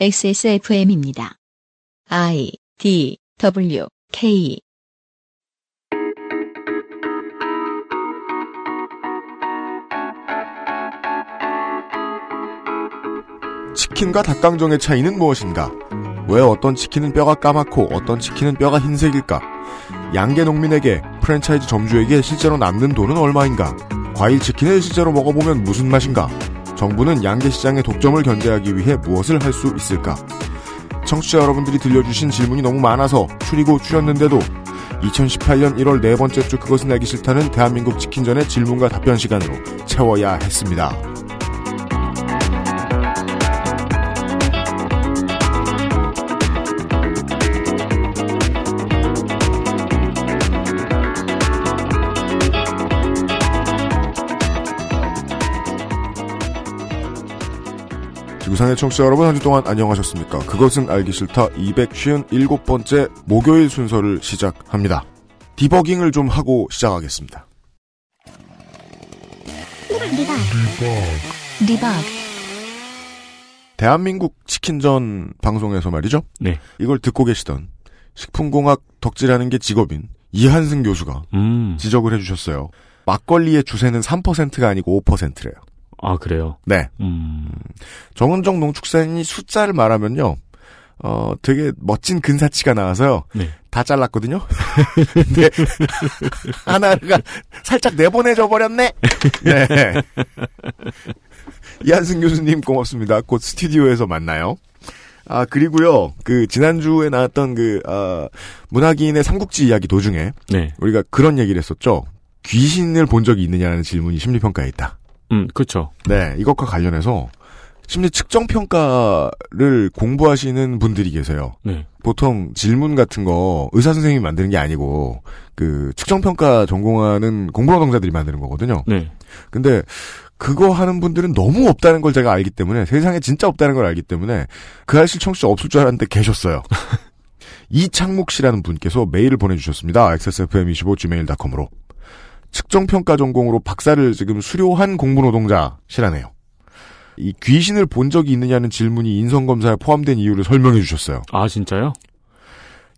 XSFM입니다. I D W K 치킨과 닭강정의 차이는 무엇인가? 왜 어떤 치킨은 뼈가 까맣고 어떤 치킨은 뼈가 흰색일까? 양계 농민에게 프랜차이즈 점주에게 실제로 남는 돈은 얼마인가? 과일 치킨을 실제로 먹어보면 무슨 맛인가? 정부는 양계 시장의 독점을 견제하기 위해 무엇을 할 수 있을까? 청취자 여러분들이 들려주신 질문이 너무 많아서 추리고 추렸는데도 2018년 1월 네 번째 주 그것은 알기 싫다는 대한민국 치킨전의 질문과 답변 시간으로 채워야 했습니다. 지구상의 청취자 여러분 한 주 동안 안녕하셨습니까? 그것은 알기 싫다 257번째 목요일 순서를 시작합니다. 디버깅을 좀 하고 시작하겠습니다. 대한민국 치킨전 방송에서 말이죠. 네. 이걸 듣고 계시던 식품공학 덕질하는 게 직업인 이한승 교수가 음. 지적을 해주셨어요. 막걸리의 주세는 3%가 아니고 5%래요. 아, 그래요? 네. 음. 정은정 농축산인이 숫자를 말하면요. 어, 되게 멋진 근사치가 나와서요. 네. 다 잘랐거든요. 근데 하나가 살짝 내보내져 버렸네. 네. 이한승 교수님 고맙습니다. 곧 스튜디오에서 만나요. 아 그리고요 그 지난주에 나왔던 그 아, 문학인의 삼국지 이야기 도중에 네. 우리가 그런 얘기를 했었죠. 귀신을 본 적이 있느냐는 질문이 심리평가에 있다. 음, 그쵸. 네, 이것과 관련해서 심리 측정 평가를 공부하시는 분들이 계세요. 네. 보통 질문 같은 거 의사 선생님이 만드는 게 아니고 그 측정 평가 전공하는 공부 노동자들이 만드는 거거든요. 네. 근데 그거 하는 분들은 너무 없다는 걸 제가 알기 때문에 세상에 진짜 없다는 걸 알기 때문에 그 아실 청취자 없을 줄 알았는데 계셨어요. 이창묵 씨라는 분께서 메일을 보내주셨습니다. xsfm25gmail.com으로 측정평가 전공으로 박사를 지금 수료한 공부노동자시라네요. 이 귀신을 본 적이 있느냐는 질문이 인성검사에 포함된 이유를 설명해 주셨어요. 아, 진짜요?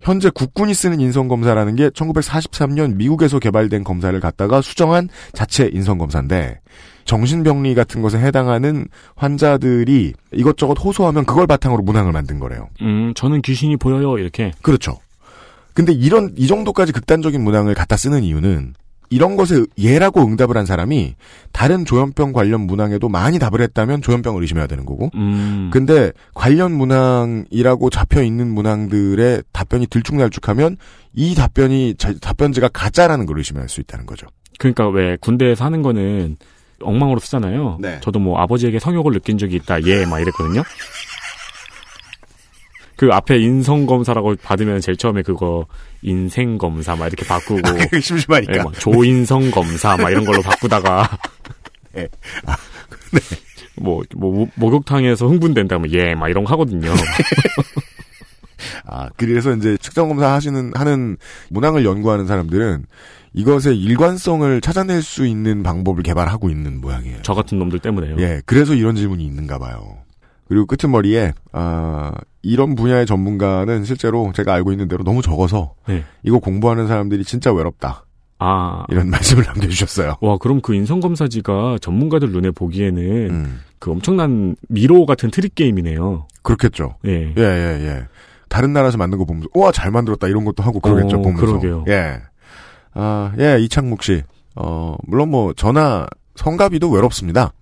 현재 국군이 쓰는 인성검사라는 게 1943년 미국에서 개발된 검사를 갖다가 수정한 자체 인성검사인데 정신병리 같은 것에 해당하는 환자들이 이것저것 호소하면 그걸 바탕으로 문항을 만든 거래요. 음, 저는 귀신이 보여요, 이렇게. 그렇죠. 근데 이런 이 정도까지 극단적인 문항을 갖다 쓰는 이유는 이런 것에 예라고 응답을 한 사람이 다른 조현병 관련 문항에도 많이 답을 했다면 조현병을 의심해야 되는 거고 음. 근데 관련 문항이라고 잡혀 있는 문항들의 답변이 들쭉날쭉하면 이 답변이 자- 답변지가 가짜라는 걸 의심할 수 있다는 거죠. 그러니까 왜 군대에서 하는 거는 엉망으로 쓰잖아요. 네. 저도 뭐 아버지에게 성욕을 느낀 적이 있다. 예, 막 이랬거든요. 그 앞에 인성 검사라고 받으면 제일 처음에 그거 인생 검사 막 이렇게 바꾸고 그게 심심하니까. 예, 뭐 조인성 검사 막 이런 걸로 바꾸다가 네. 뭐, 뭐, 모- 목욕탕에서 흥분된다면 예, 막 이런 거 하거든요. 아 그래서 이제 측정 검사 하시는 하는 문항을 연구하는 사람들은 이것의 일관성을 찾아낼 수 있는 방법을 개발하고 있는 모양이에요. 저 같은 놈들 때문에요. 예, 그래서 이런 질문이 있는가 봐요. 그리고 끄트머리에 아 이런 분야의 전문가는 실제로 제가 알고 있는 대로 너무 적어서 네. 이거 공부하는 사람들이 진짜 외롭다 아, 이런 말씀을 남겨주셨어요. 와, 그럼 그 인성 검사지가 전문가들 눈에 보기에는 음, 그 엄청난 미로 같은 트릭 게임이네요. 그렇겠죠. 예. 예, 예, 예. 다른 나라에서 만든 거 보면서 우와 잘 만들었다 이런 것도 하고 그러겠죠 어, 보면서. 그러게요. 예. 아, 예, 이창묵 씨. 어, 물론 뭐 전화 성가비도 외롭습니다.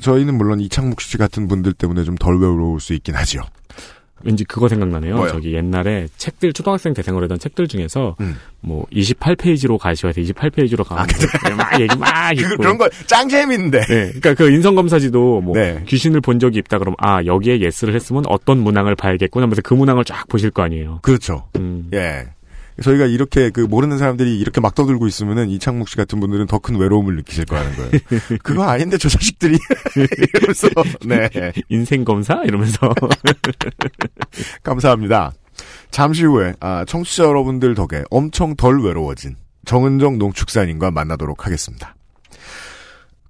저희는 물론 이창묵 씨 같은 분들 때문에 좀 덜 외로울 수 있긴 하지요. 왠지 그거 생각나네요. 뭐요? 저기 옛날에 책들, 초등학생 대상으로 했던 책들 중에서, 음. 뭐, 28페이지로 가시오 해서 28페이지로 가면, 막 얘기 막 그, 있고. 그런 거 짱 재밌는데. 네, 그러니까 그 인성 검사지도 뭐 네. 귀신을 본 적이 있다 그러면 아 여기에 yes를 했으면 어떤 문항을 봐야겠구나 하면서 그 문항을 쫙 보실 거 아니에요. 그렇죠. 음, 예. 저희가 이렇게 그 모르는 사람들이 이렇게 막 떠들고 있으면은 이창묵 씨 같은 분들은 더 큰 외로움을 느끼실 거라는 거예요. 그거 아닌데 저 자식들이 이러면서 네 인생 검사 이러면서 감사합니다. 잠시 후에 아, 청취자 여러분들 덕에 엄청 덜 외로워진 정은정 농축산인과 만나도록 하겠습니다.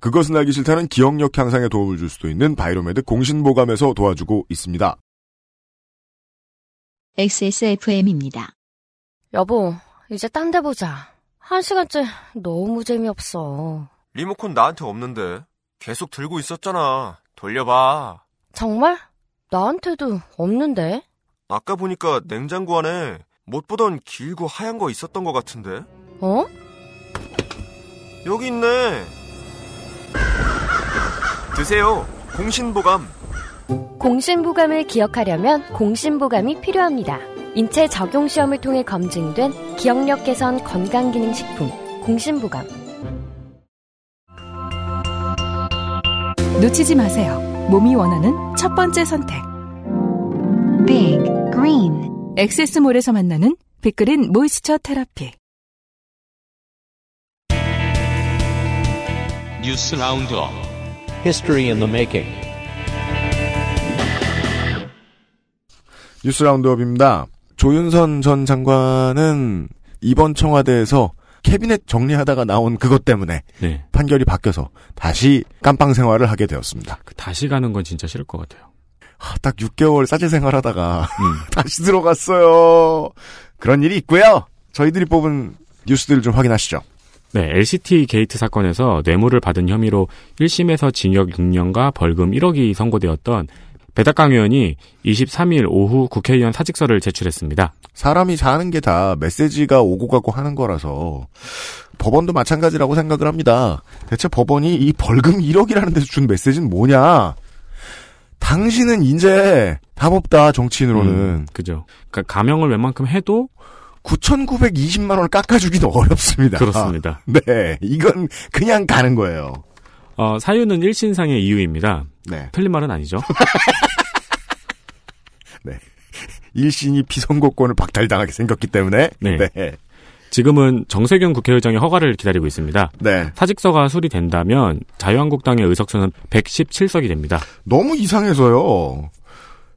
그것은 알기 싫다는 기억력 향상에 도움을 줄 수도 있는 바이로메드 공신보감에서 도와주고 있습니다. XSFM입니다. 여보, 이제 딴 데 보자. 한 시간째 너무 재미없어. 리모컨 나한테 없는데. 계속 들고 있었잖아. 돌려봐. 정말? 나한테도 없는데? 아까 보니까 냉장고 안에 못 보던 길고 하얀 거 있었던 것 같은데. 어? 여기 있네. 드세요. 공신보감. 공신보감을 기억하려면 공신보감이 필요합니다. 인체 적용 시험을 통해 검증된 기억력 개선 건강기능식품 공신보감. 놓치지 마세요. 몸이 원하는 첫 번째 선택. Big Green 엑세스몰에서 만나는 빅그린 모이스처 테라피. 뉴스 roundup History in the making. 뉴스 roundup입니다. 조윤선 전 장관은 이번 청와대에서 캐비넷 정리하다가 나온 그것 때문에 네. 판결이 바뀌어서 다시 깜빵 생활을 하게 되었습니다. 그 다시 가는 건 진짜 싫을 것 같아요. 하, 딱 6개월 싸제 생활하다가 음. 다시 들어갔어요. 그런 일이 있고요. 저희들이 뽑은 뉴스들을 좀 확인하시죠. 네, LCT 게이트 사건에서 뇌물을 받은 혐의로 1심에서 징역 6년과 벌금 1억이 선고되었던 배덕광 의원이 23일 오후 국회의원 사직서를 제출했습니다. 사람이 사는 게 다 메시지가 오고 가고 하는 거라서 법원도 마찬가지라고 생각을 합니다. 대체 법원이 이 벌금 1억이라는 데서 준 메시지는 뭐냐? 당신은 이제 답 없다 정치인으로는 음, 그죠. 그러니까 감형을 웬만큼 해도 9,920만 원을 깎아주기는 어렵습니다. 그렇습니다. 네, 이건 그냥 가는 거예요. 어, 사유는 1신상의 이유입니다. 네, 틀린 말은 아니죠. 일신이 피선거권을 박탈당하게 생겼기 때문에 네. 네, 지금은 정세균 국회의장의 허가를 기다리고 있습니다. 네. 사직서가 수리된다면 자유한국당의 의석수는 117석이 됩니다. 너무 이상해서요.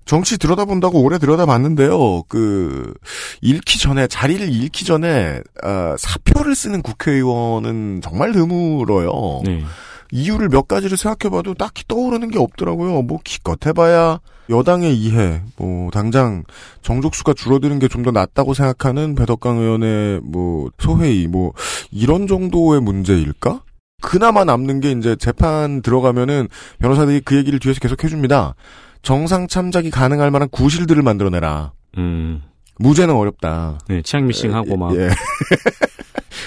정치 들여다본다고 오래 들여다봤는데요. 그 잃기 전에 자리를 잃기 전에 아, 사표를 쓰는 국회의원은 정말 드물어요. 네. 이유를 몇 가지를 생각해봐도 딱히 떠오르는 게 없더라고요. 뭐 기껏 해봐야 여당의 이해, 뭐 당장 정족수가 줄어드는 게 좀 더 낫다고 생각하는 배덕강 의원의 뭐 소회의, 뭐 이런 정도의 문제일까? 그나마 남는 게 이제 재판 들어가면은 변호사들이 그 얘기를 뒤에서 계속 해줍니다. 정상 참작이 가능할 만한 구실들을 만들어내라. 음, 무죄는 어렵다. 네, 치약 미싱하고 막. 예.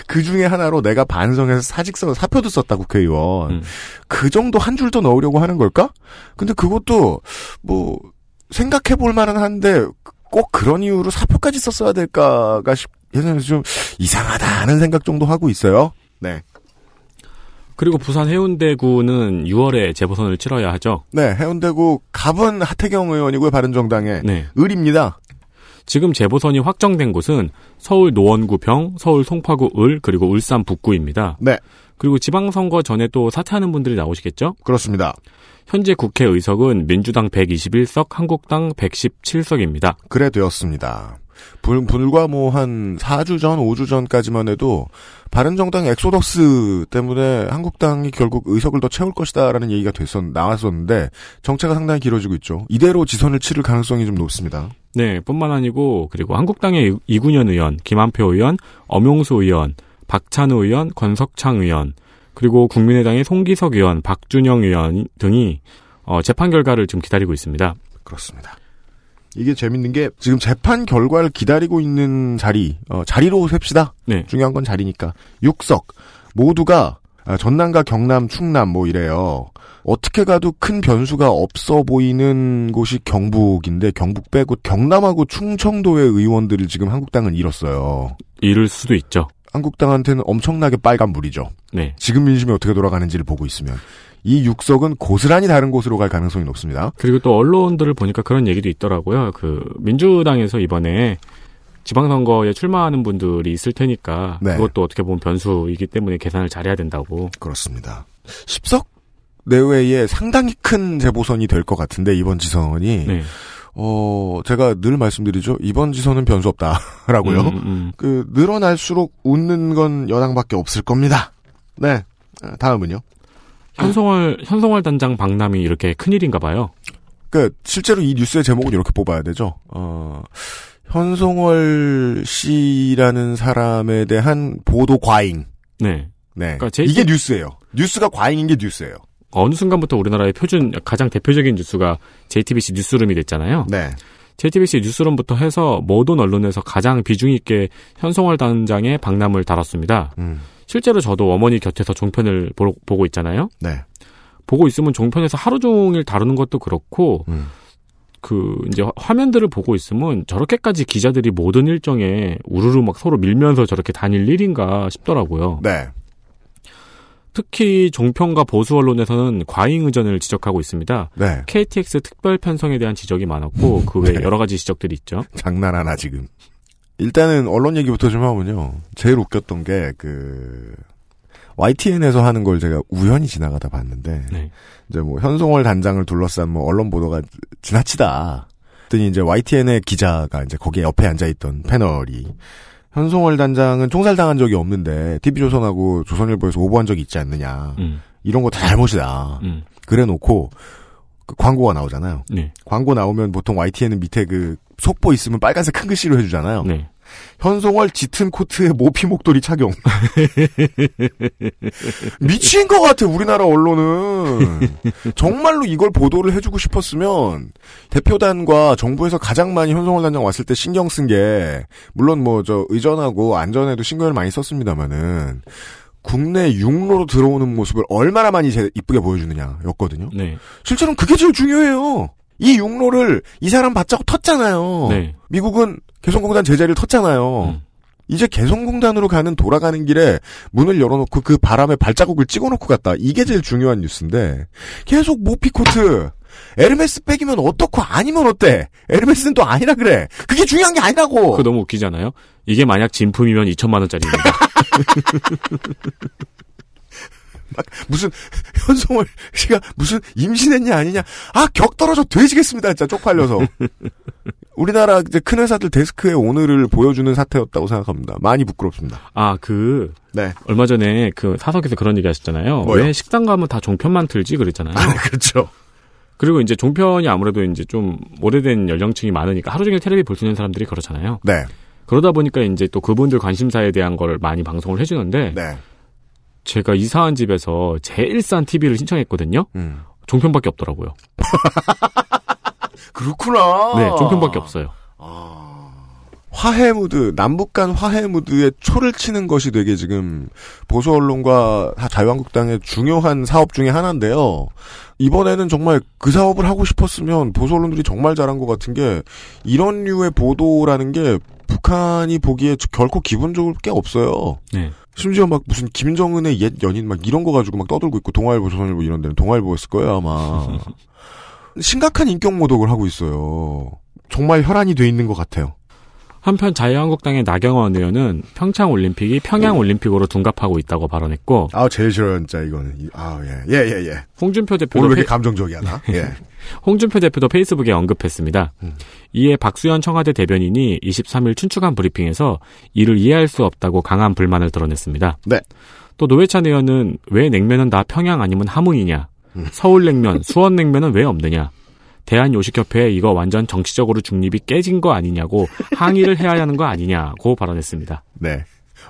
그 중에 하나로 내가 반성해서 사직서 사표도 썼다 국회의원. 음. 그 정도 한 줄 더 넣으려고 하는 걸까? 근데 그것도 뭐 생각해 볼 만은 한데 꼭 그런 이유로 사표까지 썼어야 될까가 싶- 예전에 좀 이상하다 하는 생각 정도 하고 있어요. 네. 그리고 부산 해운대구는 6월에 재보선을 치러야 하죠. 네, 해운대구 갑은 하태경 의원이고요, 바른정당의 네. 을입니다. 지금 재보선이 확정된 곳은 서울 노원구 병, 서울 송파구 을, 그리고 울산 북구입니다. 네, 그리고 지방선거 전에 또 사퇴하는 분들이 나오시겠죠? 그렇습니다. 현재 국회 의석은 민주당 121석, 한국당 117석입니다. 그래 되었습니다. 불, 불과 뭐 한 4주 전, 5주 전까지만 해도 바른정당 엑소덕스 때문에 한국당이 결국 의석을 더 채울 것이다라는 얘기가 됐었, 나왔었는데 정체가 상당히 길어지고 있죠. 이대로 지선을 치를 가능성이 좀 높습니다. 네, 뿐만 아니고 그리고 한국당의 이- 이군현 의원, 김한표 의원, 엄용수 의원, 박찬우 의원, 권석창 의원, 그리고 국민의당의 송기석 의원, 박준영 의원 등이 어, 재판 결과를 지금 기다리고 있습니다. 그렇습니다. 이게 재밌는 게 지금 재판 결과를 기다리고 있는 자리, 어, 자리로 셉시다. 네. 중요한 건 자리니까. 6석 모두가 아, 전남과 경남, 충남 뭐 이래요. 어떻게 가도 큰 변수가 없어 보이는 곳이 경북인데 경북 빼고 경남하고 충청도의 의원들을 지금 한국당은 잃었어요. 이를 수도 있죠. 한국당한테는 엄청나게 빨간 불이죠. 네. 지금 민심이 어떻게 돌아가는지를 보고 있으면 이 6석은 고스란히 다른 곳으로 갈 가능성이 높습니다. 그리고 또 언론들을 보니까 그런 얘기도 있더라고요. 그 민주당에서 이번에 지방선거에 출마하는 분들이 있을 테니까 네. 그것도 어떻게 보면 변수이기 때문에 계산을 잘해야 된다고. 그렇습니다. 10석 내외에 상당히 큰 재보선이 될 것 같은데 이번 지선이 네. 어 제가 늘 말씀드리죠 이번 지선은 변수 없다라고요. 음, 음. 그 늘어날수록 웃는 건 여당밖에 없을 겁니다. 네 아, 다음은요. 현송월 현송월 단장 박람이 이렇게 큰 일인가 봐요. 그 실제로 이 뉴스의 제목은 이렇게 뽑아야 되죠. 어, 현송월 씨라는 사람에 대한 보도 과잉. 네. 네. 그러니까 제- 이게 뉴스예요. 뉴스가 과잉인 게 뉴스예요. 어느 순간부터 우리나라의 표준 가장 대표적인 뉴스가 JTBC 뉴스룸이 됐잖아요. 네. JTBC 뉴스룸부터 해서 모든 언론에서 가장 비중 있게 현송월 단장의 박람을 다뤘습니다. 음. 실제로 저도 어머니 곁에서 종편을 보, 보고 있잖아요. 네. 보고 있으면 종편에서 하루 종일 다루는 것도 그렇고 음. 그 이제 화면들을 보고 있으면 저렇게까지 기자들이 모든 일정에 우르르 막 서로 밀면서 저렇게 다닐 일인가 싶더라고요. 네. 특히 종편과 보수 언론에서는 과잉 의전을 지적하고 있습니다. 네. KTX 특별 편성에 대한 지적이 많았고 그 외에 네. 여러 가지 지적들이 있죠. 장난 하나 지금. 일단은 언론 얘기부터 좀 하면요. 제일 웃겼던 게 그 YTN에서 하는 걸 제가 우연히 지나가다 봤는데 네. 이제 뭐 현송월 단장을 둘러싼 뭐 언론 보도가 지나치다. 그랬더니 이제 YTN의 기자가 이제 거기에 옆에 앉아 있던 패널이 현송월 단장은 총살당한 적이 없는데 TV조선하고 조선일보에서 오보한 적이 있지 않느냐. 음, 이런 거 다 잘못이다. 음, 그래 놓고 그 광고가 나오잖아요. 네, 광고 나오면 보통 YTN은 밑에 그 속보 있으면 빨간색 큰 글씨로 해주잖아요. 네. 현송월 짙은 코트에 모피 목도리 착용. 미친 것 같아 우리나라 언론은. 정말로 이걸 보도를 해주고 싶었으면 대표단과 정부에서 가장 많이 현송월 단장 왔을 때 신경 쓴 게 물론 뭐 저 의전하고 안전에도 신경을 많이 썼습니다마는 국내 육로로 들어오는 모습을 얼마나 많이 제- 이쁘게 보여주느냐 였거든요. 네, 실제로는 그게 제일 중요해요. 이 육로를 이 사람 받자고 텄잖아요. 네. 미국은 개성공단 제자리를 텄잖아요. 음. 이제 개성공단으로 가는 돌아가는 길에 문을 열어놓고 그 바람에 발자국을 찍어놓고 갔다. 이게 제일 중요한 뉴스인데 계속 모피코트 에르메스 백이면 어떻고 아니면 어때? 에르메스는 또 아니라 그래. 그게 중요한 게 아니라고. 그거 너무 웃기잖아요. 이게 만약 진품이면 2천만 원짜리입니다. 무슨 현송월 씨가 무슨 임신했냐 아니냐. 아격 떨어져 돼지겠습니다. 진짜 쪽팔려서. 우리나라 이제 큰 회사들 데스크에 오늘을 보여주는 사태였다고 생각합니다. 많이 부끄럽습니다. 아, 그 네. 얼마 전에 그 사석에서 그런 얘기 하셨잖아요. 뭐요? 왜 식당 가면 다 종편만 틀지 그랬잖아요. 그렇죠. 그리고 이제 종편이 아무래도 이제 좀 오래된 연령층이 많으니까 하루 종일 텔레비 볼 수 있는 사람들이 그렇잖아요. 네. 그러다 보니까 이제 또 그분들 관심사에 대한 걸 많이 방송을 해주는데 네. 제가 이사한 집에서 제일 싼 TV를 신청했거든요. 음. 종편밖에 없더라고요. 그렇구나. 네, 종편밖에 없어요. 화해 무드, 남북 간 화해 무드에 초를 치는 것이 되게 지금 보수 언론과 자유한국당의 중요한 사업 중에 하나인데요. 이번에는 정말 그 사업을 하고 싶었으면 보수 언론들이 정말 잘한 것 같은 게 이런 류의 보도라는 게 북한이 보기에 결코 기분 좋을 게 없어요. 네. 심지어 막 무슨 김정은의 옛 연인 막 이런 거 가지고 막 떠들고 있고 동아일보, 조선일보 이런 데는 동아일보 였을 거예요 아마. 심각한 인격 모독을 하고 있어요. 정말 혈안이 돼 있는 것 같아요. 한편 자유한국당의 나경원 의원은 평창 올림픽이 평양 올림픽으로 둔갑하고 있다고 발언했고 아 제일 싫어요 진짜 이거는. 이- 아 예. 예, 예, 예. 홍준표 오늘 대표도 왜 이렇게 페, 감정적이야 나? 예. 홍준표 대표도 페이스북에 언급했습니다. 음. 이에 박수현 청와대 대변인이 23일 춘추관 브리핑에서 이를 이해할 수 없다고 강한 불만을 드러냈습니다. 네. 또 노회찬 의원은 왜 냉면은 다 평양 아니면 함흥이냐? 음. 서울냉면, 수원냉면은 왜 없느냐? 대한요식협회에 이거 완전 정치적으로 중립이 깨진 거 아니냐고 항의를 해야 하는 거 아니냐고 발언했습니다. 네.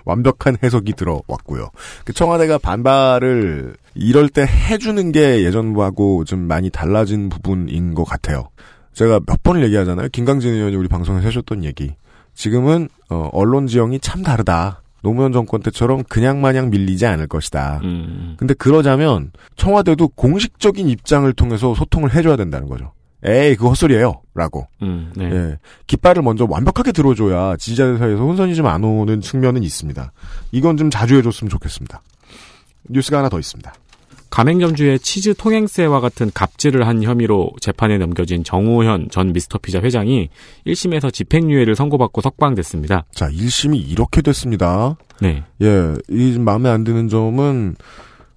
완벽한 해석이 들어왔고요. 그 청와대가 반발을 이럴 때 해주는 게 예전하고 좀 많이 달라진 부분인 것 같아요. 제가 몇 번을 얘기하잖아요. 김강진 의원이 우리 방송에서 하셨던 얘기. 지금은 어, 언론 지형이 참 다르다. 노무현 정권 때처럼 그냥 마냥 밀리지 않을 것이다. 음, 근데 그러자면 청와대도 공식적인 입장을 통해서 소통을 해줘야 된다는 거죠. 에이 그거 헛소리예요. 라고. 음, 네. 예. 깃발을 먼저 완벽하게 들어줘야 지지자들 사이에서 혼선이 좀 안 오는 측면은 있습니다. 이건 좀 자주 해줬으면 좋겠습니다. 뉴스가 하나 더 있습니다. 가맹점주의 치즈 통행세와 같은 갑질을 한 혐의로 재판에 넘겨진 정우현 전 미스터피자 회장이 1심에서 집행유예를 선고받고 석방됐습니다. 자, 1심이 이렇게 됐습니다. 네. 예, 이 마음에 안 드는 점은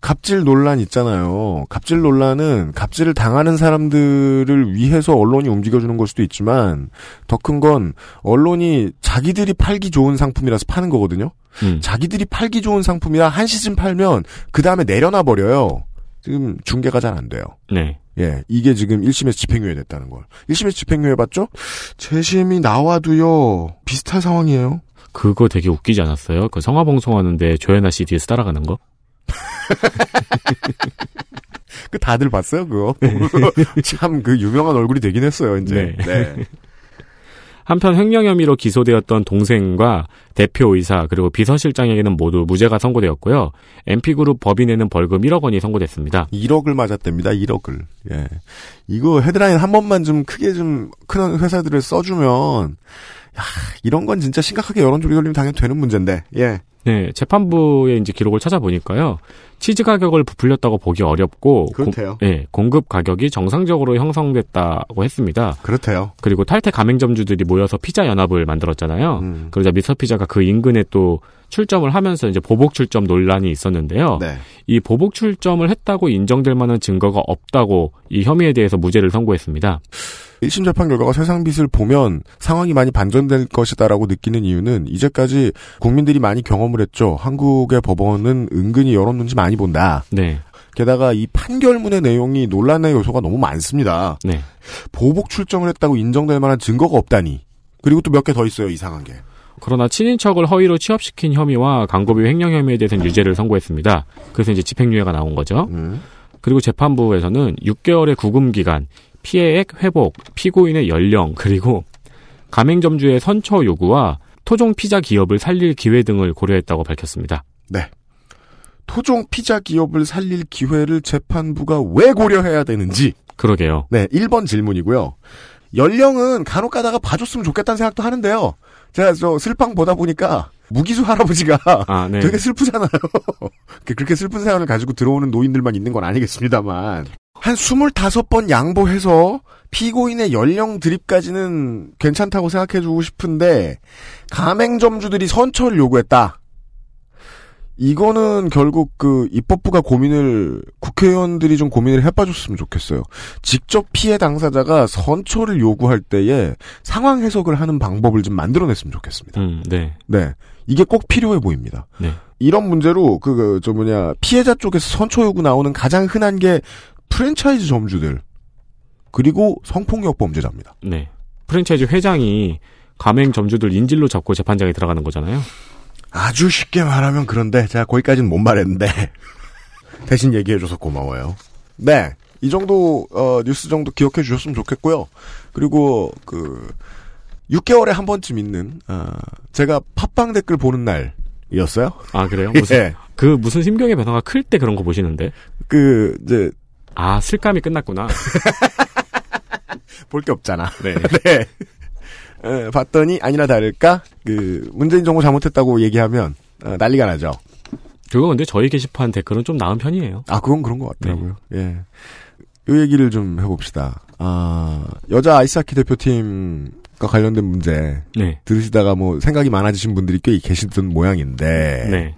갑질 논란 있잖아요. 갑질 논란은 갑질을 당하는 사람들을 위해서 언론이 움직여주는 걸 수도 있지만 더 큰 건 언론이 자기들이 팔기 좋은 상품이라서 파는 거거든요. 음. 자기들이 팔기 좋은 상품이라 한 시즌 팔면 그 다음에 내려놔 버려요. 지금 중계가 잘 안 돼요. 네. 예, 이게 지금 1심에서 집행유예 됐다는 걸. 1심에서 집행유예 받죠? 재심이 나와도요, 비슷한 상황이에요. 그거 되게 웃기지 않았어요? 그 성화봉송 하는데 조연아 씨 뒤에서 따라가는 거? 그 다들 봤어요, 그거? 참 그 유명한 얼굴이 되긴 했어요, 이제. 네. 네. 한편 횡령 혐의로 기소되었던 동생과 대표이사 그리고 비서실장에게는 모두 무죄가 선고되었고요. MP그룹 법인에는 벌금 1억 원이 선고됐습니다. 1억을 맞았답니다, 1억을. 예. 이거 헤드라인 한 번만 좀 크게 좀 큰 회사들을 써주면, 야, 이런 건 진짜 심각하게 여론조리 돌리면 당연히 되는 문제인데, 예. 네, 재판부의 이제 기록을 찾아보니까요. 치즈 가격을 부풀렸다고 보기 어렵고 그렇대요. 공, 예, 공급 가격이 정상적으로 형성됐다고 했습니다. 그렇대요. 그리고 탈퇴 가맹점주들이 모여서 피자 연합을 만들었잖아요. 음. 그러자 미스터 피자가 그 인근에 또 출점을 하면서 이제 보복 출점 논란이 있었는데요. 네. 이 보복 출점을 했다고 인정될 만한 증거가 없다고 이 혐의에 대해서 무죄를 선고했습니다. 1심 재판 결과가 세상 빛을 보면 상황이 많이 반전될 것이다라고 느끼는 이유는 이제까지 국민들이 많이 경험을 했죠. 한국의 법원은 은근히 여론 눈치 많이 본다. 네. 게다가 이 판결문의 내용이 논란의 요소가 너무 많습니다. 네. 보복 출정을 했다고 인정될 만한 증거가 없다니. 그리고 또 몇 개 더 있어요, 이상한 게. 그러나 친인척을 허위로 취업시킨 혐의와 광고비 횡령 혐의에 대해서는 유죄를 선고했습니다. 그래서 이제 집행유예가 나온 거죠. 음. 그리고 재판부에서는 6개월의 구금 기간, 피해액 회복, 피고인의 연령, 그리고 가맹점주의 선처 요구와 토종 피자 기업을 살릴 기회 등을 고려했다고 밝혔습니다. 네. 토종 피자 기업을 살릴 기회를 재판부가 왜 고려해야 되는지. 그러게요. 네, 1번 질문이고요. 연령은 간혹 가다가 봐줬으면 좋겠다는 생각도 하는데요. 제가 저 슬팡 보다 보니까 무기수 할아버지가 아, 네. 되게 슬프잖아요. 그렇게 슬픈 사연을 가지고 들어오는 노인들만 있는 건 아니겠습니다만. 한 25번 양보해서 피고인의 연령 드립까지는 괜찮다고 생각해주고 싶은데, 가맹점주들이 선처를 요구했다. 이거는 결국 그 입법부가 고민을, 국회의원들이 좀 고민을 해봐줬으면 좋겠어요. 직접 피해 당사자가 선처를 요구할 때에 상황 해석을 하는 방법을 좀 만들어냈으면 좋겠습니다. 음, 네. 네. 이게 꼭 필요해 보입니다. 네. 이런 문제로 그, 그, 저 뭐냐, 피해자 쪽에서 선처 요구 나오는 가장 흔한 게 프랜차이즈 점주들. 그리고 성폭력 범죄자입니다. 네. 프랜차이즈 회장이 가맹 점주들 인질로 잡고 재판장에 들어가는 거잖아요. 아주 쉽게 말하면 그런데, 제가 거기까지는 못 말했는데, 대신 얘기해줘서 고마워요. 네. 이 정도, 어, 뉴스 정도 기억해 주셨으면 좋겠고요. 그리고, 그, 6개월에 한 번쯤 있는, 어, 제가 팟빵 댓글 보는 날이었어요. 아, 그래요? 무슨, 예. 그 무슨 심경의 변화가 클 때 그런 거 보시는데? 그, 이제, 아, 슬감이 끝났구나. 볼 게 없잖아. 네. 네. 에, 봤더니 아니나 다를까 그 문재인 정부 잘못했다고 얘기하면 어, 난리가 나죠. 그거 근데 저희 게시판 댓글은 좀 나은 편이에요. 아 그건 그런 것 같더라고요. 예. 요 얘기를 좀 해봅시다. 아 여자 아이스하키 대표팀과 관련된 문제 네. 들으시다가 뭐 생각이 많아지신 분들이 꽤 계시던 모양인데. 네.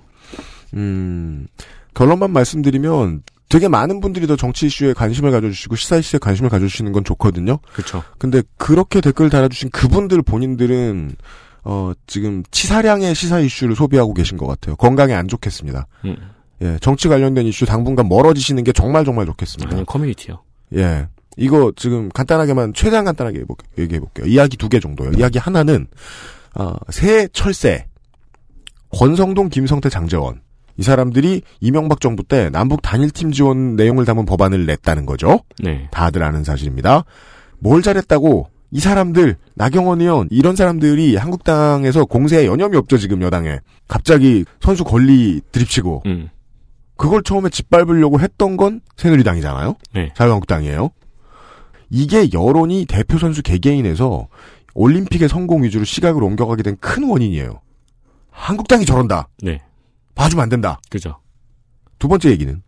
음 결론만 말씀드리면 되게 많은 분들이 더 정치 이슈에 관심을 가져주시고 시사 이슈에 관심을 가져주시는 건 좋거든요. 그쵸. 근데 그렇게 댓글 달아주신 그분들 본인들은 어 지금 치사량의 시사 이슈를 소비하고 계신 것 같아요. 건강에 안 좋겠습니다. 음. 예, 정치 관련된 이슈 당분간 멀어지시는 게 정말 정말 좋겠습니다. 아니, 커뮤니티요. 예, 이거 지금 간단하게만 최대한 간단하게 해볼- 얘기해 볼게요. 이야기 두 개 정도요. 이야기 하나는 어, 새 철새 권성동, 김성태, 장재원 이 사람들이 이명박 정부 때 남북 단일팀 지원 내용을 담은 법안을 냈다는 거죠. 네. 다들 아는 사실입니다. 뭘 잘했다고 이 사람들 나경원 의원 이런 사람들이 한국당에서 공세에 여념이 없죠 지금 여당에 갑자기 선수 권리 드립치고 음. 그걸 처음에 짓밟으려고 했던 건 새누리당이잖아요. 네. 자유한국당이에요. 이게 여론이 대표 선수 개개인에서 올림픽의 성공 위주로 시각을 옮겨가게 된 큰 원인이에요. 한국당이 저런다. 네. 봐주면 안 된다. 그죠. 두 번째 얘기는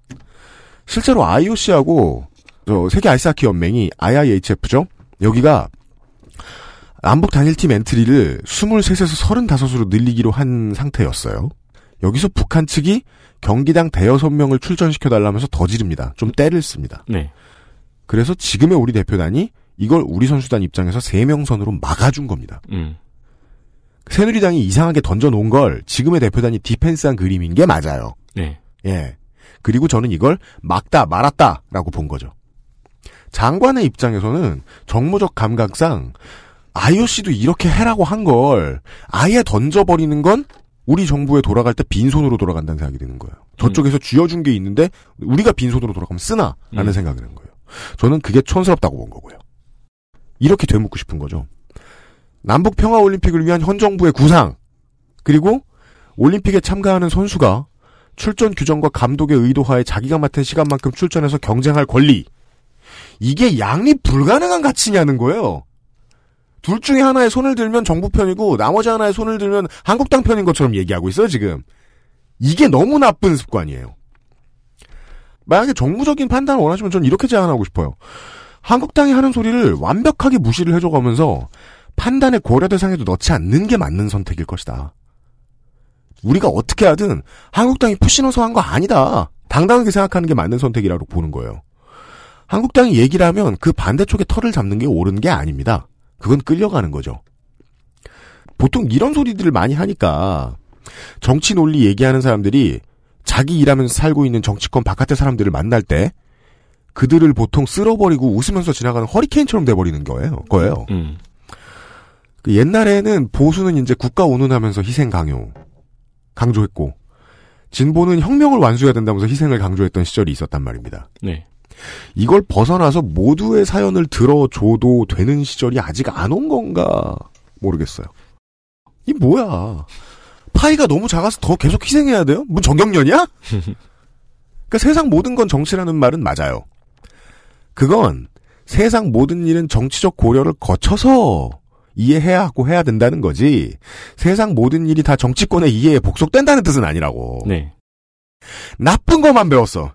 실제로 IOC하고 저 세계 아이스하키 연맹이 IIHF죠. 여기가 남북 단일팀 엔트리를 23에서 35으로 늘리기로 한 상태였어요. 여기서 북한 측이 경기당 대여섯 명을 출전시켜 달라면서 더 지릅니다. 좀 떼를 씁니다. 네. 그래서 지금의 우리 대표단이 이걸 우리 선수단 입장에서 3명 선으로 막아준 겁니다. 음. 새누리당이 이상하게 던져놓은 걸 지금의 대표단이 디펜스한 그림인 게 맞아요. 네. 예. 그리고 저는 이걸 막다 말았다라고 본 거죠. 장관의 입장에서는 정무적 감각상 IOC도 이렇게 해라고 한 걸 아예 던져버리는 건 우리 정부에 돌아갈 때 빈손으로 돌아간다는 생각이 드는 거예요. 저쪽에서 쥐어준 게 있는데 우리가 빈손으로 돌아가면 쓰나? 라는 음. 생각이 드는 거예요. 저는 그게 촌스럽다고 본 거고요. 이렇게 되묻고 싶은 거죠. 남북 평화 올림픽을 위한 현 정부의 구상 그리고 올림픽에 참가하는 선수가 출전 규정과 감독의 의도하에 자기가 맡은 시간만큼 출전해서 경쟁할 권리 이게 양립 불가능한 가치냐는 거예요. 둘 중에 하나에 손을 들면 정부 편이고 나머지 하나에 손을 들면 한국당 편인 것처럼 얘기하고 있어요 지금. 이게 너무 나쁜 습관이에요. 만약에 정무적인 판단을 원하시면 저는 이렇게 제안하고 싶어요. 한국당이 하는 소리를 완벽하게 무시를 해줘가면서 판단의 고려 대상에도 넣지 않는 게 맞는 선택일 것이다. 우리가 어떻게 하든 한국당이 푸시 넣어서 한 거 아니다. 당당하게 생각하는 게 맞는 선택이라고 보는 거예요. 한국당이 얘기를 하면 그 반대쪽에 털을 잡는 게 옳은 게 아닙니다. 그건 끌려가는 거죠. 보통 이런 소리들을 많이 하니까 정치 논리 얘기하는 사람들이 자기 일하면서 살고 있는 정치권 바깥의 사람들을 만날 때 그들을 보통 쓸어버리고 웃으면서 지나가는 허리케인처럼 돼버리는 거예요. 거예요. 음. 그 옛날에는 보수는 이제 국가 운운하면서 희생 강요 강조했고 진보는 혁명을 완수해야 된다면서 희생을 강조했던 시절이 있었단 말입니다. 네. 이걸 벗어나서 모두의 사연을 들어줘도 되는 시절이 아직 안 온 건가 모르겠어요. 이 뭐야? 파이가 너무 작아서 더 계속 희생해야 돼요? 뭐 정경련이야? 그러니까 세상 모든 건 정치라는 말은 맞아요. 그건 세상 모든 일은 정치적 고려를 거쳐서 이해해야 하고 해야 된다는 거지. 세상 모든 일이 다 정치권의 이해에 복속된다는 뜻은 아니라고. 네. 나쁜 것만 배웠어.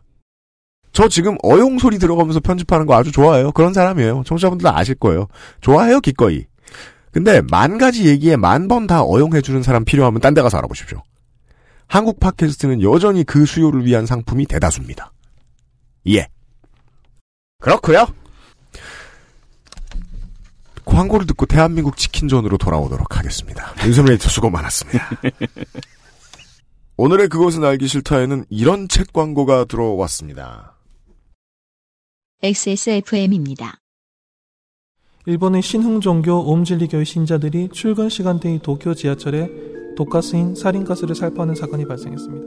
저 지금 어용 소리 들어가면서 편집하는 거 아주 좋아해요. 그런 사람이에요. 청취자분들 아실 거예요. 좋아해요, 기꺼이. 근데 만 가지 얘기에 만 번 다 어용해주는 사람 필요하면 딴 데 가서 알아보십시오. 한국 팟캐스트는 여전히 그 수요를 위한 상품이 대다수입니다. 예. 그렇고요 광고를 듣고 대한민국 치킨전으로 돌아오도록 하겠습니다. 윤세민 에디터 수고 많았습니다. 오늘의 그것은 알기 싫다에는 이런 책 광고가 들어왔습니다. XSFM입니다. 일본의 신흥종교 옴진리교의 신자들이 출근 시간대의 도쿄 지하철에 독가스인 살인가스를 살포하는 사건이 발생했습니다.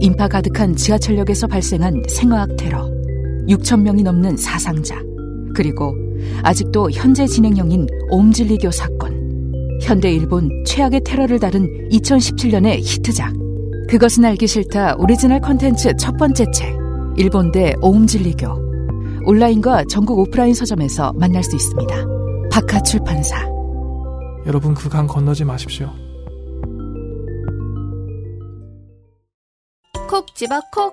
인파 가득한 지하철역에서 발생한 생화학 테러, 6천 명이 넘는 사상자, 그리고 아직도 현재 진행형인 옴진리교 사건. 현대 일본 최악의 테러를 다룬 2017년의 히트작. 그것은 알기 싫다 오리지널 컨텐츠 첫 번째 책. 일본 대 옴진리교. 온라인과 전국 오프라인 서점에서 만날 수 있습니다. 박하 출판사. 여러분 그 강 건너지 마십시오. 콕 집어 콕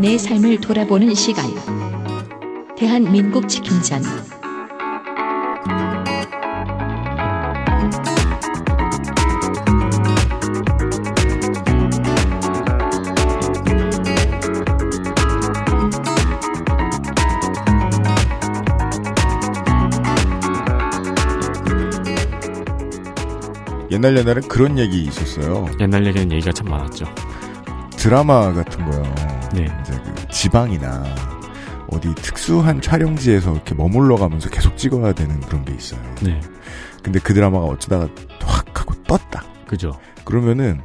내 삶을 돌아보는 시간. 대한민국 치킨전. 옛날 옛날엔 그런 얘기 있었어요. 옛날 얘기는 얘기가 참 많았죠. 드라마 같은 거요. 네. 이제 그 지방이나 어디 특수한 촬영지에서 이렇게 머물러 가면서 계속 찍어야 되는 그런 게 있어요. 네. 근데 그 드라마가 어쩌다가 확 하고 떴다. 그죠. 그러면은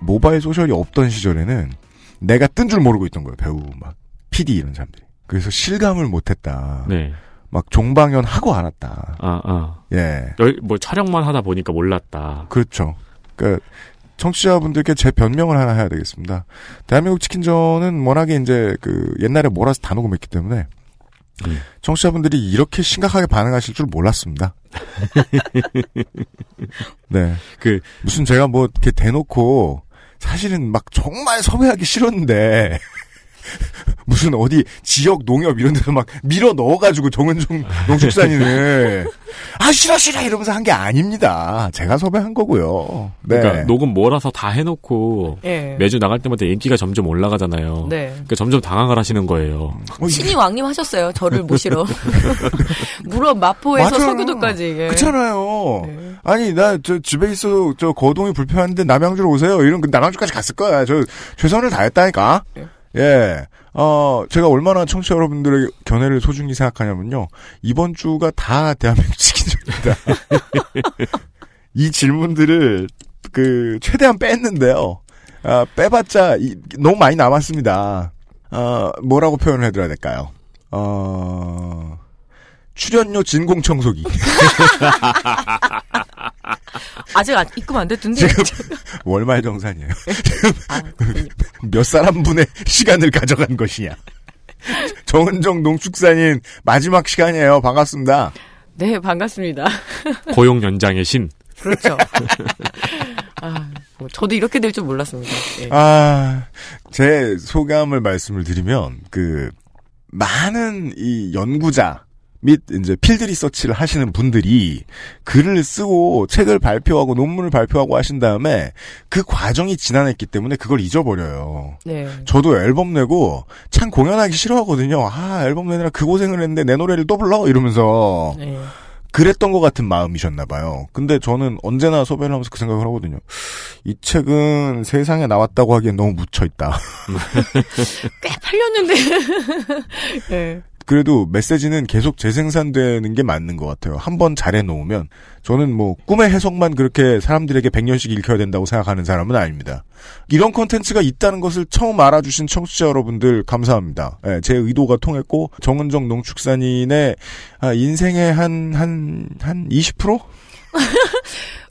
모바일 소셜이 없던 시절에는 내가 뜬 줄 모르고 있던 거예요. 배우 막 PD 이런 사람들이. 그래서 실감을 못 했다. 네. 막 종방연 하고 안 왔다. 아, 아. 예, 열, 뭐 촬영만 하다 보니까 몰랐다. 그렇죠. 그러니까 청취자분들께 제 변명을 하나 해야 되겠습니다. 대한민국 치킨전은 워낙에 이제 그 옛날에 몰아서 다 녹음했기 때문에 음. 청취자분들이 이렇게 심각하게 반응하실 줄 몰랐습니다. 네. 그- 무슨 제가 뭐 이렇게 대놓고 사실은 막 정말 섭외하기 싫었는데 무슨 어디 지역 농협 이런 데서 막 밀어 넣어가지고 정은종 농축산인을 아 싫어 싫어 이러면서 한 게 아닙니다. 제가 섭외한 거고요. 네. 그러니까 녹음 몰아서 다 해놓고 예. 매주 나갈 때마다 인기가 점점 올라가잖아요. 네. 그러니까 점점 당황을 하시는 거예요. 어, 신이 왕님 하셨어요. 저를 모시러. 물론 마포에서 맞아요. 서교도까지. 예. 그렇잖아요. 네. 아니 나 저 집에 있어 저 거동이 불편한데 남양주로 오세요. 이런 그 남양주까지 갔을 거야. 저 최선을 다했다니까. 네. 예. 어 제가 청취자 여러분들의 견해를 소중히 생각하냐면요. 이번 주가 다 대한민국 치킨전입니다. 이 질문들을 그 최대한 뺐는데요. 아, 빼봤자 이- 너무 많이 남았습니다. 어, 뭐라고 표현을 해드려야 될까요? 어, 출연료 진공 청소기. 아직 안, 입금 안 됐던데. 지금 월말 정산이에요. 아, 몇 사람 분의 시간을 가져간 것이냐. 정은정 농축산인 마지막 시간이에요. 반갑습니다. 네, 반갑습니다. 고용 연장의 신. 그렇죠. 아, 뭐 저도 이렇게 될 줄 몰랐습니다. 예. 아, 제 소감을 말씀을 드리면, 그, 많은 이 연구자, 및 이제 필드 리서치를 하시는 분들이 글을 쓰고 책을 발표하고 논문을 발표하고 하신 다음에 그 과정이 지난했기 때문에 그걸 잊어버려요. 네. 저도 앨범 내고 참 공연하기 싫어하거든요. 아 앨범 내느라 그 고생을 했는데 내 노래를 또 불러 이러면서 네. 그랬던 것 같은 마음이셨나 봐요. 근데 저는 언제나 소배를 하면서 그 생각을 하거든요. 이 책은 세상에 나왔다고 하기엔 너무 묻혀 있다. 꽤 팔렸는데. 네. 그래도 메시지는 계속 재생산되는 게 맞는 것 같아요. 한 번 잘해놓으면 저는 뭐 꿈의 해석만 그렇게 사람들에게 100년씩 읽혀야 된다고 생각하는 사람은 아닙니다. 이런 콘텐츠가 있다는 것을 처음 알아주신 청취자 여러분들 감사합니다. 예, 제 의도가 통했고 정은정 농축산인의 아, 인생의 한 한 한 20%?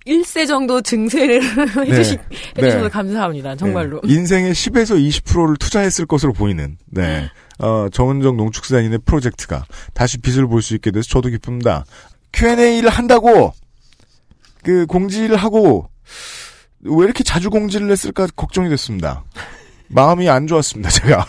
1세 정도 증세를 해주시, 네. 해주셔서 감사합니다. 정말로. 네, 인생의 10에서 20%를 투자했을 것으로 보이는 네. 어, 정은정 농축산인의 프로젝트가 다시 빛을 볼 수 있게 돼서 저도 기쁩니다. Q&A를 한다고 그 공지를 하고 왜 이렇게 자주 공지를 했을까 걱정이 됐습니다. 마음이 안 좋았습니다, 제가.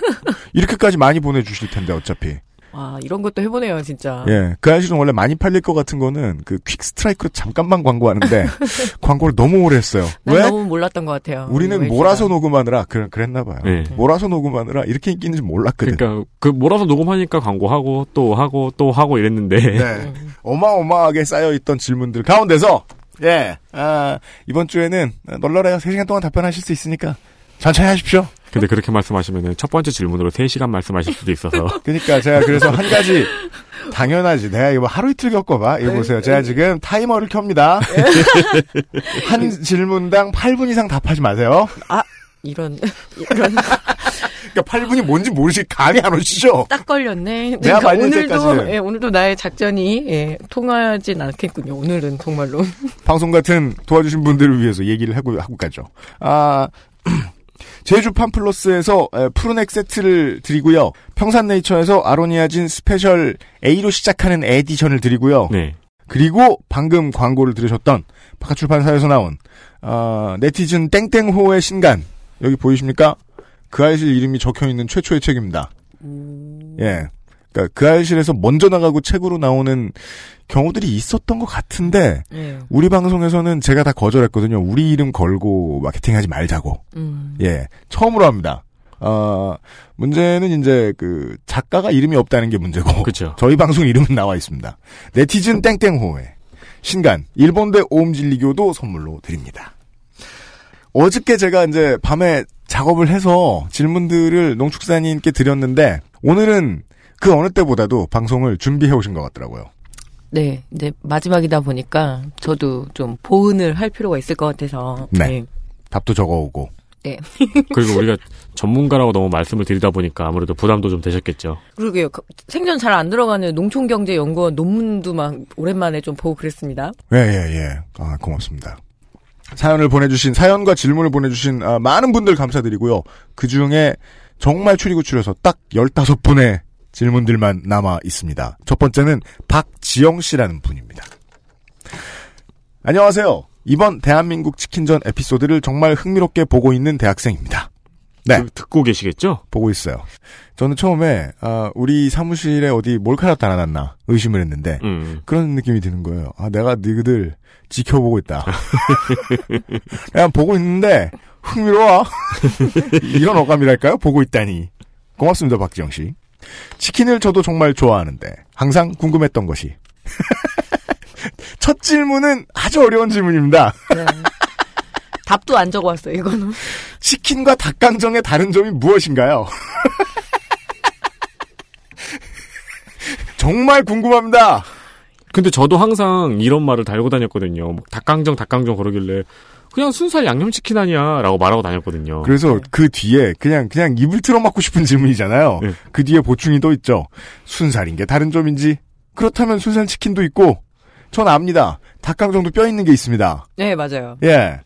이렇게까지 많이 보내주실 텐데, 어차피. 와, 이런 것도 해보네요, 진짜. 예. 그 아저씨는 원래 많이 팔릴 것 같은 거는 그 퀵 스트라이크로 잠깐만 광고하는데, 광고를 너무 오래 했어요. 난 왜? 너무 몰랐던 것 같아요. 우리는 우리 몰아서. 녹음하느라 그, 그랬나 봐요. 네. 몰아서 녹음하느라 이렇게 인기 있는지 몰랐거든. 그러니까 그 몰아서 녹음하니까 광고하고 또 하고 또 하고 이랬는데 네. 어마어마하게 쌓여있던 질문들 가운데서, 예, 아, 이번 주에는 널널해요. 3시간 동안 답변하실 수 있으니까 천천히 하십시오. 근데 그렇게 말씀하시면 첫 번째 질문으로 3시간 말씀하실 수도 있어서 그러니까 제가 그래서 한 가지 당연하지. 내가 이거 하루 이틀 겪어봐. 이거 보세요. 제가 지금 타이머를 켭니다. 한 질문당 8분 이상 답하지 마세요. 이런, 이런. 그러니까 8분이 뭔지 모르시 감이 안 오시죠? 딱 걸렸네. 내가 그러니까 오늘도. 예, 오늘도 나의 작전이, 예, 통하진 않겠군요. 오늘은 정말로. 방송 같은 도와주신 분들을 위해서 얘기를 하고, 하고 가죠. 아, 제주 팜플러스에서 에, 푸른액 세트를 드리고요. 평산네이처에서 아로니아진 스페셜 A로 시작하는 에디션을 드리고요. 네. 그리고 방금 광고를 들으셨던 바카출판사에서 나온 어, 네티즌 땡땡호의 신간 여기 보이십니까? 그 아이실 이름이 적혀있는 최초의 책입니다. 예. 그러니까 그 아이실에서 먼저 나가고 책으로 나오는 경우들이 있었던 것 같은데 예. 우리 방송에서는 제가 다 거절했거든요. 우리 이름 걸고 마케팅하지 말자고. 음. 예. 처음으로 합니다. 어, 문제는 이제 그 작가가 이름이 없다는 게 문제고. 그렇죠. 저희 방송 이름은 나와 있습니다. 네티즌 땡땡호의 신간 일본대 오음진리교도 선물로 드립니다. 어저께 제가 이제 밤에 작업을 해서 질문들을 농축산인께 드렸는데 오늘은 그 어느 때보다도 방송을 준비해 오신 것 같더라고요. 네, 이제 마지막이다 보니까 저도 좀 보은을 할 필요가 있을 것 같아서. 네. 답도 적어오고. 네. 그리고 우리가 전문가라고 너무 말씀을 드리다 보니까 아무래도 부담도 좀 되셨겠죠. 그러게요. 그- 생전 잘안 들어가는 농촌경제연구원 논문도 막 오랜만에 좀 보고 그랬습니다. 예, 예, 예. 아, 고맙습니다. 사연을 보내주신, 사연과 질문을 보내주신 아, 많은 분들 감사드리고요. 그 중에 정말 추리고 추려서 딱 15분의 질문들만 남아 있습니다. 첫 번째는 박지영 씨라는 분입니다. 안녕하세요. 이번 대한민국 치킨전 에피소드를 정말 흥미롭게 보고 있는 대학생입니다. 네. 그- 듣고 계시겠죠? 보고 있어요. 저는 처음에 아, 우리 사무실에 어디 몰카락 달아놨나 의심을 했는데 음. 그런 느낌이 드는 거예요. 아 내가 너희들 지켜보고 있다. 그냥 보고 있는데 흥미로워. 이런 어감이랄까요? 보고 있다니. 고맙습니다, 박지영 씨. 치킨을 저도 정말 좋아하는데 항상 궁금했던 것이 첫 질문은 아주 어려운 질문입니다. 네. 답도 안 적어왔어요, 이거는. 치킨과 닭강정의 다른 점이 무엇인가요? 정말 궁금합니다. 근데 저도 항상 이런 말을 달고 다녔거든요. 뭐 닭강정, 닭강정 그러길래 그냥 순살 양념치킨 아니야라고 말하고 다녔거든요. 그래서 그 뒤에 그냥 그냥 입을 틀어막고 싶은 질문이잖아요. 네. 그 뒤에 보충이 또 있죠. 순살인 게 다른 점인지 그렇다면 순살 치킨도 있고 전 압니다. 닭강정도 뼈 있는 게 있습니다. 네, 맞아요. 예.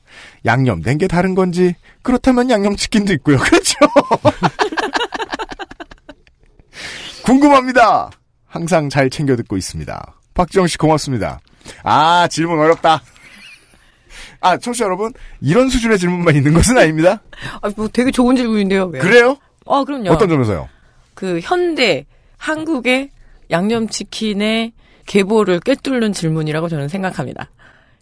양념된 게 다른 건지 그렇다면 양념치킨도 있고요. 그렇죠. 궁금합니다. 항상 잘 챙겨 듣고 있습니다. 박지영 씨 고맙습니다. 아 질문 어렵다. 아 청취자 여러분 이런 수준의 질문만 있는 것은 아닙니다. 아, 뭐 되게 좋은 질문인데요, 왜? 그래요? 아, 그럼요. 어떤 점에서요? 그 현대 한국의 양념치킨의 계보를 꿰뚫는 질문이라고 저는 생각합니다.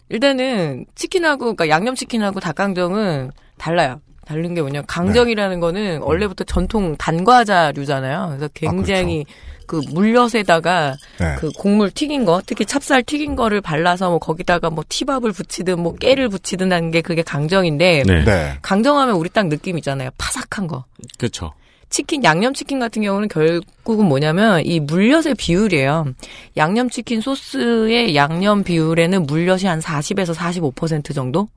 일단은 치킨하고 그러니까 양념치킨하고 닭강정은 달라요. 다른 게 뭐냐 강정이라는 거는 원래부터 전통 단과자류잖아요. 그래서 굉장히 그 물엿에다가 네. 그 곡물 튀긴 거, 특히 찹쌀 튀긴 거를 발라서 뭐 거기다가 뭐 티밥을 붙이든 뭐 깨를 붙이든 하는 게 그게 강정인데 네. 네. 강정하면 우리 딱 느낌 있잖아요. 파삭한 거. 그렇죠. 치킨, 양념치킨 같은 경우는 결국은 뭐냐면 이 물엿의 비율이에요. 양념치킨 소스의 양념 비율에는 물엿이 한 40에서 45% 정도?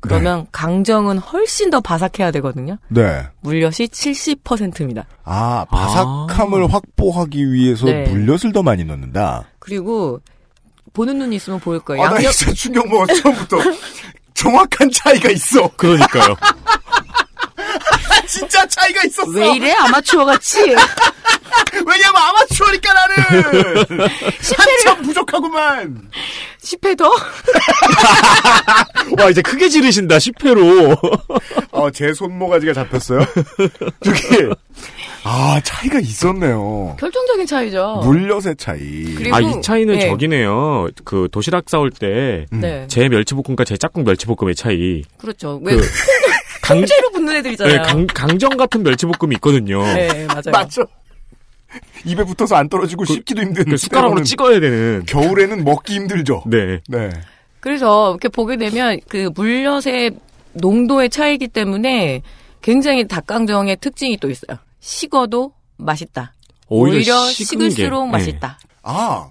그러면 강정은 훨씬 더 바삭해야 되거든요. 네. 물엿이 70%입니다. 아 바삭함을 확보하기 위해서 네. 물엿을 더 많이 넣는다. 그리고 보는 눈이 있으면 보일 거예요. 아, 나 양념 진짜 충격 먹어 처음부터. 정확한 차이가 있어. 그러니까요. 진짜 차이가 있었어. 왜 이래 아마추어 같이? 왜냐면 아마추어니까 나는 한참 부족하구만. 10회 더? 와 이제 크게 지르신다 10회로. 어, 제 손모가지가 잡혔어요. 저기 아 차이가 있었네요. 결정적인 차이죠. 물엿의 차이. 그리고- 아이 차이는 네. 저기네요. 그 도시락 싸올 때 네. 제 멸치볶음과 제 짝꿍 멸치볶음의 차이. 그렇죠. 왜 그 강, 통째로 붙는 애들 있잖아요. 네, 강, 강정 같은 멸치볶음이 있거든요. 네, 맞아요. 맞죠. 입에 붙어서 안 떨어지고 씹기도 힘든. 그 숟가락으로 찍어야 되는. 겨울에는 먹기 힘들죠. 네. 네. 그래서 이렇게 보게 되면 그 물엿의 농도의 차이기 때문에 굉장히 닭강정의 특징이 또 있어요. 식어도 맛있다. 오히려 오히려, 식을수록 게, 맛있다. 아,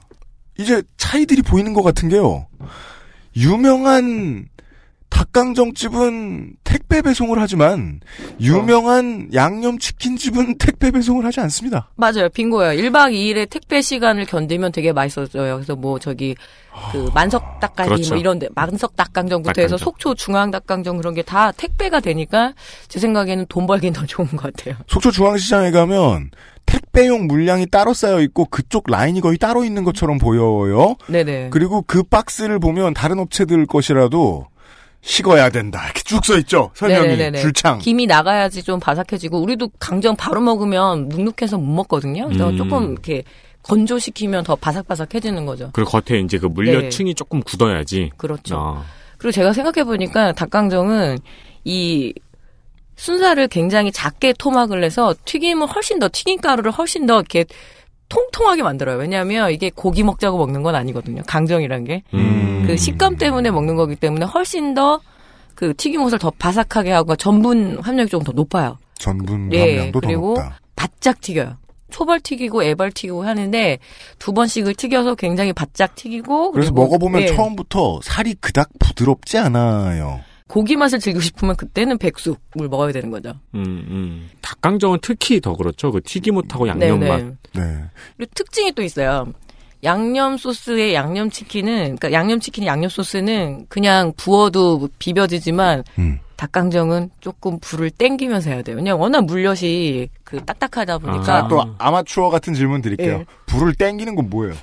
이제 차이들이 보이는 것 같은 게요. 유명한 닭강정집은 택배 배송을 하지만 유명한 양념치킨집은 택배 배송을 하지 않습니다. 맞아요. 빙고예요. 1박 2일의 택배 시간을 견디면 되게 맛있어져요. 그래서 뭐 저기 그 만석 닭갈비 그렇죠. 뭐 이런 데 만석 닭강정부터 해서 닭강정. 속초 중앙 닭강정 그런 게 다 택배가 되니까 제 생각에는 돈 벌기는 더 좋은 것 같아요. 속초 중앙시장에 가면 택배용 물량이 따로 쌓여 있고 그쪽 라인이 거의 따로 있는 것처럼 보여요. 네네. 그리고 그 박스를 보면 다른 업체들 것이라도 식어야 된다. 이렇게 쭉 써 있죠. 설명이 네네네네. 줄창. 김이 나가야지 좀 바삭해지고 우리도 강정 바로 먹으면 눅눅해서 못 먹거든요. 그래서 음. 조금 이렇게 건조시키면 더 바삭바삭해지는 거죠. 그리고 겉에 이제 그 네. 물엿층이 조금 굳어야지. 그렇죠. 아. 그리고 제가 생각해 보니까 닭강정은 이 순살을 굉장히 작게 토막을 내서 튀김을 훨씬 더 튀김 가루를 훨씬 더 이렇게 통통하게 만들어요. 왜냐하면 이게 고기 먹자고 먹는 건 아니거든요. 강정이란 게. 음. 그 식감 때문에 먹는 거기 때문에 훨씬 더 그 튀김옷을 더 바삭하게 하고 전분 함량이 조금 더 높아요. 전분 네, 함량도 그리고 더 높다. 바짝 튀겨요. 초벌 튀기고 애벌 튀기고 하는데 두 번씩을 튀겨서 굉장히 바짝 튀기고 그래서 먹어보면 예, 처음부터 살이 그닥 부드럽지 않아요. 고기 맛을 즐기고 싶으면 그때는 백숙을 먹어야 되는 거죠. 음, 음. 닭강정은 특히 더 그렇죠. 그 튀김옷하고 양념 맛. 네. 그리고 특징이 또 있어요. 양념 소스의 양념 치킨은 그러니까 양념 치킨 양념 소스는 그냥 부어도 비벼지지만 음. 닭강정은 조금 불을 땡기면서 해야 돼요. 왜냐면 워낙 물엿이 그 딱딱하다 보니까 자, 또 아마추어 같은 질문 드릴게요. 예. 불을 땡기는 건 뭐예요?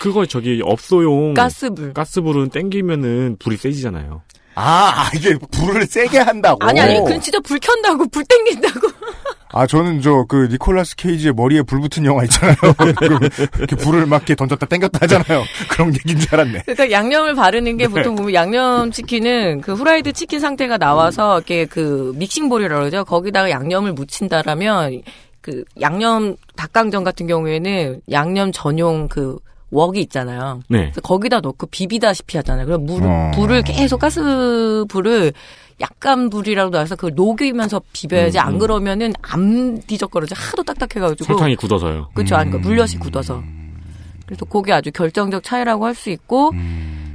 그거 저기 업소용 가스불. 가스불은 땡기면은 불이 세지잖아요. 아, 아, 이게 불을 세게 한다고. 아니 아니 그건 진짜 불 켠다고 불 땡긴다고. 아, 저는 저 그 니콜라스 케이지의 머리에 불 붙은 영화 있잖아요. 이렇게 불을 막 이렇게 던졌다 땡겼다 하잖아요. 그런 얘기인 줄 알았네. 그러니까 양념을 바르는 게 네. 보통 보면 양념 치킨은 그 후라이드 치킨 상태가 나와서 이렇게 그 mixing bowl이라고 그러죠. 거기다가 양념을 묻힌다라면 그 양념 닭강정 같은 경우에는 양념 전용 그 웍이 있잖아요. 네. 그래서 거기다 넣고 비비다시피 하잖아요. 그럼 물, 어. 불을 계속 가스 불을 약간 불이라도 나서 그걸 녹이면서 비벼야지 음, 안 음. 그러면은 안 뒤적거려져 하도 딱딱해가지고 설탕이 굳어서요. 그렇죠. 아니, 그러니까 물엿이 굳어서. 그래서 그게 아주 결정적 차이라고 할 수 있고,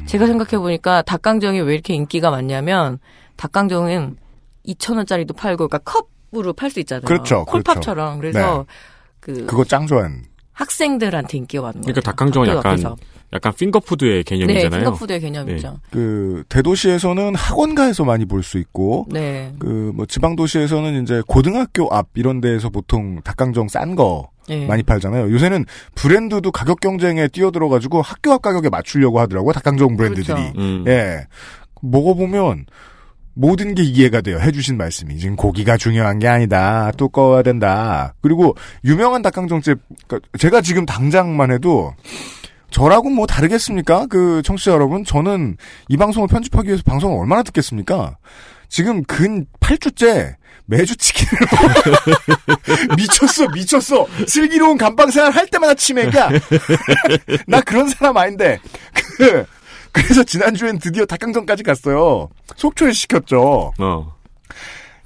제가 생각해 보니까 닭강정이 왜 이렇게 인기가 많냐면, 닭강정은 2,000원짜리도 팔고, 그러니까 컵으로 팔 수 있잖아요. 그렇죠, 콜팝처럼. 그래서 그, 그거 짱 좋아하는. 학생들한테 인기가 많은 거예요. 그러니까 닭강정은 약간 앞에서. 약간 핑거푸드의 네, 개념이잖아요. 핑거푸드의 개념이죠. 그 대도시에서는 학원가에서 많이 볼 수 있고 네. 그뭐 지방 도시에서는 이제 고등학교 앞 이런 데에서 보통 닭강정 싼거 네. 많이 팔잖아요. 요새는 브랜드도 가격 경쟁에 뛰어들어 가지고 학교 앞 가격에 맞추려고 하더라고요. 닭강정 브랜드들이. 그렇죠. 음. 예. 먹어보면 모든 게 이해가 돼요. 해주신 말씀이. 지금 고기가 중요한 게 아니다. 두꺼워야 된다. 그리고 유명한 닭강정집, 그러니까 제가 지금 당장만 해도 저라고 뭐 다르겠습니까? 그 청취자 여러분, 저는 이 방송을 편집하기 위해서 방송을 얼마나 듣겠습니까? 지금 근 8주째 매주 치킨을. 미쳤어, 미쳤어. 슬기로운 감방 생활 할 때마다 치맥이야. 나 그런 사람 아닌데. 그, 그래서 지난주엔 드디어 닭강정까지 갔어요. 속초에 시켰죠. 어.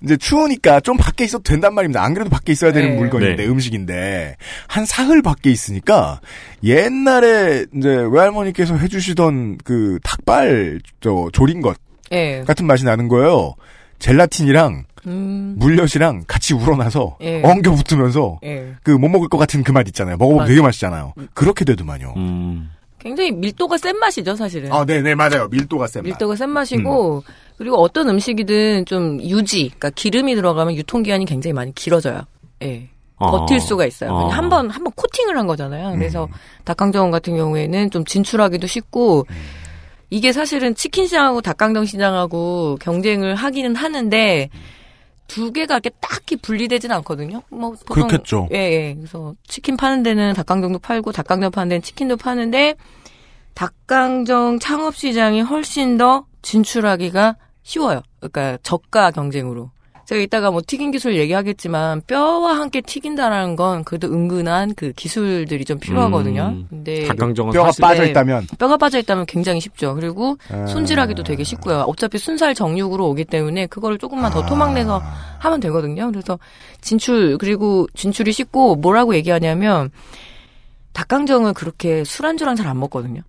이제 추우니까 좀 밖에 있어도 된단 말입니다. 안 그래도 밖에 있어야 되는 네. 물건인데, 네. 음식인데. 한 사흘 밖에 있으니까, 옛날에 이제 외할머니께서 해주시던 그 닭발, 저, 조린 것 예. 같은 맛이 나는 거예요. 젤라틴이랑 음. 물엿이랑 같이 우러나서 예. 엉겨 붙으면서 예. 그못 먹을 것 같은 그 맛 있잖아요. 먹어보면 맞아요. 되게 맛있잖아요. 그렇게 되더만요. 음. 굉장히 밀도가 센 맛이죠, 사실은. 아, 네네, 맞아요. 밀도가 센 맛. 밀도가 센 맛이고 그리고 어떤 음식이든 좀 유지, 그러니까 기름이 들어가면 유통기한이 굉장히 많이 길어져요. 예. 아. 버틸 수가 있어요. 아. 한 번, 한 번 코팅을 한 거잖아요. 그래서 음. 닭강정 같은 경우에는 좀 진출하기도 쉽고, 이게 사실은 치킨 시장하고 닭강정 시장하고 경쟁을 하기는 하는데, 두 개가 이렇게 딱히 분리되진 않거든요. 뭐, 보통 그렇겠죠. 예, 예. 그래서 치킨 파는 데는 닭강정도 팔고, 닭강정 파는 데는 치킨도 파는데, 닭강정 창업 시장이 훨씬 더 진출하기가 쉬워요. 그러니까 저가 경쟁으로. 제가 이따가 뭐 튀긴 기술 얘기하겠지만 뼈와 함께 튀긴다라는 건 그래도 은근한 그 기술들이 좀 필요하거든요. 음. 근데 닭강정은 뼈가 사실 빠져 있다면 뼈가 빠져 있다면 굉장히 쉽죠. 그리고 아. 손질하기도 되게 쉽고요. 어차피 순살 정육으로 오기 때문에 그거를 조금만 더 토막내서 하면 되거든요. 그래서 진출 그리고 진출이 쉽고 뭐라고 얘기하냐면 닭강정은 그렇게 술안주랑 잘 안 먹거든요.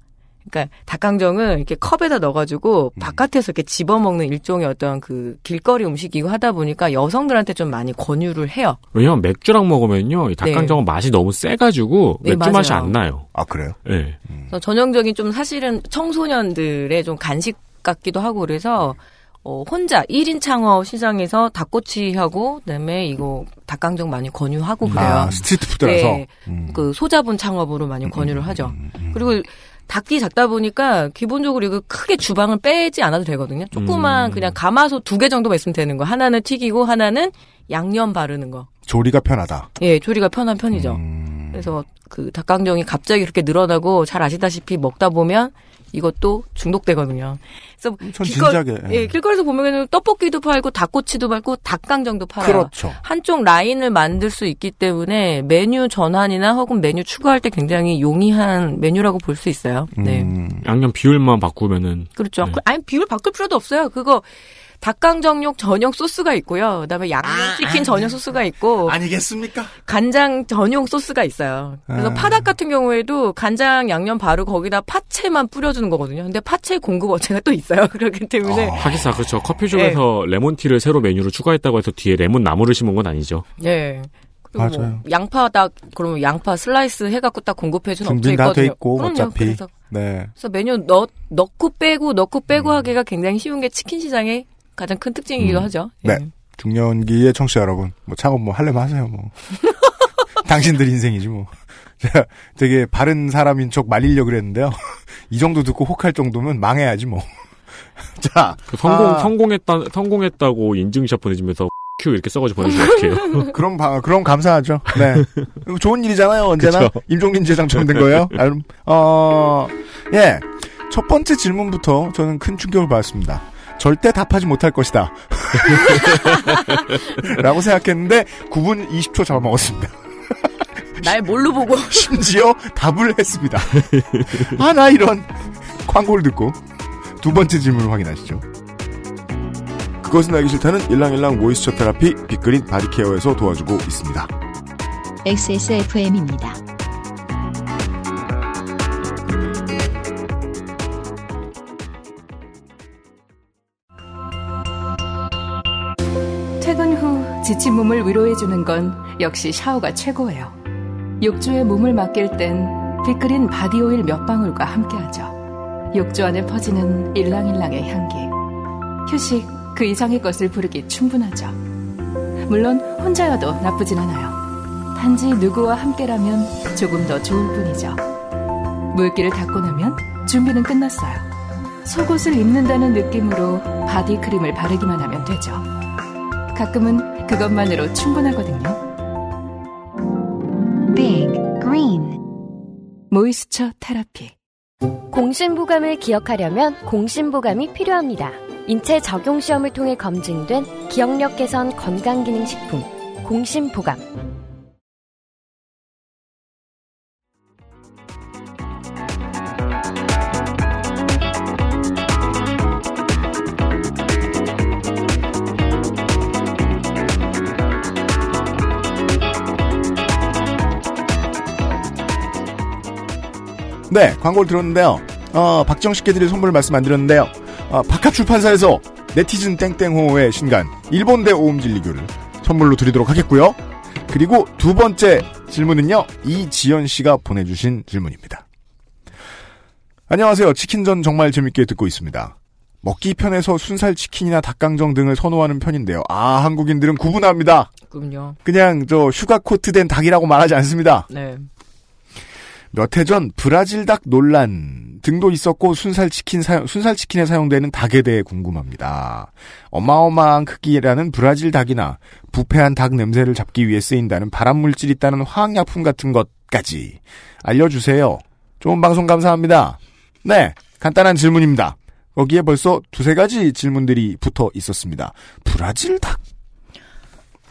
그러니까 닭강정은 이렇게 컵에다 넣어가지고 바깥에서 이렇게 집어먹는 일종의 어떤 그 길거리 음식이고 하다 보니까 여성들한테 좀 많이 권유를 해요. 왜냐면 맥주랑 먹으면요, 이 닭강정은 맛이 너무 세가지고 네, 맥주 맛이 맞아요. 안 나요. 아 그래요? 예. 그래서 전형적인 좀 사실은 청소년들의 좀 간식 같기도 하고 그래서 어, 혼자 1인 창업 시장에서 닭꼬치하고 그다음에 이거 닭강정 많이 권유하고 그래요. 아 street food라서. 네. 음. 그 소자본 창업으로 많이 권유를 하죠. 그리고 닭이 작다 보니까 기본적으로 이거 크게 주방을 빼지 않아도 되거든요. 조그만 음. 그냥 가마솥 두 개 정도만 있으면 되는 거. 하나는 튀기고 하나는 양념 바르는 거. 조리가 편하다. 예, 조리가 편한 편이죠. 음. 그래서 그 닭강정이 갑자기 그렇게 늘어나고 잘 아시다시피 먹다 보면 이것도 중독되거든요. 그래서 전 길거- 진작에. 예, 길거리에서 보면은 떡볶이도 팔고 닭꼬치도 팔고 닭강정도 팔아요. 그렇죠. 한쪽 라인을 만들 수 있기 때문에 메뉴 전환이나 혹은 메뉴 추가할 때 굉장히 용이한 메뉴라고 볼 수 있어요. 네. 음. 양념 비율만 바꾸면은 그렇죠. 네. 그- 아니 비율 바꿀 필요도 없어요. 그거 닭강정용 전용 소스가 있고요. 그다음에 양념 치킨 전용 소스가 있고 아니겠습니까? 간장 전용 소스가 있어요. 그래서 아. 파닭 같은 경우에도 간장 양념 바르고 거기다 파채만 뿌려주는 거거든요. 근데 파채 공급 업체가 또 있어요. 그렇기 때문에 하기사 그렇죠. 커피숍에서 lemon tea를 새로 메뉴로 추가했다고 해서 뒤에 레몬 나무를 심은 건 아니죠. 예. 그리고 뭐 맞아요. 양파닭 그러면 양파 슬라이스 해갖고 딱 공급해주는 업체 준비는 다돼 있거든요. 있고 그럼요. 어차피. 그래서, 네. 그래서 메뉴 넣, 넣고 빼고 넣고 빼고 음. 하기가 굉장히 쉬운 게 치킨 시장의 가장 큰 특징이기도 음. 하죠. 네. 예. 중년기의 청취자 여러분, 뭐 창업 뭐 하려면 하세요, 뭐. 당신들 인생이지 뭐. 제가 되게 바른 사람인 척 말리려 그랬는데요. 이 정도 듣고 혹할 정도면 망해야지 뭐. 자, 그 성공 아. 성공했다 성공했다고 인증샷 보내주면서 큐 이렇게 써가지고 보내주면 어떡해요? 그럼 바- 그럼 감사하죠. 네. 좋은 일이잖아요. 언제나 그쵸. 임종민 제장처럼 된 거예요. 알- 어, 예. 첫 번째 질문부터 저는 큰 충격을 받았습니다. 절대 답하지 못할 것이다. 라고 생각했는데 9분 20초 잡아먹었습니다. 날 뭘로 보고 심지어 답을 했습니다. 아, 나 이런 광고를 듣고 두 번째 질문을 확인하시죠. 그것은 알기 싫다는 일랑일랑 모이스처 테라피 빅그린 바디케어에서 도와주고 있습니다. XSFM입니다. 퇴근 후 지친 몸을 위로해주는 건 역시 샤워가 최고예요. 욕조에 몸을 맡길 땐 빅그린 바디오일 몇 방울과 함께하죠. 욕조 안에 퍼지는 일랑일랑의 향기. 휴식 그 이상의 것을 부르기 충분하죠. 물론 혼자여도 나쁘진 않아요. 단지 누구와 함께라면 조금 더 좋을 뿐이죠. 물기를 닦고 나면 준비는 끝났어요. 속옷을 입는다는 느낌으로 바디크림을 바르기만 하면 되죠. 가끔은 그것만으로 충분하거든요. Big Green 모이스처 테라피. 공심보감을 기억하려면 공심보감이 필요합니다. 인체 적용 시험을 통해 검증된 기억력 개선 건강기능식품 공심보감. 네, 광고를 들었는데요. 어, 박정 씨께 드릴 선물 말씀 안 드렸는데요. 어, 박하 출판사에서 네티즌 땡땡호의 신간 일본 대 옴진리교를 선물로 드리도록 하겠고요. 그리고 두 번째 질문은요. 이지연 씨가 보내주신 질문입니다. 안녕하세요. 치킨전 정말 재밌게 듣고 있습니다. 먹기 편해서 순살 치킨이나 닭강정 등을 선호하는 편인데요. 아, 한국인들은 구분합니다. 그럼요. 그냥 저 sugar coat된 닭이라고 말하지 않습니다. 네. 몇 해 전 브라질 닭 논란 등도 있었고 순살 치킨 사용, 순살 치킨에 사용되는 닭에 대해 궁금합니다. 어마어마한 크기라는 브라질 닭이나 부패한 닭 냄새를 잡기 위해 쓰인다는 발암 물질이 있다는 화학약품 같은 것까지 알려주세요. 좋은 방송 감사합니다. 네, 간단한 질문입니다. 거기에 벌써 두세 가지 질문들이 붙어 있었습니다. 브라질 닭?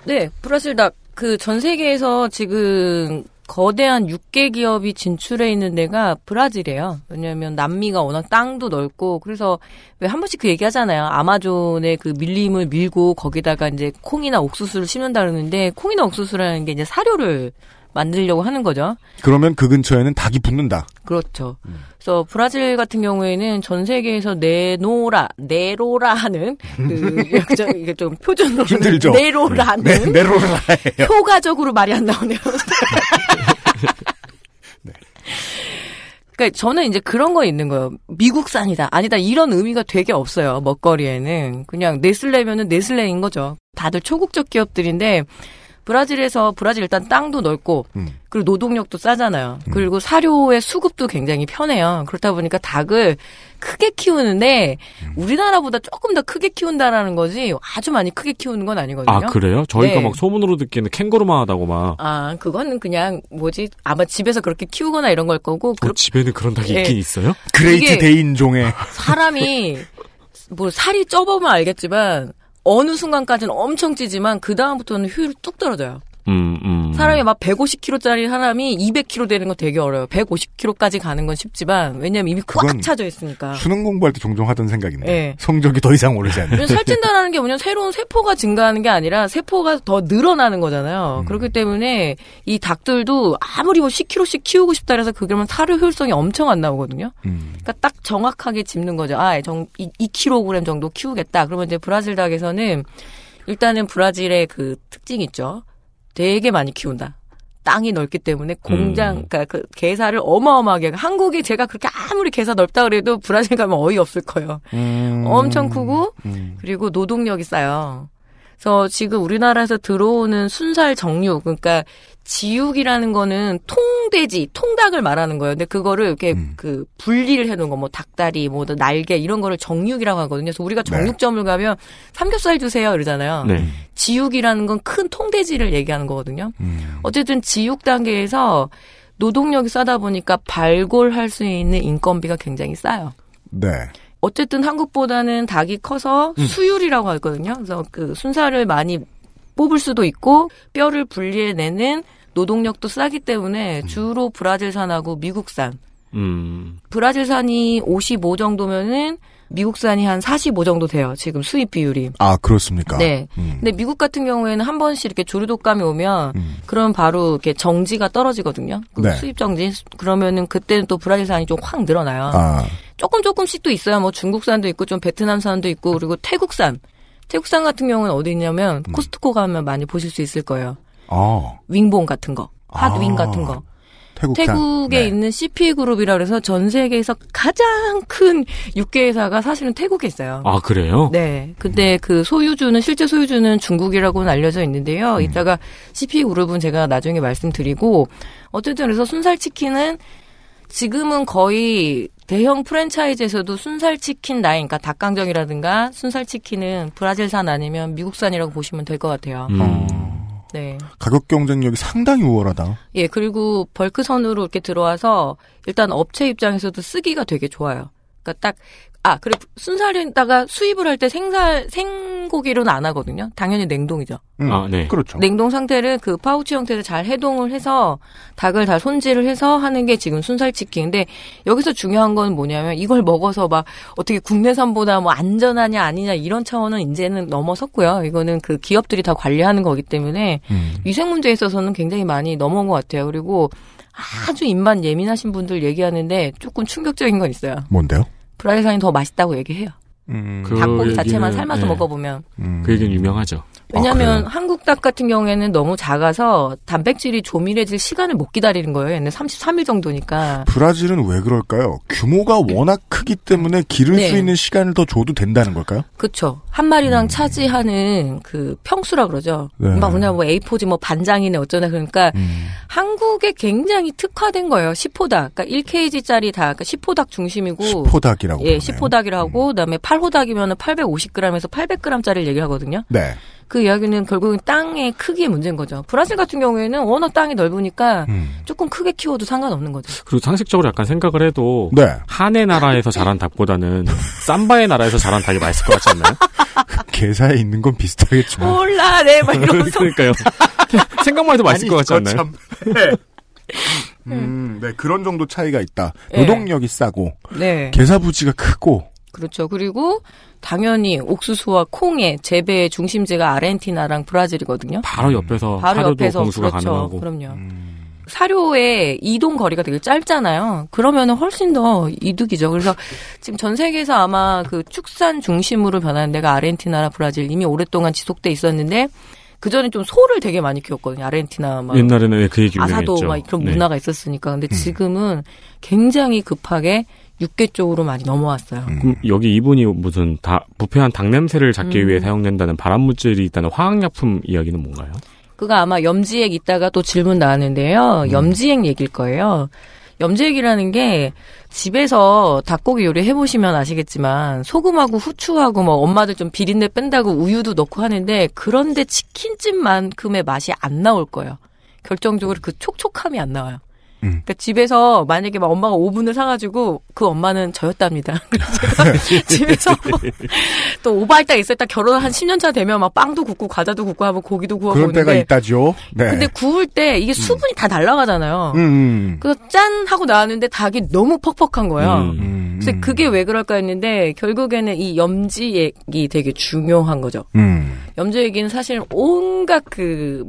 네, 브라질 닭. 그 전 세계에서 지금 거대한 육계 기업이 진출해 있는 데가 브라질이에요. 왜냐하면 남미가 워낙 땅도 넓고 그래서 왜 한 번씩 그 얘기하잖아요. 아마존의 그 밀림을 밀고 거기다가 이제 콩이나 옥수수를 심는다 그러는데 콩이나 옥수수라는 게 이제 사료를 만들려고 하는 거죠. 그러면 그 근처에는 닭이 붙는다. 그렇죠. 그래서 브라질 같은 경우에는 전 세계에서 네노라, 네로라 하는 그 좀- 이게 좀 표준으로 힘들죠? 네로라 하는 네, 네로라예요. 효과적으로 말이 안 나오네요. 그러니까 저는 이제 그런 거 있는 거예요. 미국산이다. 아니다. 이런 의미가 되게 없어요. 먹거리에는. 그냥 네슬레면은 네슬레인 거죠. 다들 초국적 기업들인데 브라질에서 브라질 일단 땅도 넓고 음. 그리고 노동력도 싸잖아요. 그리고 사료의 수급도 굉장히 편해요. 그렇다 보니까 닭을 크게 키우는데 음. 우리나라보다 조금 더 크게 키운다라는 거지 아주 많이 크게 키우는 건 아니거든요. 아 그래요? 저희가 네. 막 소문으로 듣기에는 캥거루만 하다고 막 아, 그거는 그냥 뭐지? 아마 집에서 그렇게 키우거나 이런 걸 거고 어, 집에는 그런 닭이 예. 있긴 있어요? Great Dane종의 사람이 뭐 살이 쪄보면 알겠지만 어느 순간까지는 엄청 찌지만 그 다음부터는 효율이 뚝 떨어져요. 음, 음. 사람이 막 150kg짜리 사람이 200kg 되는 건 되게 어려워요. 150kg까지 가는 건 쉽지만 왜냐면 이미 꽉 차져 있으니까. 수능 공부할 때 종종 하던 생각인데 네. 성적이 더 이상 오르지 않는. 살찐다라는 게 뭐냐면 새로운 세포가 증가하는 게 아니라 세포가 더 늘어나는 거잖아요. 그렇기 때문에 이 닭들도 아무리 뭐 10kg씩 키우고 싶다 해서 그러면 사료 효율성이 엄청 안 나오거든요. 음. 그러니까 딱 정확하게 짚는 거죠. 아, 정, 2, 2kg 정도 키우겠다. 그러면 이제 브라질 닭에서는 일단은 브라질의 그 특징이 있죠. 되게 많이 키운다. 땅이 넓기 때문에 공장, 그러니까 그 개사를 어마어마하게 한국이 제가 그렇게 아무리 개사 넓다 그래도 브라질 가면 어이 없을 거예요. 음. 엄청 크고 음. 그리고 노동력이 싸요. 그래서 지금 우리나라에서 들어오는 순살 정류, 그러니까 지육이라는 거는 통돼지, 통닭을 말하는 거예요. 근데 그거를 이렇게 음. 그 분리를 해놓은 거, 뭐 닭다리, 뭐 날개 이런 거를 정육이라고 하거든요. 그래서 우리가 네. 정육점을 가면 삼겹살 주세요 이러잖아요. 네. 지육이라는 건 큰 통돼지를 얘기하는 거거든요. 음. 어쨌든 지육 단계에서 노동력이 싸다 보니까 발골할 수 있는 인건비가 굉장히 싸요. 네. 어쨌든 한국보다는 닭이 커서 음. 수율이라고 하거든요. 그래서 그 순살을 많이 뽑을 수도 있고 뼈를 분리해내는 노동력도 싸기 때문에 주로 브라질산하고 미국산. 음. 브라질산이 55 정도면은 미국산이 한 45 정도 돼요. 지금 수입 비율이. 아, 그렇습니까? 네. 음. 근데 미국 같은 경우에는 한 번씩 이렇게 조류독감이 오면 음. 그럼 바로 이렇게 정지가 떨어지거든요. 그 네. 수입 정지. 그러면은 그때는 또 브라질산이 좀 확 늘어나요. 아, 조금 조금씩 또 있어요. 뭐 중국산도 있고 좀 베트남산도 있고 그리고 태국산. 태국산 같은 경우는 어디 있냐면 음. 코스트코 가면 많이 보실 수 있을 거예요. 아, 윙봉 같은 거. 핫윙 아. 같은 거. 태국산. 태국에 네. 있는 CP 그룹이라 그래서 전 세계에서 가장 큰 육계 회사가 사실은 태국에 있어요. 아, 그래요? 네. 근데 그 소유주는 실제 소유주는 중국이라고는 알려져 있는데요. 음. 이따가 CP 그룹은 제가 나중에 말씀드리고 어쨌든 그래서 순살 치킨은 지금은 거의 대형 프랜차이즈에서도 순살 치킨 라인, 그러니까 닭강정이라든가 순살 치킨은 브라질산 아니면 미국산이라고 보시면 될 것 같아요. 음. 네. 가격 경쟁력이 상당히 우월하다. 예, 그리고 벌크선으로 이렇게 들어와서 일단 업체 입장에서도 쓰기가 되게 좋아요. 그러니까 딱 아, 그래 순살에다가 수입을 할 때 생살 생고기로는 안 하거든요. 당연히 냉동이죠. 음, 아, 네. 그렇죠. 냉동 상태를 그 파우치 형태로 잘 해동을 해서 닭을 다 손질을 해서 하는 게 지금 순살 치킨. 근데 여기서 중요한 건 뭐냐면 이걸 먹어서 막 어떻게 국내산보다 뭐 안전하냐 아니냐 이런 차원은 이제는 넘어섰고요. 이거는 그 기업들이 다 관리하는 거기 때문에 음. 위생 문제에 있어서는 굉장히 많이 넘어온 것 같아요. 그리고 아주 입만 예민하신 분들 얘기하는데 조금 충격적인 건 있어요. 뭔데요? 브라질산이 더 맛있다고 얘기해요. 음. 그 닭고기 자체만 삶아서 네. 먹어보면. 음. 그 얘기는 유명하죠. 왜냐하면 그래요? 한국 닭 같은 경우에는 너무 작아서 단백질이 조밀해질 시간을 못 기다리는 거예요. 얘는 33일 정도니까. 브라질은 왜 그럴까요? 규모가 워낙 크기 때문에 기를 네. 수 있는 시간을 더 줘도 된다는 걸까요? 그쵸. 한 마리당 차지하는 그 평수라 그러죠. 네. 막 그냥 뭐 A4지 뭐 반장이네 어쩌나 그러니까 음. 한국에 굉장히 특화된 거예요. 10호 닭. 그러니까 1kg짜리 닭. 그러니까 10호 닭 중심이고. 시포닭이라고. 예, 그러네요. 10호 닭이라고 그다음에 8호 닭이면 850g에서 800g짜리를 얘기하거든요. 네. 그 이야기는 결국은 땅의 크기의 문제인 거죠. 브라질 같은 경우에는 워낙 땅이 넓으니까 음. 조금 크게 키워도 상관없는 거죠. 그리고 상식적으로 약간 생각을 해도 네. 한의 나라에서 자란 닭보다는 삼바의 나라에서 자란 닭이 맛있을 것 같지 않나요? 개사에 있는 건 비슷하겠지만. 몰라, 네, 막 이러면서. 그러니까요. 생각만 해도 맛있을 것 같지 아니, 않나요? 참. 네. 음, 네, 그런 정도 차이가 있다. 네. 노동력이 싸고, 네. 개사 부지가 크고, 그렇죠. 그리고 당연히 옥수수와 콩의 재배의 중심지가 아르헨티나랑 브라질이거든요. 바로 옆에서 바로 사료도 옆에서 공수가 그렇죠. 가능하고. 그럼요. 음. 사료의 이동 거리가 되게 짧잖아요. 그러면은 훨씬 더 이득이죠. 그래서 지금 전 세계에서 아마 그 축산 중심으로 변하는 데가 아르헨티나나 브라질 이미 오랫동안 지속돼 있었는데 그 전에 좀 소를 되게 많이 키웠거든요. 아르헨티나 막 옛날에는 왜그 얘기. 아사도 막 그런 네. 문화가 있었으니까. 근데 음. 지금은 굉장히 급하게 육계 쪽으로 많이 넘어왔어요. 음. 그럼 여기 이분이 무슨 다 부패한 닭 냄새를 잡기 음. 위해 사용된다는 발암 물질이 있다는 화학약품 이야기는 뭔가요? 그거 아마 염지액 있다가 또 질문 나왔는데요. 음. 염지액 얘기일 거예요. 염지액이라는 게 집에서 닭고기 요리 해보시면 아시겠지만 소금하고 후추하고 뭐 엄마들 좀 비린내 뺀다고 우유도 넣고 하는데 그런데 치킨집만큼의 맛이 안 나올 거예요. 결정적으로 그 촉촉함이 안 나와요. 음. 그러니까 집에서 만약에 막 엄마가 오븐을 사가지고 그 엄마는 저였답니다. 그래서 제가 집에서 또 오버할 때 있을 때 결혼 한 10년 차 되면 막 빵도 굽고 과자도 굽고 하고 고기도 구워 그런 때가 먹는데 있다죠. 네. 근데 구울 때 이게 수분이 다 날아가잖아요. 음, 음. 그래서 짠 하고 나왔는데 닭이 너무 퍽퍽한 거예요. 음. 음, 그래서 음. 그게 왜 그럴까 했는데 결국에는 이 염지액이 되게 중요한 거죠. 음. 염지액은 사실 온갖 그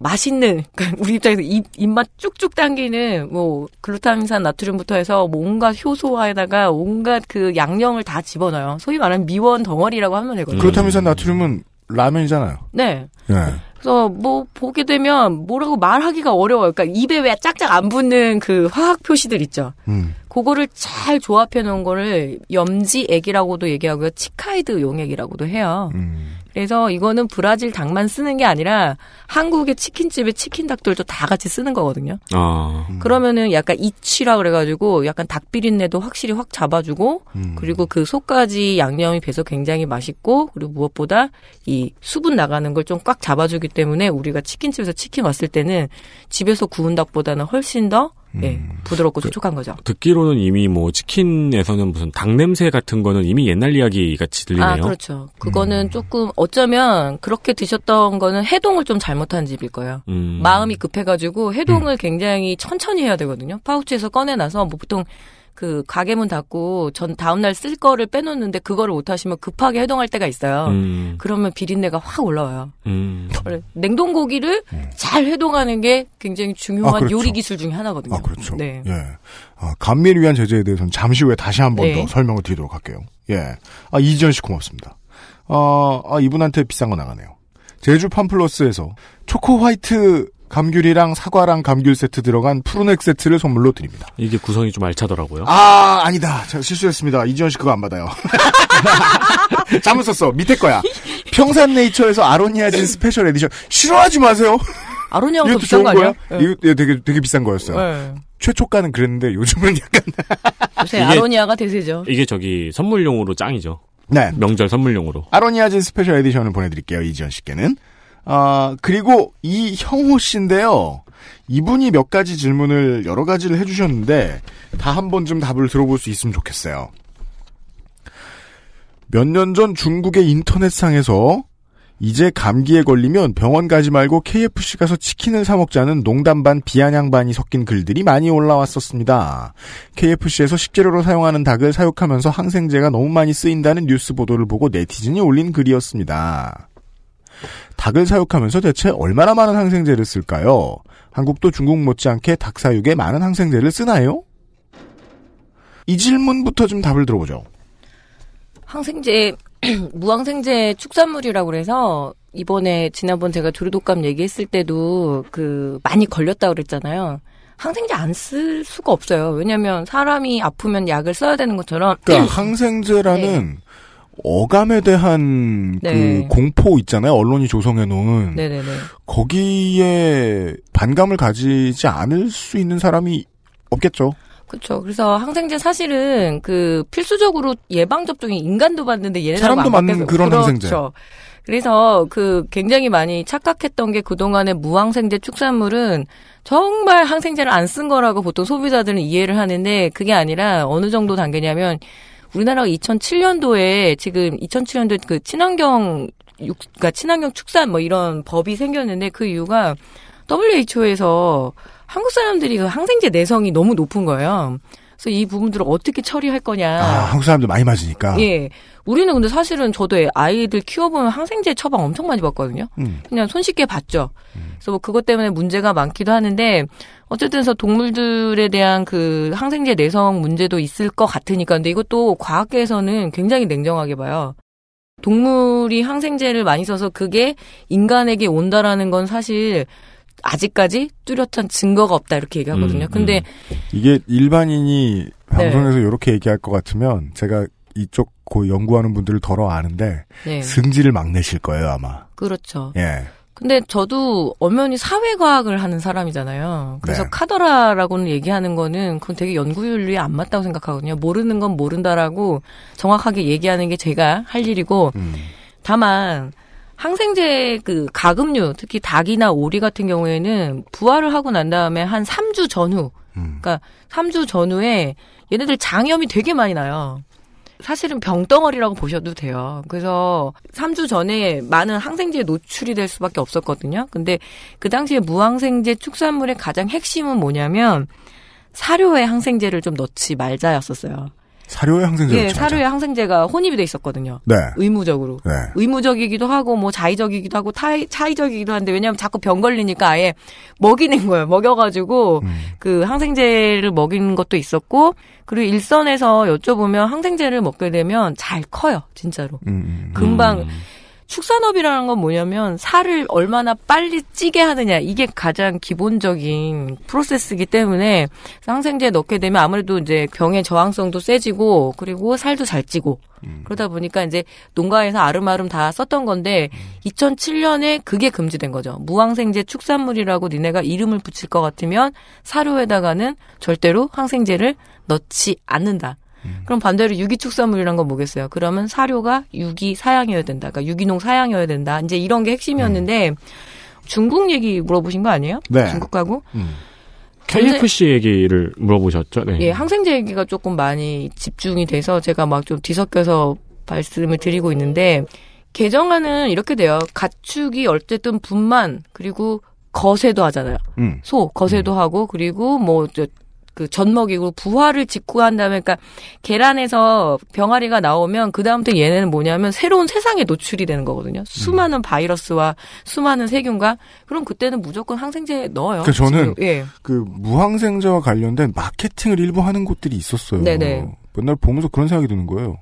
맛있는 그러니까 우리 입장에서 입, 입맛 쭉쭉 당기는 뭐 글루타민산 나트륨부터 해서 뭐 온갖 효소화에다가 온갖 그 양념을 다 집어넣어요. 소위 말하는 미원 덩어리라고 하면 되거든요. 글루타민산 나트륨은 라면이잖아요. 네. 네. 그래서 뭐 보게 되면 뭐라고 말하기가 어려워요. 그러니까 입에 왜 짝짝 안 붙는 그 화학 표시들 있죠. 음. 그거를 잘 조합해 놓은 거를 염지액이라고도 얘기하고요. 치카이드 용액이라고도 해요. 음. 그래서 이거는 브라질 닭만 쓰는 게 아니라 한국의 치킨집의 치킨 닭들도 다 같이 쓰는 거거든요. 아. 그러면은 약간 이치라 그래가지고 약간 닭 비린내도 확실히 확 잡아주고 음. 그리고 그 속까지 양념이 배서 굉장히 맛있고 그리고 무엇보다 이 수분 나가는 걸 좀 꽉 잡아주기 때문에 우리가 치킨집에서 치킨 왔을 때는 집에서 구운 닭보다는 훨씬 더 예, 음. 부드럽고 촉촉한 거죠. 듣기로는 이미 뭐 치킨에서는 무슨 닭 냄새 같은 거는 이미 옛날 이야기 같이 들리네요. 아, 그렇죠. 그거는 조금 어쩌면 그렇게 드셨던 거는 해동을 좀 잘못한 집일 거예요. 음. 마음이 급해가지고 해동을 굉장히 천천히 해야 되거든요. 파우치에서 꺼내놔서 뭐 보통 그 가게 문 닫고 전 다음날 쓸 거를 빼놓는데 그거를 못 하시면 급하게 해동할 때가 있어요. 음. 그러면 비린내가 확 올라와요. 음. 냉동 고기를 잘 해동하는 게 굉장히 중요한 아, 그렇죠. 요리 기술 중에 하나거든요. 아, 그렇죠. 네. 예. 아, 감미를 위한 제재에 대해서는 잠시 후에 다시 한 번더 네. 설명을 드리도록 할게요. 예. 아, 이지연 씨 고맙습니다. 어, 아, 이분한테 비싼 거 나가네요. 제주 팜플러스에서 초코 화이트 감귤이랑 사과랑 감귤 세트 들어간 푸르넥 세트를 선물로 드립니다. 이게 구성이 좀 알차더라고요. 아, 아니다. 제가 실수했습니다. 이지연 씨 그거 안 받아요. 잘못 썼어. 밑에 거야. 평산 네이처에서 아로니아진 special edition. 싫어하지 마세요. 아로니아가 더 비싼 거 아니야? 거야? 이거 예, 되게 되게 비싼 거였어요. 네. 최초가는 그랬는데 요즘은 약간 요새 아로니아가 대세죠. 이게 저기 선물용으로 짱이죠. 네. 명절 선물용으로. 아로니아진 special edition을 보내드릴게요. 이지연 씨께는. 아 그리고 이 형호 씨인데요. 이분이 몇 가지 질문을 여러 가지를 해주셨는데 다 한 번쯤 답을 들어볼 수 있으면 좋겠어요. 몇 년 전 중국의 인터넷상에서 이제 감기에 걸리면 병원 가지 말고 KFC 가서 치킨을 사 먹자는 농담 반 비아냥 반이 섞인 글들이 많이 올라왔었습니다. KFC에서 식재료로 사용하는 닭을 사육하면서 항생제가 너무 많이 쓰인다는 뉴스 보도를 보고 네티즌이 올린 글이었습니다. 닭을 사육하면서 대체 얼마나 많은 항생제를 쓸까요? 한국도 중국 못지않게 닭 사육에 많은 항생제를 쓰나요? 이 질문부터 좀 답을 들어보죠. 항생제 무항생제 축산물이라고 그래서 이번에 지난번 제가 조류독감 얘기했을 때도 그 많이 걸렸다 그랬잖아요. 항생제 안 쓸 수가 없어요. 왜냐하면 사람이 아프면 약을 써야 되는 것처럼 그러니까 항생제라는 어감에 대한 네. 그 공포 있잖아요. 언론이 조성해 놓은 네네네. 거기에 반감을 가지지 않을 수 있는 사람이 없겠죠. 그렇죠. 그래서 항생제 사실은 그 필수적으로 예방 접종이 인간도 받는데 얘네들하고 사람도 안 맞는 그런 그렇죠. 항생제. 그래서 그 굉장히 많이 착각했던 게 그동안의 무항생제 축산물은 정말 항생제를 안 쓴 거라고 보통 소비자들은 이해를 하는데 그게 아니라 어느 정도 단계냐면 우리나라가 2007년도에 지금 2007년도에 그 친환경 육, 그러니까 친환경 축산 뭐 이런 법이 생겼는데 그 이유가 WHO에서 한국 사람들이 그 항생제 내성이 너무 높은 거예요. 그래서 이 부분들을 어떻게 처리할 거냐. 아, 한국 사람들 많이 맞으니까. 예. 우리는 근데 사실은 저도 아이들 키워보면 항생제 처방 엄청 많이 받거든요. 음. 그냥 손쉽게 받죠. 그래서 뭐 그것 때문에 문제가 많기도 하는데 어쨌든 그래서 동물들에 대한 그 항생제 내성 문제도 있을 것 같으니까 근데 이것도 과학계에서는 굉장히 냉정하게 봐요. 동물이 항생제를 많이 써서 그게 인간에게 온다라는 건 사실 아직까지 뚜렷한 증거가 없다 이렇게 얘기하거든요. 음, 근데 이게 일반인이 네. 방송에서 이렇게 얘기할 것 같으면 제가 이쪽 그 연구하는 분들을 덜어 아는데 네. 승질을 막 내실 거예요 아마. 그렇죠. 예. 근데 저도 엄연히 사회과학을 하는 사람이잖아요. 그래서 네. 카더라라고는 얘기하는 거는 그건 되게 연구윤리에 안 맞다고 생각하거든요. 모르는 건 모른다라고 정확하게 얘기하는 게 제가 할 일이고 음. 다만 항생제 그 가금류 특히 닭이나 오리 같은 경우에는 부화를 하고 난 다음에 한 3주 전후 음. 그러니까 3주 전후에 얘네들 장염이 되게 많이 나요. 사실은 병덩어리라고 보셔도 돼요. 그래서 3주 전에 많은 항생제에 노출이 될 수밖에 없었거든요. 근데 그 당시에 무항생제 축산물의 가장 핵심은 뭐냐면 사료에 항생제를 좀 넣지 말자였었어요. 사료에 항생제 예. 사료에 항생제가 혼입이 돼 있었거든요. 네. 의무적으로. 네. 의무적이기도 하고 뭐 자의적이기도 하고 타이, 차의적이기도 한데 왜냐하면 자꾸 병 걸리니까 아예 먹이는 거예요. 먹여가지고 음. 그 항생제를 먹이는 것도 있었고 그리고 일선에서 여쭤보면 항생제를 먹게 되면 잘 커요. 진짜로. 음, 음. 금방 음. 축산업이라는 건 뭐냐면 살을 얼마나 빨리 찌게 하느냐 이게 가장 기본적인 프로세스이기 때문에 항생제 넣게 되면 아무래도 이제 병의 저항성도 세지고 그리고 살도 잘 찌고 그러다 보니까 이제 농가에서 아름아름 다 썼던 건데 2007년에 그게 금지된 거죠. 무항생제 축산물이라고 니네가 이름을 붙일 것 같으면 사료에다가는 절대로 항생제를 넣지 않는다. 그럼 반대로 유기축산물이란 건 뭐겠어요? 그러면 사료가 유기 사양이어야 된다. 그러니까 유기농 사양이어야 된다. 이제 이런 게 핵심이었는데 중국 얘기 물어보신 거 아니에요? 네. 중국 가고? KFC 얘기를 물어보셨죠? 네. 예, 항생제 얘기가 조금 많이 집중이 돼서 제가 막 좀 뒤섞여서 말씀을 드리고 있는데 개정안은 이렇게 돼요. 가축이 어쨌든 분만 그리고 거세도 하잖아요. 음. 소 거세도 하고 그리고 뭐저 그 젖먹이고 부화를 짓고 한 다음에 그러니까 계란에서 병아리가 나오면 그 다음부터 얘네는 뭐냐면 새로운 세상에 노출이 되는 거거든요. 수많은 바이러스와 수많은 세균과 그럼 그때는 무조건 항생제 넣어요. 그러니까 저는 지금, 예. 그 무항생제와 관련된 마케팅을 일부 하는 곳들이 있었어요. 네네. 맨날 보면서 그런 생각이 드는 거예요.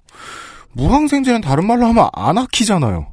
무항생제는 다른 말로 하면 아나키잖아요.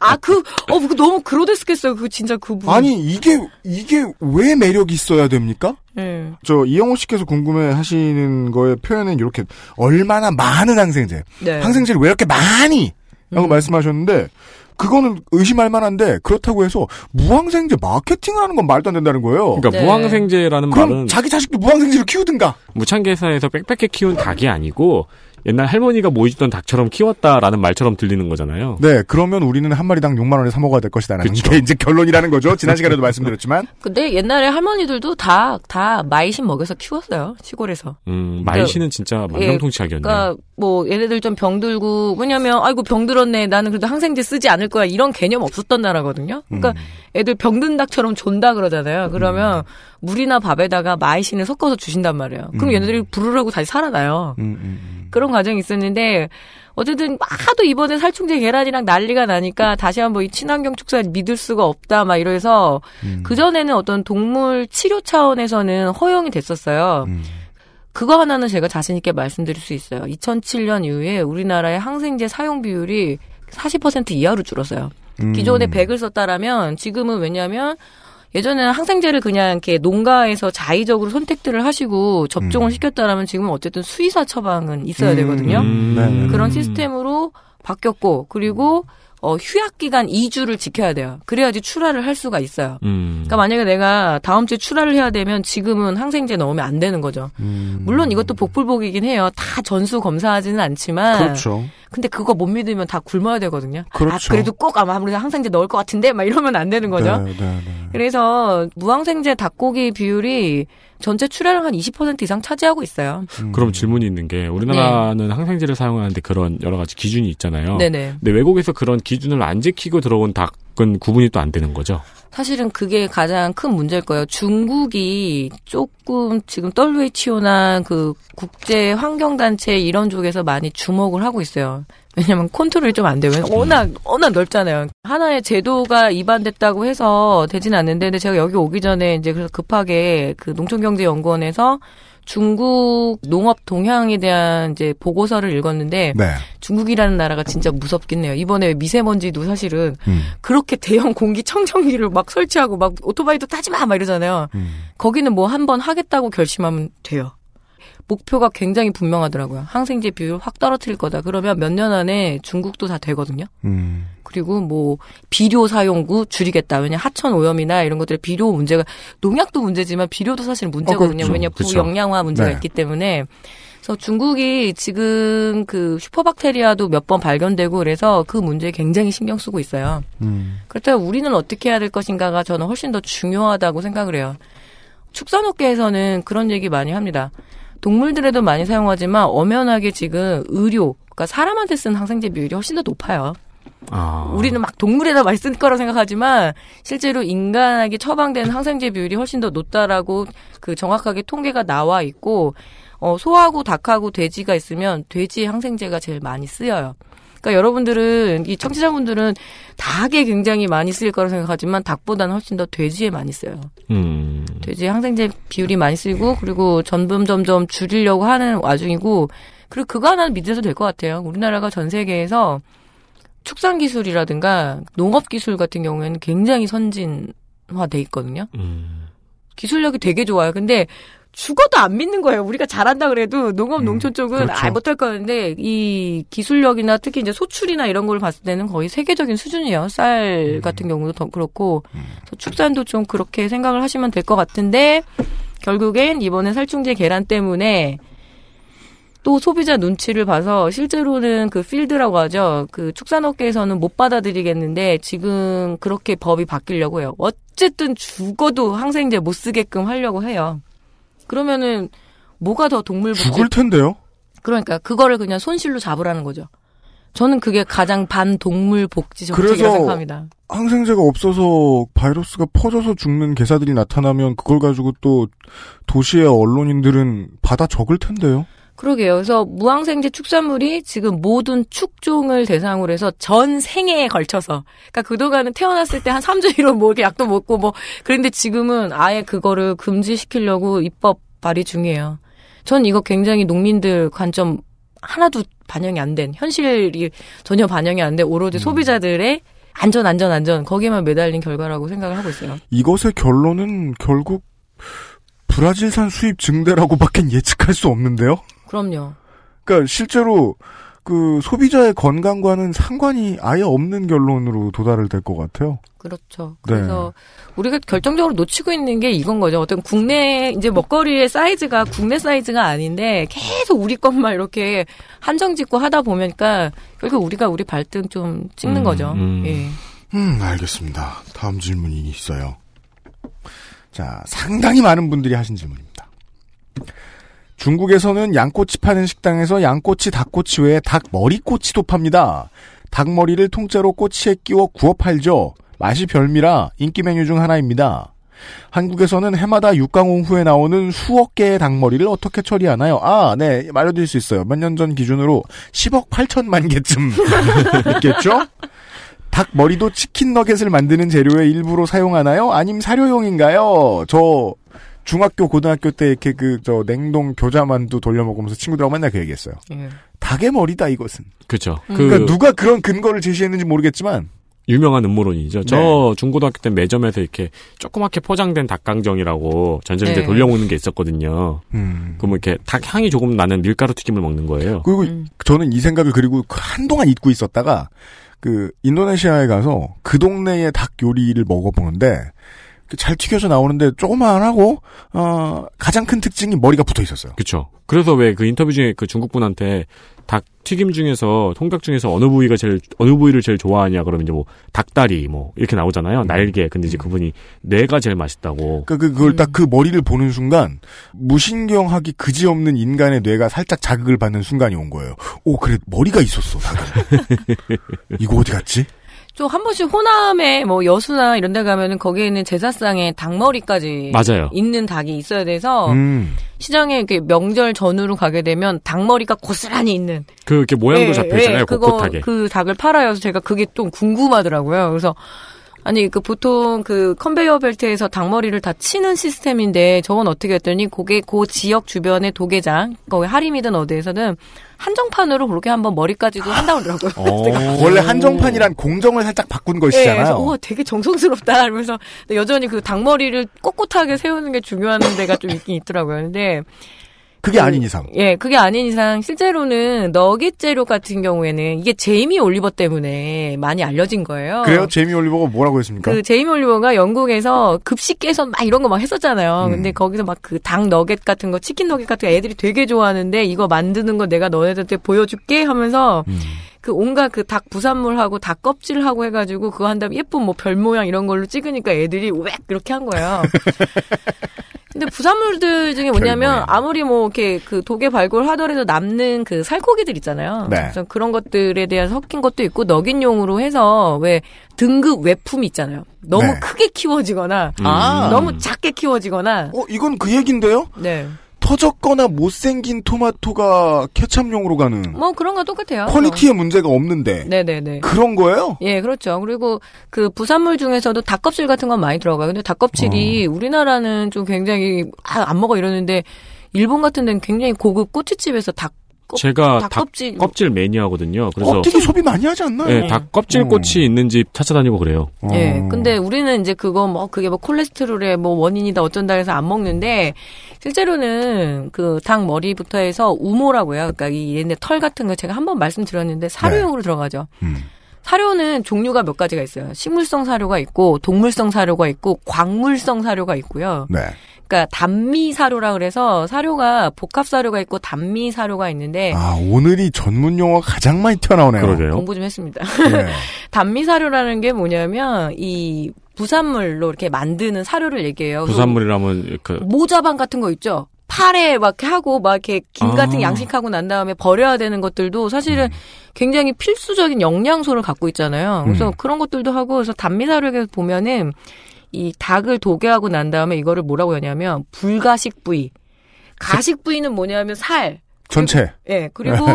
아, 그, 어, 그거 너무 그로데스겠어요. 그 진짜 그 부분. 아니 이게 이게 왜 매력이 있어야 됩니까? 예. 저 이영호 씨께서 궁금해 하시는 거의 표현은 이렇게 얼마나 많은 항생제, 네. 음. 항생제를 왜 이렇게 많이 라고 말씀하셨는데 그거는 의심할 만한데 그렇다고 해서 무항생제 마케팅을 하는 건 말도 안 된다는 거예요. 그러니까 무항생제라는 그럼 말은 자기 자식도 무항생제로 키우든가. 무창개사에서 빽빽하게 키운 닭이 아니고 옛날 할머니가 모이던 닭처럼 키웠다라는 말처럼 들리는 거잖아요. 네, 그러면 우리는 한 마리당 6만 원에 사 먹어야 될 것이다라는 그쵸. 게 이제 결론이라는 거죠. 지난 시간에도 말씀드렸지만. 근데 옛날에 할머니들도 다, 다 마이신 먹여서 키웠어요. 시골에서. 음, 마이씨는 진짜 만병통치약이었네요. 그러니까 뭐 얘네들 좀 병들고 왜냐면 아이고 병들었네 나는 그래도 항생제 쓰지 않을 거야 이런 개념 없었던 나라거든요. 그러니까 음. 애들 병든 닭처럼 존다 그러잖아요. 그러면 물이나 밥에다가 마이신을 섞어서 주신단 말이에요. 그럼 음. 얘네들이 부르르고 다시 살아나요. 그런 과정이 있었는데 어쨌든 하도 이번에 살충제 계란이랑 난리가 나니까 다시 한번 이 친환경 축산 믿을 수가 없다 막 이래서 음. 그 전에는 어떤 동물 치료 차원에서는 허용이 됐었어요. 음. 그거 하나는 제가 자신 있게 말씀드릴 수 있어요. 2007년 이후에 우리나라의 항생제 사용 비율이 40% 이하로 줄었어요. 음. 기존에 100을 썼다라면 지금은 왜냐하면 예전에는 항생제를 그냥 이렇게 농가에서 자의적으로 선택들을 하시고 접종을 시켰다라면 지금은 어쨌든 수의사 처방은 있어야 되거든요. 음. 네. 그런 시스템으로 바뀌었고 그리고 어, 휴약 기간 2주를 지켜야 돼요. 그래야지 출하를 할 수가 있어요. 음. 그러니까 만약에 내가 다음 주에 출하를 해야 되면 지금은 항생제 넣으면 안 되는 거죠. 음. 물론 이것도 복불복이긴 해요. 다 전수 검사하지는 않지만. 그렇죠. 근데 그거 못 믿으면 다 굶어야 되거든요. 그렇죠. 아, 그래도 꼭 아마 아무래도 항생제 넣을 것 같은데 막 이러면 안 되는 거죠. 네, 네, 네. 그래서 무항생제 닭고기 비율이 전체 출하량 한 20% 이상 차지하고 있어요. 음. 그럼 질문이 있는 게 우리나라는 항생제를 사용하는데 그런 여러 가지 기준이 있잖아요. 네네. 근데 외국에서 그런 기준을 안 지키고 들어온 닭은 구분이 또 안 되는 거죠. 사실은 그게 가장 큰 문제일 거예요. 중국이 조금 지금 WHO나 그 국제 환경 단체 이런 쪽에서 많이 주목을 하고 있어요. 왜냐면 컨트롤이 좀 안 돼요. 워낙, 워낙 넓잖아요. 하나의 제도가 입안됐다고 해서 되진 않는데, 근데 제가 여기 오기 전에 이제 그래서 급하게 그 농촌경제연구원에서 중국 농업 동향에 대한 이제 보고서를 읽었는데, 네. 중국이라는 나라가 진짜 무섭긴 해요. 이번에 미세먼지도 사실은 음. 그렇게 대형 공기 청정기를 막 설치하고 막 오토바이도 타지 마! 막 이러잖아요. 음. 거기는 뭐 한 번 하겠다고 결심하면 돼요. 목표가 굉장히 분명하더라고요. 항생제 비율 확 떨어뜨릴 거다. 그러면 몇 년 안에 중국도 다 되거든요. 음. 그리고 뭐 비료 사용구 줄이겠다. 왜냐 하천 오염이나 이런 것들의 비료 문제가 농약도 문제지만 비료도 사실 문제거든요. 그렇죠. 왜냐 그렇죠. 부영양화 문제가 네. 있기 때문에. 그래서 중국이 지금 그 슈퍼박테리아도 몇 번 발견되고 그래서 그 문제에 굉장히 신경 쓰고 있어요. 음. 그렇다면 우리는 어떻게 해야 될 것인가가 저는 훨씬 더 중요하다고 생각을 해요. 축산업계에서는 그런 얘기 많이 합니다. 동물들에도 많이 사용하지만 엄연하게 지금 의료, 그러니까 사람한테 쓴 항생제 비율이 훨씬 더 높아요. 아. 우리는 막 동물에다 많이 쓸 거라고 생각하지만 실제로 인간에게 처방되는 항생제 비율이 훨씬 더 높다라고 그 정확하게 통계가 나와 있고 어 소하고 닭하고 돼지가 있으면 돼지 항생제가 제일 많이 쓰여요. 그러니까 여러분들은 이 청취자분들은 닭에 굉장히 많이 쓰일 거라고 생각하지만 닭보다는 훨씬 더 돼지에 많이 써요. 음. 돼지 항생제 비율이 많이 쓰이고 그리고 점점 점점 줄이려고 하는 와중이고 그리고 그거 하나는 믿어도 될 것 같아요. 우리나라가 전 세계에서 축산 기술이라든가 농업 기술 같은 경우에는 굉장히 선진화돼 있거든요. 음. 기술력이 되게 좋아요. 근데 죽어도 안 믿는 거예요. 우리가 잘한다 그래도 농업 농촌 쪽은 그렇죠. 아 못할 거는데 이 기술력이나 특히 이제 소출이나 이런 걸 봤을 때는 거의 세계적인 수준이에요. 쌀 같은 경우도 더 그렇고 그래서 축산도 좀 그렇게 생각을 하시면 될 것 같은데 결국엔 이번에 살충제 계란 때문에 또 소비자 눈치를 봐서 실제로는 그 필드라고 하죠. 그 축산업계에서는 못 받아들이겠는데 지금 그렇게 법이 바뀌려고 해요. 어쨌든 죽어도 항생제 못 쓰게끔 하려고 해요. 그러면은 뭐가 더 동물? 죽을 텐데요. 그러니까 그거를 그냥 손실로 잡으라는 거죠. 저는 그게 가장 반동물 복지 정책이라고 그래서 생각합니다. 항생제가 없어서 바이러스가 퍼져서 죽는 개사들이 나타나면 그걸 가지고 또 도시의 언론인들은 받아 적을 텐데요. 그러게요. 그래서 무항생제 축산물이 지금 모든 축종을 대상으로 해서 전 생애에 걸쳐서. 그러니까 그동안은 태어났을 때 한 3주 이로 뭐 이렇게 약도 먹고 뭐. 그런데 지금은 아예 그거를 금지시키려고 입법 발의 중이에요. 전 이거 굉장히 농민들 관점 하나도 반영이 안 된, 현실이 전혀 반영이 안 된 오로지 소비자들의 안전, 안전, 안전, 거기에만 매달린 결과라고 생각을 하고 있어요. 이것의 결론은 결국 브라질산 수입 증대라고밖엔 예측할 수 없는데요. 그럼요. 그러니까 실제로 그 소비자의 건강과는 상관이 아예 없는 결론으로 도달을 될 것 같아요. 그렇죠. 네. 그래서 우리가 결정적으로 놓치고 있는 게 이건 거죠. 어떤 국내 이제 먹거리의 사이즈가 국내 사이즈가 아닌데 계속 우리 것만 이렇게 한정 짓고 하다 보니까 결국 우리가 우리 발등 좀 찍는 음, 거죠. 음. 예. 음, 알겠습니다. 다음 질문이 있어요. 자, 상당히 많은 분들이 하신 질문입니다. 중국에서는 양꼬치 파는 식당에서 양꼬치, 닭꼬치 외에 닭 머리꼬치도 팝니다. 닭머리를 통째로 꼬치에 끼워 구워 팔죠. 맛이 별미라 인기 메뉴 중 하나입니다. 한국에서는 해마다 육강홍 후에 나오는 수억 개의 닭머리를 어떻게 처리하나요? 아, 네, 말해드릴 수 있어요. 몇 년 전 기준으로 10억 8천만 개쯤 있겠죠? 닭 머리도 치킨 너겟을 만드는 재료의 일부로 사용하나요? 아님 사료용인가요? 저 중학교 고등학교 때 이렇게 그 저 냉동 교자만두 돌려 먹으면서 친구들하고 맨날 그 얘기했어요. 예. 닭의 머리다 이것은. 그렇죠. 음. 그 그러니까 누가 그런 근거를 제시했는지 모르겠지만 유명한 음모론이죠. 네. 저 중고등학교 때 매점에서 이렇게 조그맣게 포장된 닭강정이라고 전자레인지 네. 돌려 먹는 게 있었거든요. 음. 그러면 이렇게 닭 향이 조금 나는 밀가루 튀김을 먹는 거예요. 그리고 음. 저는 이 생각을 그리고 한동안 잊고 있었다가 그 인도네시아에 가서 그 동네의 닭 요리를 먹어보는데 잘 튀겨져 나오는데 조그만하고 어 가장 큰 특징이 머리가 붙어 있었어요. 그렇죠. 그래서 왜 그 인터뷰 중에 그 중국 분한테 닭 튀김 중에서 통닭 중에서 어느 부위가 제일 어느 부위를 제일 좋아하냐 그러면 이제 뭐 닭다리 뭐 이렇게 나오잖아요. 날개. 근데 이제 그분이 뇌가 제일 맛있다고. 그러니까 그, 그걸 딱 그 머리를 보는 순간 무신경하기 그지없는 인간의 뇌가 살짝 자극을 받는 순간이 온 거예요. 오 그래 머리가 있었어 닭은. 이거 어디 갔지? 좀 한 번씩 호남에 뭐 여수나 이런 데 가면은 거기에 있는 제사상에 닭머리까지 맞아요. 있는 닭이 있어야 돼서 음. 시장에 이렇게 명절 전후로 가게 되면 닭머리가 고스란히 있는 그 이렇게 모양도 예, 잡혀 있잖아요. 예, 그거. 그 닭을 팔아요. 그래서 제가 그게 좀 궁금하더라고요. 그래서 아니 그 보통 그 컨베이어 벨트에서 닭머리를 다 치는 시스템인데 저건 어떻게 했더니 그게 그 지역 주변의 도계장 거기 하림이든 어디에서는 한정판으로 그렇게 한번 머리까지도 한다고 그러더라고요. 어. 원래 한정판이란 공정을 살짝 바꾼 예, 것이잖아요. 그래서 우와 되게 정성스럽다 이러면서 근데 여전히 그 닭머리를 꼿꼿하게 세우는 게 중요한 데가 좀 있긴 있더라고요. 근데 그게 아닌 이상. 예, 그게 아닌 이상 실제로는 너겟 재료 같은 경우에는 이게 제이미 올리버 때문에 많이 알려진 거예요. 그래요? 제이미 올리버가 뭐라고 했습니까? 그 제이미 올리버가 영국에서 급식 개선 막 이런 거 막 했었잖아요. 음. 근데 거기서 막 그 닭 너겟 같은 거, 치킨 너겟 같은 거 애들이 되게 좋아하는데 이거 만드는 거 내가 너네들한테 보여줄게 하면서 음. 그 온갖 그 닭 부산물하고 닭 껍질하고 해가지고 그거 한 다음에 예쁜 뭐 별 모양 이런 걸로 찍으니까 애들이 왜 이렇게 한 거예요. 근데 부산물들 중에 뭐냐면. 아무리 뭐 이렇게 그 독에 발굴하더라도 남는 그 살코기들 있잖아요. 네. 그래서 그런 것들에 대한 섞인 것도 있고 너겟용으로 해서 왜 등급 외품이 있잖아요. 너무 네. 크게 키워지거나 음. 아. 너무 작게 키워지거나 어, 이건 그 얘긴데요? 네. 터졌거나 못생긴 토마토가 케찹용으로 가는 뭐 그런 거 똑같아요. quality에 문제가 없는데 네네네. 그런 거예요? 예, 그렇죠. 그리고 그 부산물 중에서도 닭껍질 같은 건 많이 들어가요. 근데 닭껍질이 우리나라는 좀 굉장히 아, 안 먹어 이러는데 일본 같은 데는 굉장히 고급 꼬치집에서 닭 제가 닭닭 껍질- 껍질 매니아거든요. 그래서 껍데기 소비 많이 하지 않나요? 네, 닭 껍질 꼬치 있는 집 찾아다니고 그래요. 예. 어. 근데 우리는 이제 그거 뭐 그게 뭐 콜레스테롤의 뭐 원인이다 어쩐다 해서 안 먹는데 실제로는 그 닭 머리부터 해서 우모라고요. 그러니까 이 얘네 털 같은 거 제가 한번 말씀드렸는데 사료용으로 들어가죠. 음. 사료는 종류가 몇 가지가 있어요. 식물성 사료가 있고 동물성 사료가 있고 광물성 사료가 있고요. 네. 그러니까 단미 사료라 그래서 사료가 복합 사료가 있고 단미 사료가 있는데 아, 오늘이 전문 용어가 가장 많이 튀어나오네요. 그러게요. 공부 좀 했습니다. 네. 단미 사료라는 게 뭐냐면 이 부산물로 이렇게 만드는 사료를 얘기해요. 부산물이라면 그 모자반 같은 거 있죠. 팔에 막 이렇게 하고 막 이렇게 김 아. 같은 게 양식하고 난 다음에 버려야 되는 것들도 사실은 굉장히 필수적인 영양소를 갖고 있잖아요. 그래서 음. 그런 것들도 하고 그래서 단미 사료에 보면은 이 닭을 도개하고 난 다음에 이거를 뭐라고 하냐면 불가식 부위. 가식 부위는 뭐냐면 살. 전체. 예. 그리고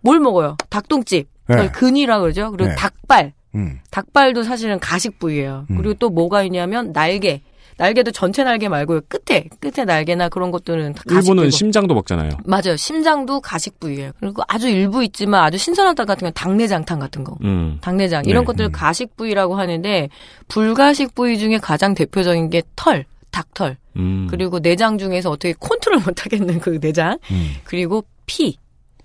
뭘 먹어요? 닭똥집. 네. 근이라 그러죠. 그리고 네. 닭발. 음. 닭발도 사실은 가식 부위예요. 음. 그리고 또 뭐가 있냐면 날개. 날개도 전체 날개 말고 끝에 끝에 날개나 그런 것들은 다 가식 일본은 부위고. 심장도 먹잖아요. 맞아요. 심장도 가식 부위예요. 그리고 아주 일부 있지만 아주 신선한 닭 같은 건 닭내장탕 같은 거. 음. 닭내장 이런 네. 것들 가식 부위라고 하는데 불가식 부위 중에 가장 대표적인 게 털, 닭털. 음. 그리고 내장 중에서 어떻게 컨트롤 못 하겠는 그 내장. 음. 그리고 피.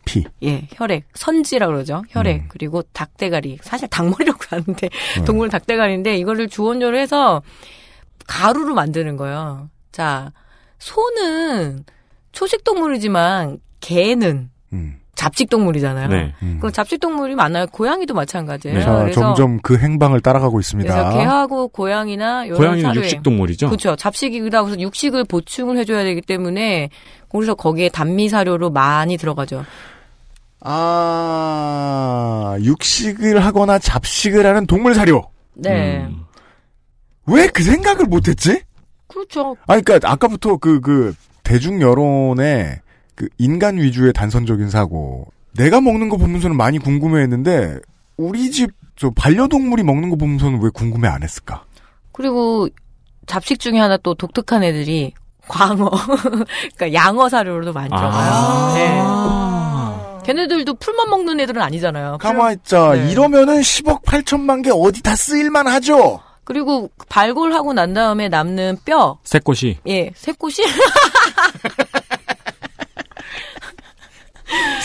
피. 예, 혈액, 선지라 그러죠. 혈액, 음. 그리고 닭대가리. 사실 닭머리라고 하는데 음. 동물 닭대가리인데 이거를 주원료로 해서 가루로 만드는 거예요. 자, 소는 초식 동물이지만 개는 음. 잡식 동물이잖아요. 네. 음. 그 잡식 동물이 많아요. 고양이도 마찬가지예요. 네. 자, 그래서 점점 그 행방을 따라가고 있습니다. 그래서 개하고 고양이나 이런 고양이는 사료에 육식 동물이죠. 그렇죠. 잡식이다 그래서 육식을 보충을 해줘야 되기 때문에 그래서 거기에 단미 사료로 많이 들어가죠. 아, 육식을 하거나 잡식을 하는 동물 사료. 네, 음. 왜 그 생각을 못했지? 그렇죠. 아니, 그니까, 아까부터 그, 그, 대중 여론의 그 인간 위주의 단선적인 사고. 내가 먹는 거 보면서는 많이 궁금해 했는데, 우리 집, 저, 반려동물이 먹는 거 보면서는 왜 궁금해 안 했을까? 그리고 잡식 중에 하나 또 독특한 애들이 광어, 그러니까 양어 사료로도 많이 들어가요. 네. 아. 걔네들도 풀만 먹는 애들은 아니잖아요. 가만있자. 네. 이러면은 10억 8천만 개 어디 다 쓰일만 하죠? 그리고 발골하고 난 다음에 남는 뼈, 새꽃이 예, 새꽃이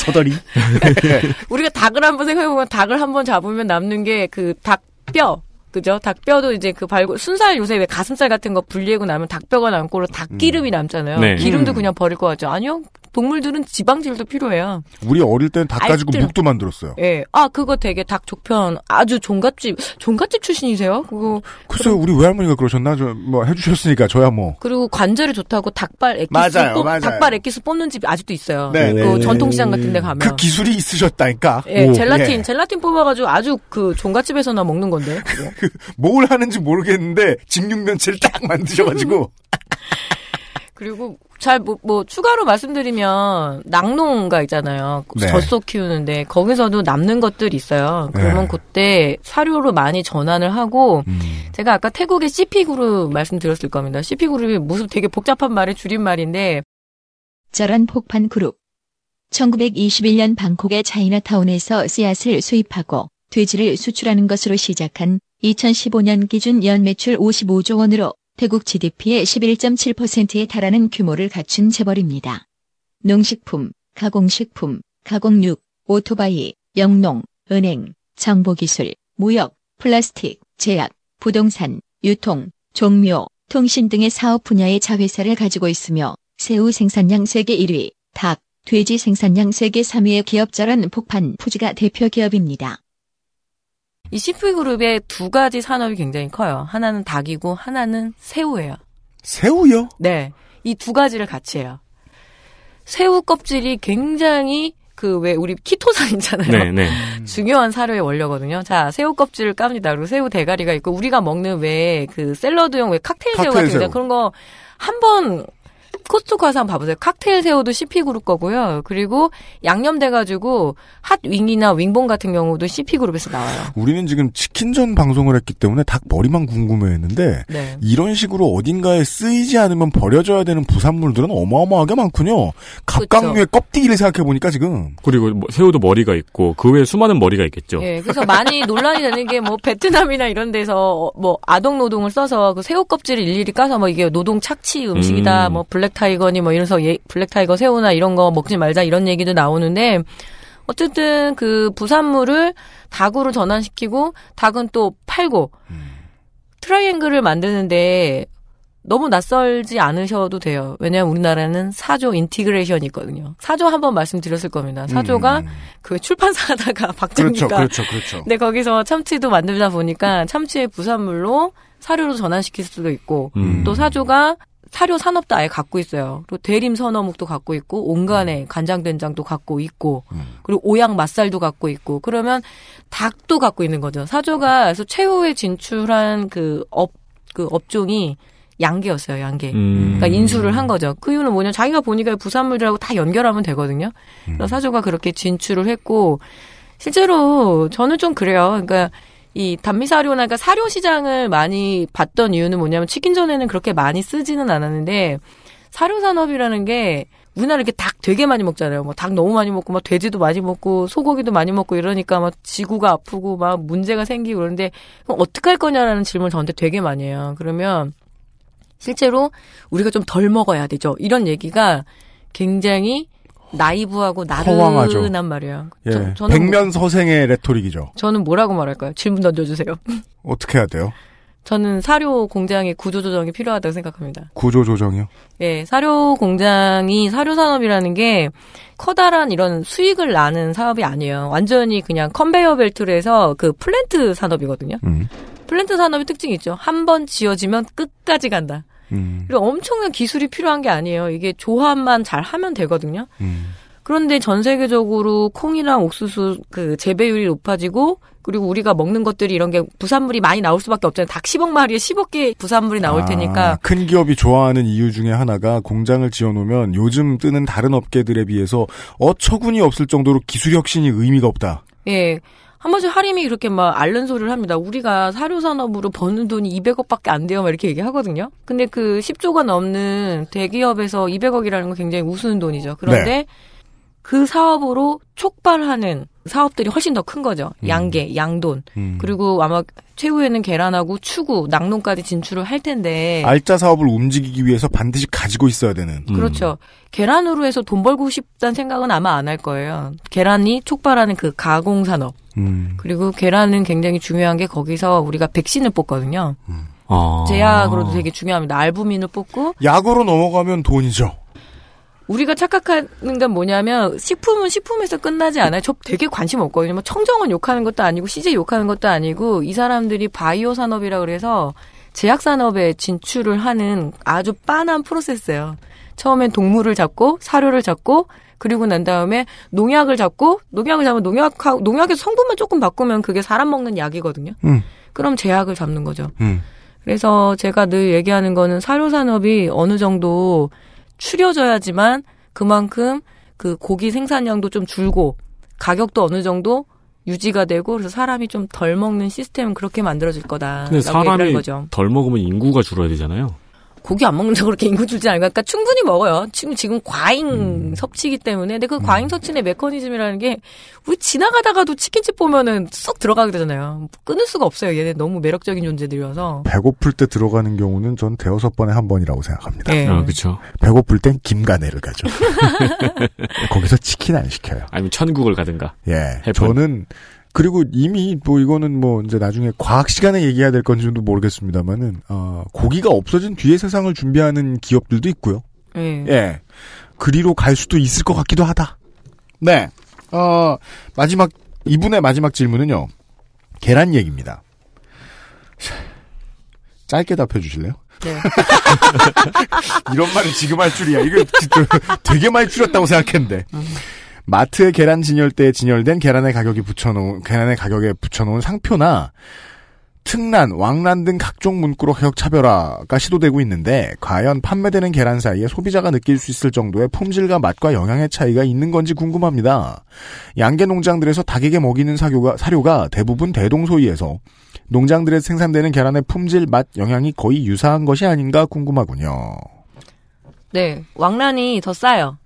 서더리. 우리가 닭을 한번 생각해보면 닭을 한번 잡으면 남는 게 그 닭뼈. 그죠? 닭뼈도 이제 그 발골, 순살 요새 왜 가슴살 같은 거 분리하고 나면 닭뼈가 남고 닭기름이 남잖아요. 네. 기름도 음. 그냥 버릴 것 같죠? 아니요. 동물들은 지방질도 필요해요. 우리 어릴 땐닭 가지고 알뜰. 묵도 만들었어요. 예. 아, 그거 되게 닭 족편. 아주 종갓집, 종갓집 출신이세요? 그거. 글쎄요, 우리 외할머니가 그러셨나? 저, 뭐, 해주셨으니까, 저야 뭐. 그리고 관절에 좋다고 닭발 액기스 맞아요, 뽑, 맞아요. 닭발 액기스 뽑는 집이 아직도 있어요. 네, 그 네. 전통시장 같은 데 가면. 그 기술이 있으셨다니까. 예, 오, 젤라틴, 예. 젤라틴 뽑아가지고 아주 그 종갓집에서나 먹는 건데. 뭘 하는지 모르겠는데, 직육면체를 딱 만드셔가지고. 그리고 잘뭐 뭐 추가로 말씀드리면 낙농가 있잖아요. 네. 젖소 키우는데 거기서도 남는 것들이 있어요. 그러면 네. 그때 사료로 많이 전환을 하고 음. 제가 아까 태국의 CP 그룹 말씀드렸을 겁니다. CP 그룹이 무슨 되게 복잡한 말의 줄임말인데 쩌란 폭판 그룹. 1921년 방콕의 차이나타운에서 씨앗을 수입하고 돼지를 수출하는 것으로 시작한 2015년 기준 연 매출 55조 원으로 태국 GDP의 11.7%에 달하는 규모를 갖춘 재벌입니다. 농식품, 가공식품, 가공육, 오토바이, 영농, 은행, 정보기술, 무역, 플라스틱, 제약, 부동산, 유통, 종묘, 통신 등의 사업 분야의 자회사를 가지고 있으며 새우 생산량 세계 1위, 닭, 돼지 생산량 세계 3위의 기업자란 폭판 푸지가 대표 기업입니다. 이 CP 그룹의 두 가지 산업이 굉장히 커요. 하나는 닭이고 하나는 새우예요. 새우요? 네. 이 두 가지를 같이 해요. 새우 껍질이 굉장히 그 왜 우리 키토산 있잖아요. 네, 네. 중요한 사료의 원료거든요. 자, 새우 껍질을 깝니다. 그리고 새우 대가리가 있고 우리가 먹는 왜 그 샐러드용 왜 칵테일 칵테일 같은 거 새우. 그런 거 한 번 코스트코 가서 한번 봐보세요. 칵테일 새우도 CP 그룹 거고요. 그리고 양념돼가지고 hot wing이나 윙봉 같은 경우도 CP 그룹에서 나와요. 우리는 지금 치킨전 방송을 했기 때문에 닭 머리만 궁금해했는데 네. 이런 식으로 어딘가에 쓰이지 않으면 버려져야 되는 부산물들은 어마어마하게 많군요. 갑각류의 껍데기를 생각해 보니까 지금 그리고 뭐 새우도 머리가 있고 그 외에 수많은 머리가 있겠죠. 예, 그래서 많이 논란이 되는 게 뭐 베트남이나 이런 데서 뭐 아동 노동을 써서 그 새우 껍질을 일일이 까서 뭐 이게 노동 착취 음식이다, 음. 뭐 black tiger니 뭐 이래서 예, black tiger 새우나 이런 거 먹지 말자 이런 얘기도 나오는데 어쨌든 그 부산물을 닭으로 전환시키고 닭은 또 팔고 트라이앵글을 만드는데 너무 낯설지 않으셔도 돼요. 왜냐하면 우리나라는 사조 integration이 있거든요. 사조 한번 말씀드렸을 겁니다. 사조가 그 출판사 하다가 박정희가 음. 그렇죠, 그렇죠, 그렇죠. 근데 거기서 참치도 만들다 보니까 참치의 부산물로 사료로 전환시킬 수도 있고 음. 또 사조가 사료 산업도 아예 갖고 있어요. 또 대림 선어묵도 갖고 있고 온간에 간장 된장도 갖고 있고 그리고 오양 맛살도 갖고 있고 그러면 닭도 갖고 있는 거죠. 사조가 그래서 최후에 진출한 그 업 그 업종이 양계였어요. 양계. 음. 그러니까 인수를 한 거죠. 그 이유는 뭐냐? 자기가 보니까 부산물이라고 다 연결하면 되거든요. 그래서 사조가 그렇게 진출을 했고 실제로 저는 좀 그래요. 그러니까 이 단미사료나 그러니까 사료 시장을 많이 봤던 이유는 뭐냐면 치킨 전에는 그렇게 많이 쓰지는 않았는데 사료 산업이라는 게 우리나라 이렇게 닭 되게 많이 먹잖아요. 뭐 닭 너무 많이 먹고 막 돼지도 많이 먹고 소고기도 많이 먹고 이러니까 막 지구가 아프고 막 문제가 생기고 그러는데 그럼 어떻게 할 거냐라는 질문을 저한테 되게 많이 해요. 그러면 실제로 우리가 좀 덜 먹어야 되죠. 이런 얘기가 굉장히 나이브하고. 나른한 말이에요. 예, 저, 저는 뭐- 백면 서생의 레토릭이죠. 저는 뭐라고 말할까요? 질문 던져주세요. 어떻게 해야 돼요? 저는 사료 공장의 구조 조정이 필요하다고 생각합니다. 구조 조정이요? 예, 사료 공장이 사료 산업이라는 게 커다란 이런 수익을 나는 사업이 아니에요. 완전히 그냥 컨베이어 벨트로 해서 그 플랜트 산업이거든요. 음. 플랜트 산업의 특징이 있죠. 한 번 지어지면 끝까지 간다. 음. 그리고 엄청난 기술이 필요한 게 아니에요. 이게 조합만 잘 하면 되거든요. 음. 그런데 전 세계적으로 콩이랑 옥수수 그 재배율이 높아지고 그리고 우리가 먹는 것들이 이런 게 부산물이 많이 나올 수밖에 없잖아요. 닭 10억 마리에 10억 개 부산물이 나올 테니까 아, 큰 기업이 좋아하는 이유 중에 하나가 공장을 지어놓으면 요즘 뜨는 다른 업계들에 비해서 어처구니 없을 정도로 기술 혁신이 의미가 없다. 예. 한 번씩 하림이 그렇게 막 앓는 소리를 합니다. 우리가 사료 산업으로 버는 돈이 200억밖에 안 돼요. 막 이렇게 얘기하거든요. 근데 그 10조가 넘는 대기업에서 200억이라는 건 굉장히 우스운 돈이죠. 그런데 네. 그 사업으로 촉발하는 사업들이 훨씬 더 큰 거죠. 양계, 양돈. 음. 그리고 아마 최후에는 계란하고 추구, 낙농까지 진출을 할 텐데. 알짜 사업을 움직이기 위해서 반드시 가지고 있어야 되는. 음. 그렇죠. 계란으로 해서 돈 벌고 싶다는 생각은 아마 안 할 거예요. 계란이 촉발하는 그 가공 산업. 음. 그리고 계란은 굉장히 중요한 게 거기서 우리가 백신을 뽑거든요. 아. 제약으로도 되게 중요합니다. 알부민을 뽑고 약으로 넘어가면 돈이죠. 우리가 착각하는 건 뭐냐면 식품은 식품에서 끝나지 않아요. 저 되게 관심 없거든요. 뭐 청정원 욕하는 것도 아니고 CJ 욕하는 것도 아니고 이 사람들이 바이오 산업이라 그래서 제약 산업에 진출을 하는 아주 빤한 프로세스예요. 처음엔 동물을 잡고 사료를 잡고 그리고 난 다음에 농약을 잡고 농약을 잡으면 농약하고 농약의 성분만 조금 바꾸면 그게 사람 먹는 약이거든요. 음. 그럼 제약을 잡는 거죠. 음. 그래서 제가 늘 얘기하는 거는 사료 산업이 어느 정도 추려져야지만 그만큼 그 고기 생산량도 좀 줄고 가격도 어느 정도 유지가 되고 그래서 사람이 좀 덜 먹는 시스템은 그렇게 만들어질 거다. 근데 사람이 거죠. 덜 먹으면 인구가 줄어야 되잖아요. 고기 안 먹는다고 그렇게 인구 줄지 않을까? 그러니까 충분히 먹어요. 지금 지금 과잉 음. 섭취이기 때문에. 근데 그 과잉 섭취의 메커니즘이라는 게 우리 지나가다가도 치킨집 보면은 쏙 들어가게 되잖아요. 끊을 수가 없어요. 얘네 너무 매력적인 존재들이어서. 배고플 때 들어가는 경우는 전 대여섯 번에 한 번이라고 생각합니다. 네. 아, 그렇죠. 배고플 땐 김간해를 가죠. 거기서 치킨 안 시켜요. 아니면 천국을 가든가. 예. 해본. 저는 그리고 이미 뭐 이거는 뭐 이제 나중에 과학 시간에 얘기해야 될 건지도 모르겠습니다만은 어, 고기가 없어진 뒤의 세상을 준비하는 기업들도 있고요. 예. 예. 그리로 갈 수도 있을 것 같기도 하다. 네. 어, 마지막 이분의 마지막 질문은요. 계란 얘기입니다. 짧게 답해 주실래요? 네. 이런 말을 지금 할 줄이야. 이거 진짜 되게 많이 줄였다고 생각했는데. 마트에 계란 진열대에 진열된 계란의 가격이 붙여놓은 계란의 가격에 붙여놓은 상표나 특란, 왕란 등 각종 문구로 가격 차별화가 시도되고 있는데 과연 판매되는 계란 사이에 소비자가 느낄 수 있을 정도의 품질과 맛과 영양의 차이가 있는 건지 궁금합니다. 양계 농장들에서 닭에게 먹이는 사료가, 사료가 대부분 대동소이에서 농장들에 생산되는 계란의 품질, 맛, 영양이 거의 유사한 것이 아닌가 궁금하군요. 네, 왕란이 더 싸요.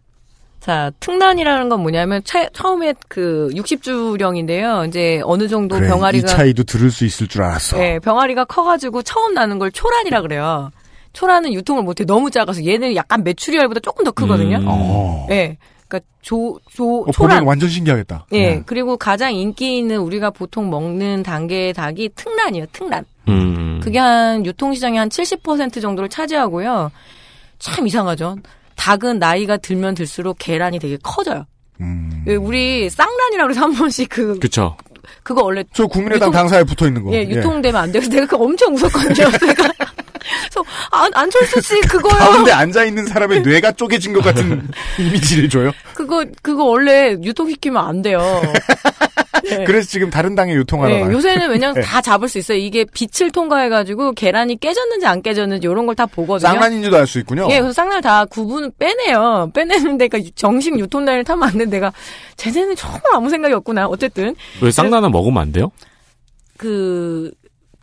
자, 특란이라는 건 뭐냐면 차- 처음에 그 60주령인데요. 이제 어느 정도 그래, 병아리가 이 차이도 들을 수 있을 줄 알았어. 네, 병아리가 커가지고 처음 나는 걸 초란이라 그래요. 초란은 유통을 못해 너무 작아서 얘는 약간 메추리알보다 조금 더 크거든요. 음. 어. 네, 그러니까 조, 조, 어, 초란. 완전 신기하겠다. 예, 네. 그리고 가장 인기 있는 우리가 보통 먹는 단계의 닭이 특란이에요, 특란. 음. 그게 한 유통시장의 한 70% 정도를 차지하고요. 참 이상하죠. 닭은 나이가 들면 들수록 계란이 되게 커져요. 음. 왜 우리 쌍란이라고 해서 한 번씩 그, 그쵸. 그거 원래 저 국민의당 유통- 당사에 붙어 있는 거. 예, 유통되면 안 돼요. 그래서 내가 그거 엄청 웃었거든요. 내가. 그래서, 안, 안철수 씨 그거요. 가운데 앉아 있는 사람의 뇌가 쪼개진 것 같은 이미지를 줘요. 그거, 그거 원래 유통시키면 안 돼요. 네. 그래서 지금 다른 당에 유통하러 네, 가요. 요새는 왜냐면 네. 다 잡을 수 있어요. 이게 빛을 통과해가지고 계란이 깨졌는지 안 깨졌는지 이런 걸 다 보거든요. 쌍란인지도 알 수 있군요. 예, 그래서 쌍날 다 구분 빼내요. 빼내는데 그 정식 유통단을 타면 안 되는데 내가 쟤네는 정말 아무 생각이 없구나. 어쨌든 왜 쌍나는 먹으면 안 돼요? 그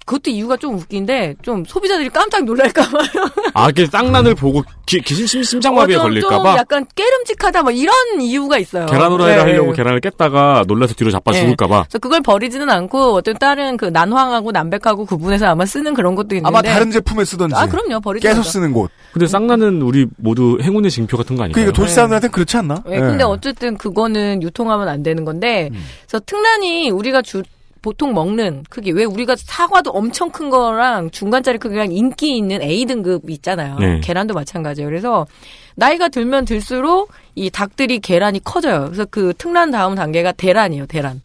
그것도 이유가 좀 웃긴데 좀 소비자들이 깜짝 놀랄까봐요. 아, 이게 쌍란을 보고 기, 기심 심- 심장마비에 어, 걸릴까봐 약간 깨름직하다 뭐 이런 이유가 있어요. 계란 후라이를 네. 하려고 계란을 깼다가 놀라서 뒤로 자빠 네. 죽을까봐. 그래서 그걸 버리지는 않고 어떤 다른 그 난황하고 남백하고 구분해서 아마 쓰는 그런 것도 있는데. 아마 다른 제품에 쓰던지. 아 그럼요 버리지 깨서 않죠. 쓰는 곳. 근데 쌍나는 우리 모두 행운의 징표 같은 거 아닐까요? 그러니까 도시 사람들한테는 그렇지 않나? 네, 근데 어쨌든 그거는 유통하면 안 되는 건데, 음. 그래서 특란이 우리가 주, 보통 먹는 크기, 왜 우리가 사과도 엄청 큰 거랑 중간짜리 크기랑 인기 있는 A등급 있잖아요. 네. 계란도 마찬가지예요. 그래서 나이가 들면 들수록 이 닭들이 계란이 커져요. 그래서 그 특란 다음 단계가 대란이에요, 대란.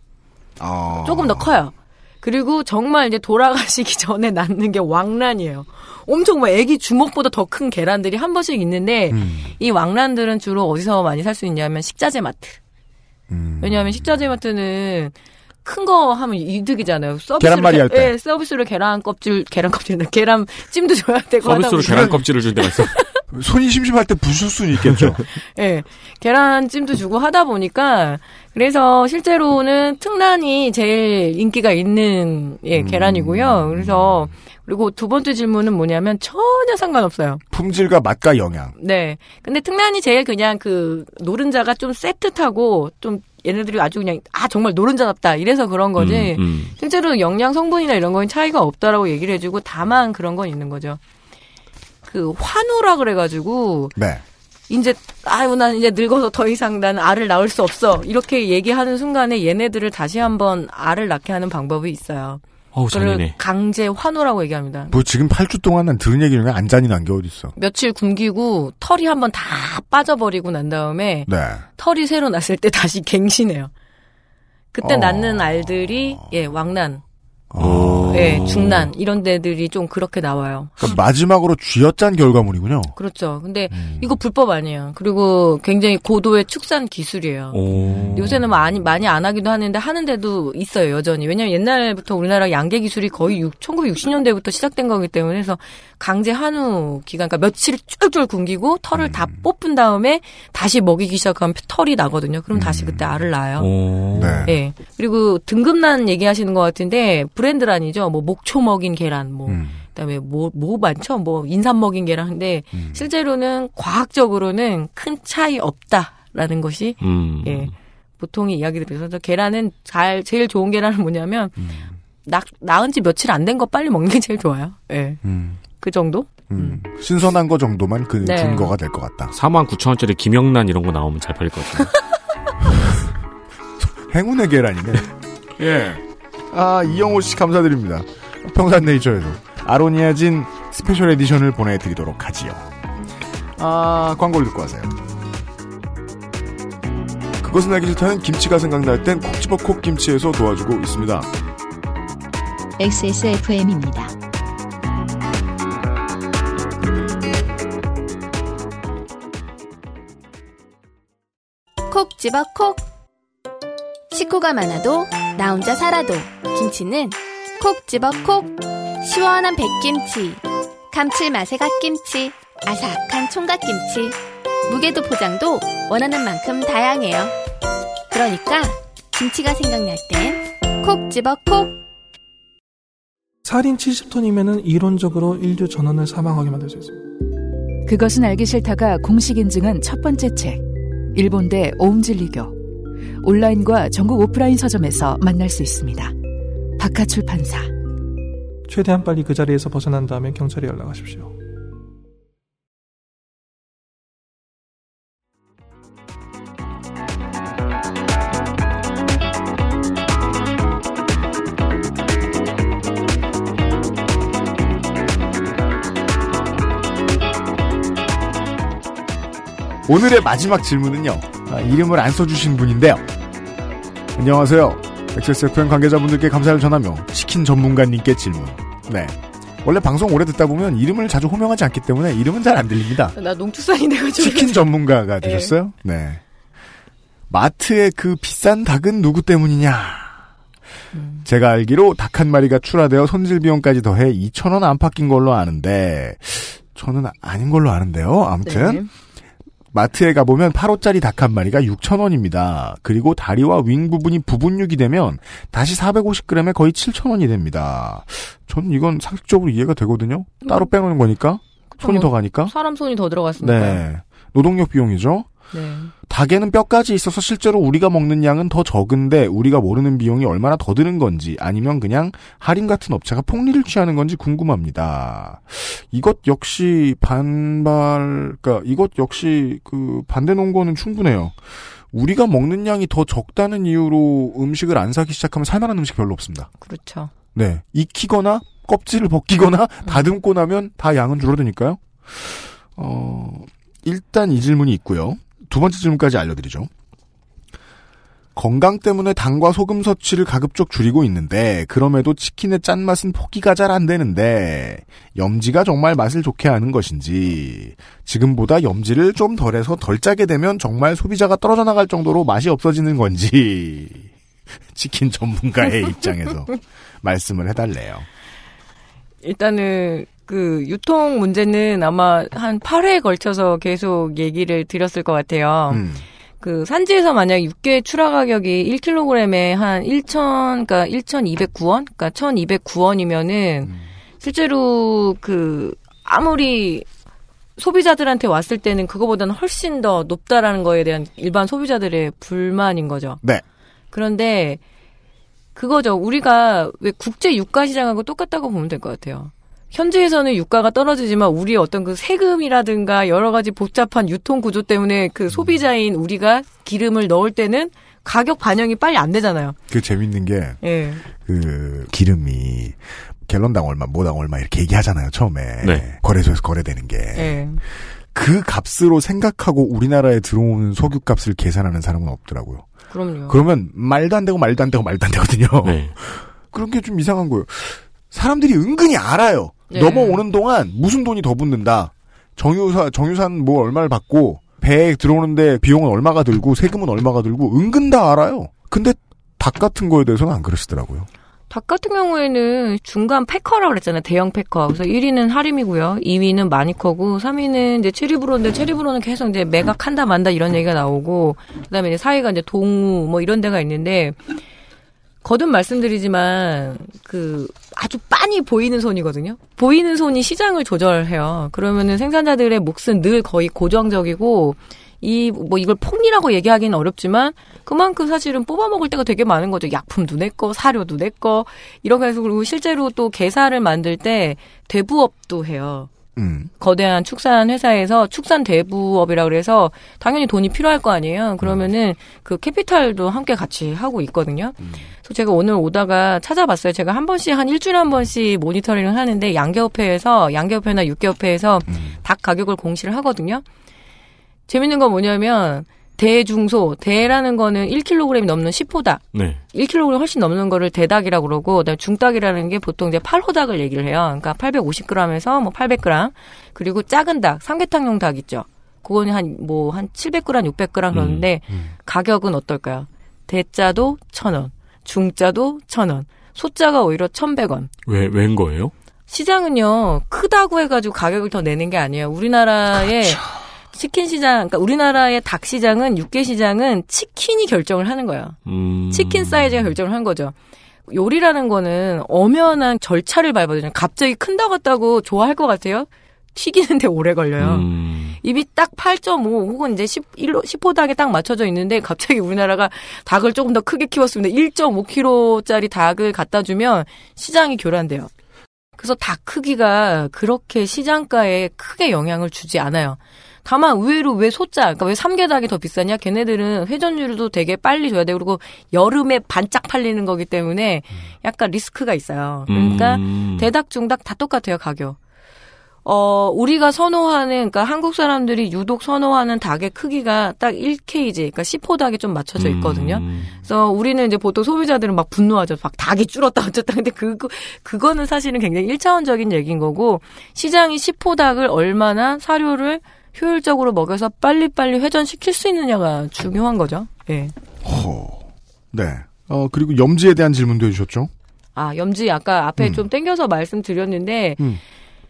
어. 조금 더 커요. 그리고 정말 이제 돌아가시기 전에 낳는 게 왕란이에요. 엄청 뭐 애기 주먹보다 더 큰 계란들이 한 번씩 있는데 음. 이 왕란들은 주로 어디서 많이 살 수 있냐면 식자재 마트. 음. 왜냐하면 식자재 마트는 큰 거 하면 이득이잖아요. 서비스로 계란말이 게- 할 때. 예, 서비스로 계란 껍질, 계란 껍질, 계란 찜도 줘야 되고 서비스로 계란 껍질을 줄 때가 있어. 손이 심심할 때 부술 수는 있겠죠. 예, 계란찜도 주고 하다 보니까 그래서 실제로는 특란이 제일 인기가 있는 예 음. 계란이고요. 그래서 그리고 두 번째 질문은 뭐냐면 전혀 상관없어요. 품질과 맛과 영양. 네, 근데 특란이 제일 그냥 그 노른자가 좀 세트하고 좀 얘네들이 아주 그냥 아 정말 노른자답다 이래서 그런 거지. 음, 음. 실제로 영양 성분이나 이런 거는 차이가 없다라고 얘기를 해주고 다만 그런 건 있는 거죠. 그 환우라 그래가지고 네. 이제 아유 난 이제 늙어서 더 이상 나는 알을 낳을 수 없어 이렇게 얘기하는 순간에 얘네들을 다시 한번 알을 낳게 하는 방법이 있어요. 어우, 그걸 잔인해. 강제 환우라고 얘기합니다. 뭐 지금 8주 동안 난 들은 얘기 중에 안 잔인한 게 어딨어. 며칠 굶기고 털이 한번 다 빠져버리고 난 다음에 네. 털이 새로 났을 때 다시 갱신해요. 그때 어. 낳는 알들이 예 왕난, 어. 예 중난 이런 데들이 좀 그렇게 나와요. 그러니까 마지막으로 쥐어짠 결과물이군요. 그렇죠. 근데 음. 이거 불법 아니에요. 그리고 굉장히 고도의 축산 기술이에요. 오. 요새는 많이 많이 안 하기도 하는데 하는데도 있어요 여전히 왜냐면 옛날부터 우리나라 양계 기술이 거의 6, 1960년대부터 시작된 거기 때문에 그래서 강제 한우 기간 그러니까 며칠 쫄쫄 굶기고 털을 다 뽑은 다음에 다시 먹이기 시작하면 털이 나거든요 그럼 다시 그때 알을 낳아요 오. 네. 예 그리고 등급란 얘기하시는 것 같은데 브랜드란이죠 뭐 목초 먹인 계란 뭐 음. 그다음에 뭐, 뭐 많죠? 뭐, 인삼 먹인 계란인데, 음. 실제로는 과학적으로는 큰 차이 없다라는 것이, 음. 예, 보통의 이야기들이 그래서 계란은 잘, 제일 좋은 계란은 뭐냐면, 음. 낳, 낳은 지 며칠 안 된 거 빨리 먹는 게 제일 좋아요. 예, 음. 그 정도? 음. 신선한 거 정도만 그 네. 증거가 될 것 같다. 4만 9천 원짜리 김영란 이런 거 나오면 잘 팔릴 것 같은데. 행운의 계란이네. 예. 아, 이영호 씨 감사드립니다. 평산네이처에서 아로니아진 special edition을 보내드리도록 하지요. 아, 광고를 듣고 하세요. 그것은 알기 싫다는 김치가 생각날 땐 콕 집어 콕 김치에서 도와주고 있습니다. XSFM입니다. 집어 콕. 식구가 많아도 나 혼자 살아도 김치는 콕 집어 콕 시원한 백김치 감칠맛의 갓김치 아삭한 총각김치 무게도 포장도 원하는 만큼 다양해요 그러니까 김치가 생각날 땐 콕 집어 콕 살인 70톤이면은 이론적으로 인류 전원을 사망하게 만들 수 있습니다. 그것은 알기 싫다가 공식 인증한 첫 번째 책. 일본대 오음진리교. 온라인과 전국 오프라인 서점에서 만날 수 있습니다. 박하 출판사. 최대한 빨리 그 자리에서 벗어난 다음에 경찰에 연락하십시오. 오늘의 마지막 질문은요. 아, 이름을 안 써주신 분인데요. 안녕하세요. XSFM 관계자분들께 감사를 전하며 치킨 전문가님께 질문. 네. 원래 방송 오래 듣다 보면 이름을 자주 호명하지 않기 때문에 이름은 잘 안 들립니다. 나 농축산이 돼가지고. 치킨 전문가가 되셨어요? 네. 마트의 그 비싼 닭은 누구 때문이냐? 제가 알기로 닭 한 마리가 출하되어 손질 비용까지 더해 2,000원 안팎인 걸로 아는데 저는 아닌 걸로 아는데요. 아무튼 네. 마트에 가보면 8호짜리 닭 한 마리가 6,000원입니다. 그리고 다리와 윙 부분이 부분육이 되면 다시 450g에 거의 7,000원이 됩니다. 저는 이건 상식적으로 이해가 되거든요. 따로 빼놓는 거니까. 손이 뭐, 더 가니까. 사람 손이 더 들어갔으니까. 네. 노동력 비용이죠. 네. 닭에는 뼈까지 있어서 실제로 우리가 먹는 양은 더 적은데 우리가 모르는 비용이 얼마나 더 드는 건지 아니면 그냥 할인 같은 업체가 폭리를 취하는 건지 궁금합니다. 이것 역시 반발, 그러니까 이것 역시 그 반대 논거는 충분해요. 우리가 먹는 양이 더 적다는 이유로 음식을 안 사기 시작하면 살만한 음식 별로 없습니다. 그렇죠. 네. 익히거나 껍질을 벗기거나 다듬고 나면 다 양은 줄어드니까요. 어, 일단 이 질문이 있고요. 두 번째 질문까지 알려드리죠. 건강 때문에 당과 소금 섭취를 가급적 줄이고 있는데 그럼에도 치킨의 짠맛은 포기가 잘 안 되는데 염지가 정말 맛을 좋게 하는 것인지 지금보다 염지를 좀 덜해서 덜 짜게 되면 정말 소비자가 떨어져 나갈 정도로 맛이 없어지는 건지 치킨 전문가의 입장에서 말씀을 해달래요. 일단은 그 유통 문제는 아마 한 8회에 걸쳐서 계속 얘기를 드렸을 것 같아요. 음. 그 산지에서 만약 육개 출하 가격이 1kg에 한 1,000, 그러니까 1,209원, 그러니까 1,209원이면은 실제로 그 아무리 소비자들한테 왔을 때는 그거보다는 훨씬 더 높다라는 거에 대한 일반 소비자들의 불만인 거죠. 네. 그런데 그거죠. 우리가 왜 국제 유가 시장하고 똑같다고 보면 될 것 같아요. 현지에서는 유가가 떨어지지만 우리의 어떤 그 세금이라든가 여러 가지 복잡한 유통 구조 때문에 그 소비자인 우리가 기름을 넣을 때는 가격 반영이 빨리 안 되잖아요. 그 재밌는 게, 예. 그, 기름이, 갤런당 얼마, 뭐당 얼마 이렇게 얘기하잖아요, 처음에. 네. 거래소에서 거래되는 게. 예. 그 값으로 생각하고 우리나라에 들어오는 석유 값을 계산하는 사람은 없더라고요. 그럼요. 그러면 말도 안 되고 말도 안 되고 말도 안 되거든요. 네. 그런 게 좀 이상한 거예요. 사람들이 은근히 알아요. 네. 넘어오는 동안 무슨 돈이 더 붙는다. 정유사, 정유산 뭐 얼마를 받고, 배에 들어오는데 비용은 얼마가 들고, 세금은 얼마가 들고, 은근 다 알아요. 근데 닭 같은 거에 대해서는 안 그러시더라고요. 닭 같은 경우에는 중간 패커라고 그랬잖아요. 대형 패커. 그래서 1위는 하림이고요. 2위는 마니커고, 3위는 이제 체리브로인데, 체리브로는 계속 이제 매각한다 만다 이런 얘기가 나오고, 그 다음에 이제 4위가 이제 동우 뭐 이런 데가 있는데, 거듭 말씀드리지만, 그, 아주 빤히 보이는 손이거든요. 보이는 손이 시장을 조절해요. 그러면은 생산자들의 몫은 늘 거의 고정적이고, 이, 뭐 이걸 폭리라고 얘기하기는 어렵지만, 그만큼 사실은 뽑아 먹을 때가 되게 많은 거죠. 약품도 내 거, 사료도 내 거, 거 해서, 그리고 실제로 또 게사를 만들 때 대부업도 해요. 음. 거대한 축산 회사에서 축산 대부업이라 그래서 당연히 돈이 필요할 거 아니에요. 그러면은 그 캐피탈도 함께 같이 하고 있거든요. 그래서 제가 오늘 오다가 찾아봤어요. 제가 한 번씩 한 일주일에 한 번씩 모니터링을 하는데 양계협회에서 양계협회나 육계협회에서 닭 가격을 공시를 하거든요. 재밌는 건 뭐냐면 대중소 대라는 거는 1kg이 넘는 10호닭 네. 1kg 훨씬 넘는 거를 대닭이라고 그러고 그다음에 중닭이라는 게 보통 이제 8호닭을 얘기를 해요. 그러니까 850g에서 뭐 800g 그리고 작은 닭 삼계탕용 닭 있죠. 그거는 한 뭐 한 700g, 600g 그러는데 가격은 어떨까요? 대짜도 1,000원, 중짜도 1,000원, 소자가 오히려 1,100원. 왜, 웬 거예요? 시장은요, 크다고 해가지고 가격을 더 내는 게 아니에요. 우리나라의 치킨 시장, 그러니까 우리나라의 닭 시장은, 육개 시장은 치킨이 결정을 하는 거예요. 음. 치킨 사이즈가 결정을 한 거죠. 요리라는 거는 엄연한 절차를 밟아야 갑자기 큰다고 했다고 좋아할 것 같아요? 튀기는데 오래 걸려요. 음. 입이 딱 8.5 혹은 이제 11, 10호닭에 딱 맞춰져 있는데 갑자기 우리나라가 닭을 조금 더 크게 키웠습니다. 1.5kg짜리 닭을 갖다 주면 시장이 교란돼요. 그래서 닭 크기가 그렇게 시장가에 크게 영향을 주지 않아요. 다만 의외로 왜 소자, 그러니까 왜 삼계닭이 더 비싸냐? 걔네들은 회전율도 되게 빨리 줘야 돼. 그리고 여름에 반짝 팔리는 거기 때문에 약간 리스크가 있어요. 그러니까 음. 대닭, 중닭 다 똑같아요, 가격. 어, 우리가 선호하는, 그러니까 한국 사람들이 유독 선호하는 닭의 크기가 딱 1kg, 그러니까 10호 닭이 좀 맞춰져 있거든요. 음. 그래서 우리는 이제 보통 소비자들은 막 분노하죠. 막 닭이 줄었다 어쨌다. 근데 그거 그거는 사실은 굉장히 일차원적인 얘기인 거고 시장이 10호 닭을 얼마나 사료를 효율적으로 먹여서 빨리빨리 회전시킬 수 있느냐가 중요한 거죠. 예. 허. 네. 어, 그리고 염지에 대한 질문도 해주셨죠? 아, 염지 아까 앞에 음. 좀 땡겨서 말씀드렸는데 음.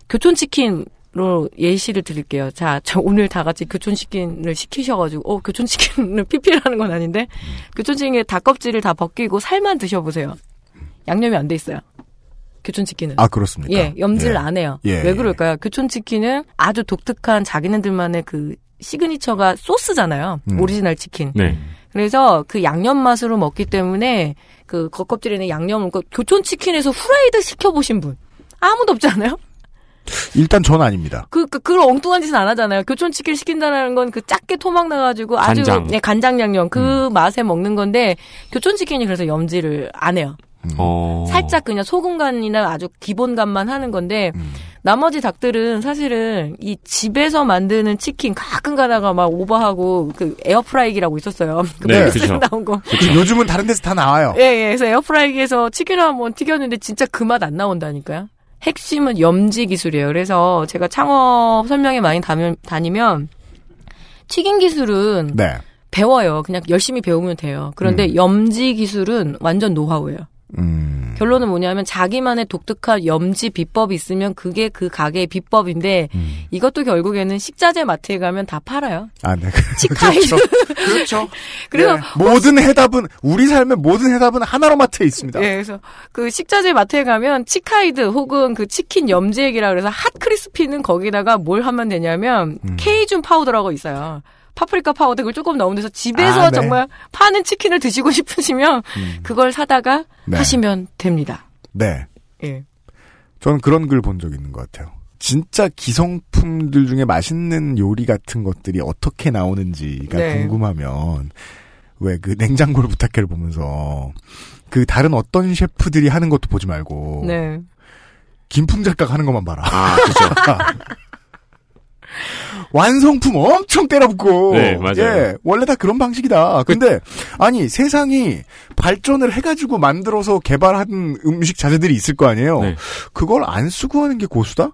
교촌치킨 로 예시를 드릴게요. 자, 저 오늘 다 같이 교촌치킨을 시키셔가지고, 어, 교촌치킨을 PPL하는 건 아닌데, 교촌치킨에 닭껍질을 다 벗기고 살만 드셔보세요. 양념이 안 돼 있어요. 교촌치킨은. 아, 그렇습니까? 예, 염지를 예. 안 해요. 예, 왜 그럴까요? 교촌치킨은 아주 독특한 자기네들만의 그 signature가 소스잖아요. 음. 오리지널 치킨. 네. 그래서 그 양념 맛으로 먹기 때문에 그 겉껍질에 있는 양념을 그 교촌치킨에서 후라이드 시켜보신 분 아무도 없지 않아요? 일단 전 아닙니다. 그, 그, 그런 엉뚱한 짓은 안 하잖아요. 교촌치킨 시킨다는 건 그 작게 토막 나가지고 아주 간장. 네, 간장 양념 그 음. 맛에 먹는 건데 교촌치킨이 그래서 염지를 안 해요. 어. 살짝 그냥 소금 간이나 아주 기본 간만 하는 건데 음. 나머지 닭들은 사실은 이 집에서 만드는 치킨 가끔 가다가 막 오버하고 그 에어프라이기라고 있었어요. 그 네, 네, 그죠. 나온 거. 그 요즘은 다른 데서 다 나와요. 예, 예. 그래서 에어프라이기에서 치킨을 한번 튀겼는데 진짜 그 맛 안 나온다니까요. 핵심은 염지 기술이에요. 그래서 제가 창업 설명회 많이 다면, 다니면 튀김 기술은 네. 배워요. 그냥 열심히 배우면 돼요. 그런데 음. 염지 기술은 완전 노하우예요. 음. 결론은 뭐냐면 자기만의 독특한 염지 비법이 있으면 그게 그 가게의 비법인데 음. 이것도 결국에는 식자재 마트에 가면 다 팔아요. 아, 네. 치카이드. 그렇죠. 그래서 네. 모든 해답은 우리 삶의 모든 해답은 하나로 마트에 있습니다. 예, 그래서 그 식자재 마트에 가면 치카이드 혹은 그 치킨 염지액이라 그래서 hot crispy는 거기다가 뭘 하면 되냐면 음. 케이준 파우더라고 있어요. 파프리카 파우더 그걸 조금 넣으면 돼서 집에서 아, 네. 정말 파는 치킨을 드시고 싶으시면 음. 그걸 사다가 네. 하시면 됩니다. 네. 예. 저는 그런 글 본 적 있는 것 같아요. 진짜 기성품들 중에 맛있는 요리 같은 것들이 어떻게 나오는지가 네. 궁금하면 왜 그 냉장고를 부탁해를 보면서 그 다른 어떤 셰프들이 하는 것도 보지 말고 네. 김풍 작가가 하는 것만 봐라. 아, 그죠. 완성품 엄청 때려붓고. 네, 맞아요. 예, 원래 다 그런 방식이다. 근데 아니 세상이 발전을 해가지고 만들어서 개발한 음식 자재들이 있을 거 아니에요. 네. 그걸 안 쓰고 하는 게 고수다?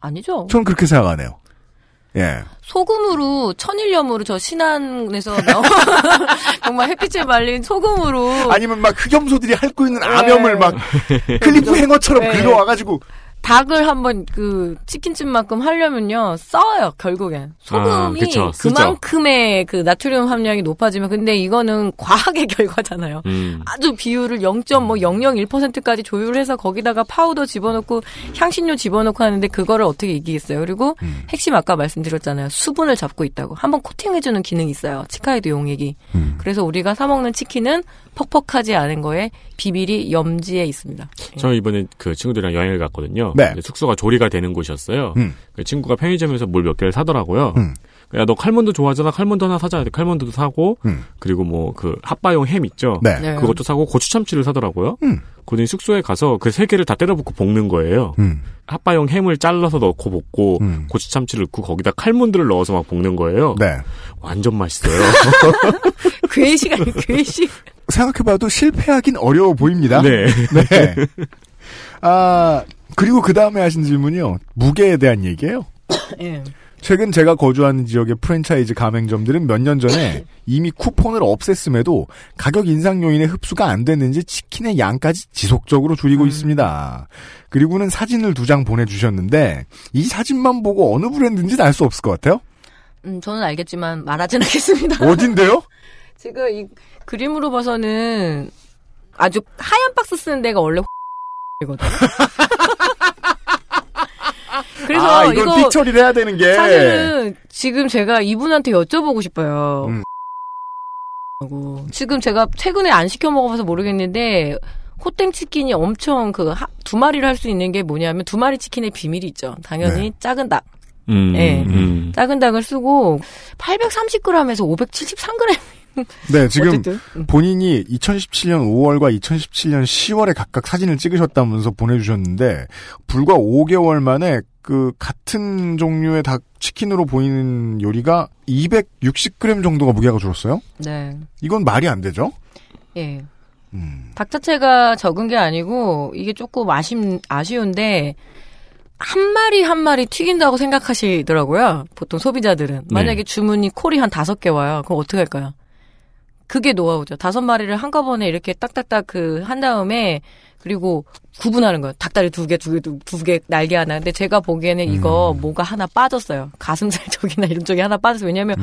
아니죠. 저는 그렇게 생각하네요. 예. 소금으로 천일염으로 저 신안에서 나온 정말 햇빛에 말린 소금으로 아니면 막 흑염소들이 핥고 있는 암염을 네. 막 cliffhanger처럼 네. 긁어와가지고 닭을 한번 그 치킨집만큼 하려면요 써요 결국엔 소금이 아, 그쵸. 그만큼의 그 나트륨 함량이 높아지면 근데 이거는 과학의 결과잖아요. 음. 아주 비율을 0.001%까지 조율해서 거기다가 파우더 집어넣고 향신료 집어넣고 하는데 그거를 어떻게 이기겠어요? 그리고 음. 핵심 아까 말씀드렸잖아요. 수분을 잡고 있다고. 한번 코팅해주는 기능이 있어요. 치카이드 용액이. 음. 그래서 우리가 사 먹는 치킨은 퍽퍽하지 않은 거에 비밀이 염지에 있습니다. 저 이번에 그 친구들이랑 여행을 갔거든요. 네. 숙소가 조리가 되는 곳이었어요. 음. 그 친구가 편의점에서 뭘 몇 개를 사더라고요. 음. 야, 너 칼몬드 좋아하잖아. 칼몬드 하나 사자. 칼몬드도 사고, 음. 그리고 뭐 그 핫바용 햄 있죠. 네. 네. 그것도 사고 고추 참치를 사더라고요. 음. 그러더니 숙소에 가서 그 세 개를 다 때려붓고 볶는 거예요. 음. 핫바용 햄을 잘라서 넣고 볶고 음. 고추 참치를 넣고 거기다 칼몬드를 넣어서 막 볶는 거예요. 네. 완전 맛있어요. 괴식 아니 괴식. 생각해봐도 실패하긴 어려워 보입니다. 네. 네. 아, 그리고 그 다음에 하신 질문이요. 무게에 대한 얘기예요. 예. 최근 제가 거주하는 지역의 프랜차이즈 가맹점들은 몇 년 전에 이미 쿠폰을 없앴음에도 가격 인상 요인에 흡수가 안 됐는지 치킨의 양까지 지속적으로 줄이고 있습니다. 그리고는 사진을 두 장 보내주셨는데 이 사진만 보고 어느 브랜드인지는 알 수 없을 것 같아요. 음, 저는 알겠지만 말하진 않겠습니다. 어딘데요? 지금 이 그림으로 봐서는 아주 하얀 박스 쓰는 데가 원래 이거든. 그래서 아, 이건 이거 픽 처리를 해야 되는 게 사실은 지금 제가 이분한테 여쭤보고 싶어요. 음. 지금 제가 최근에 안 시켜 먹어봐서 모르겠는데 호땡 치킨이 엄청 그 두 마리를 할 수 있는 게 뭐냐면 두 마리 치킨의 비밀이 있죠. 당연히 작은 닭. 음, 네. 음. 작은 닭을 쓰고 830g에서 577g. 네, 지금 어쨌든. 음. 본인이 2017년 5월과 2017년 10월에 각각 사진을 찍으셨다면서 보내주셨는데 불과 5개월 만에 그 같은 종류의 닭 치킨으로 보이는 요리가 260g 정도가 무게가 줄었어요. 네. 이건 말이 안 되죠? 예. 음. 닭 자체가 적은 게 아니고 이게 조금 아쉽, 아쉬운데 한 마리 한 마리 튀긴다고 생각하시더라고요. 보통 소비자들은. 만약에 주문이 콜이 한 다섯 개 와요. 그럼 어떻게 할까요? 그게 노하우죠. 다섯 마리를 한꺼번에 이렇게 딱딱딱 그 한 다음에 그리고 구분하는 거예요. 닭다리 두 개, 두 개, 두, 두 개, 날개 하나. 근데 제가 보기에는 이거 뭐가 하나 빠졌어요. 가슴살 쪽이나 이런 쪽이 하나 빠졌어요. 왜냐면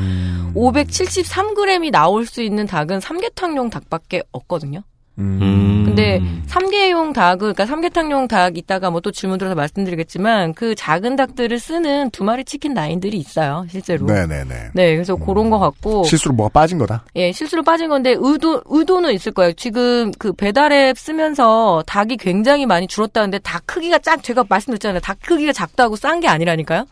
573g이 나올 수 있는 닭은 삼계탕용 닭밖에 없거든요. 음. 근데 삼계용 닭을 그러니까 삼계탕용 닭 이따가 뭐 또 질문 들어서 말씀드리겠지만 그 작은 닭들을 쓰는 두 마리 치킨 라인들이 있어요 실제로. 네네네. 네, 그래서 그런 거 같고 실수로 뭐가 빠진 거다. 예 실수로 빠진 건데 의도 의도는 있을 거예요. 지금 그 배달앱 쓰면서 닭이 굉장히 많이 줄었다는데 닭 크기가 작 제가 말씀드렸잖아요. 닭 크기가 작다고 싼 게 아니라니까요.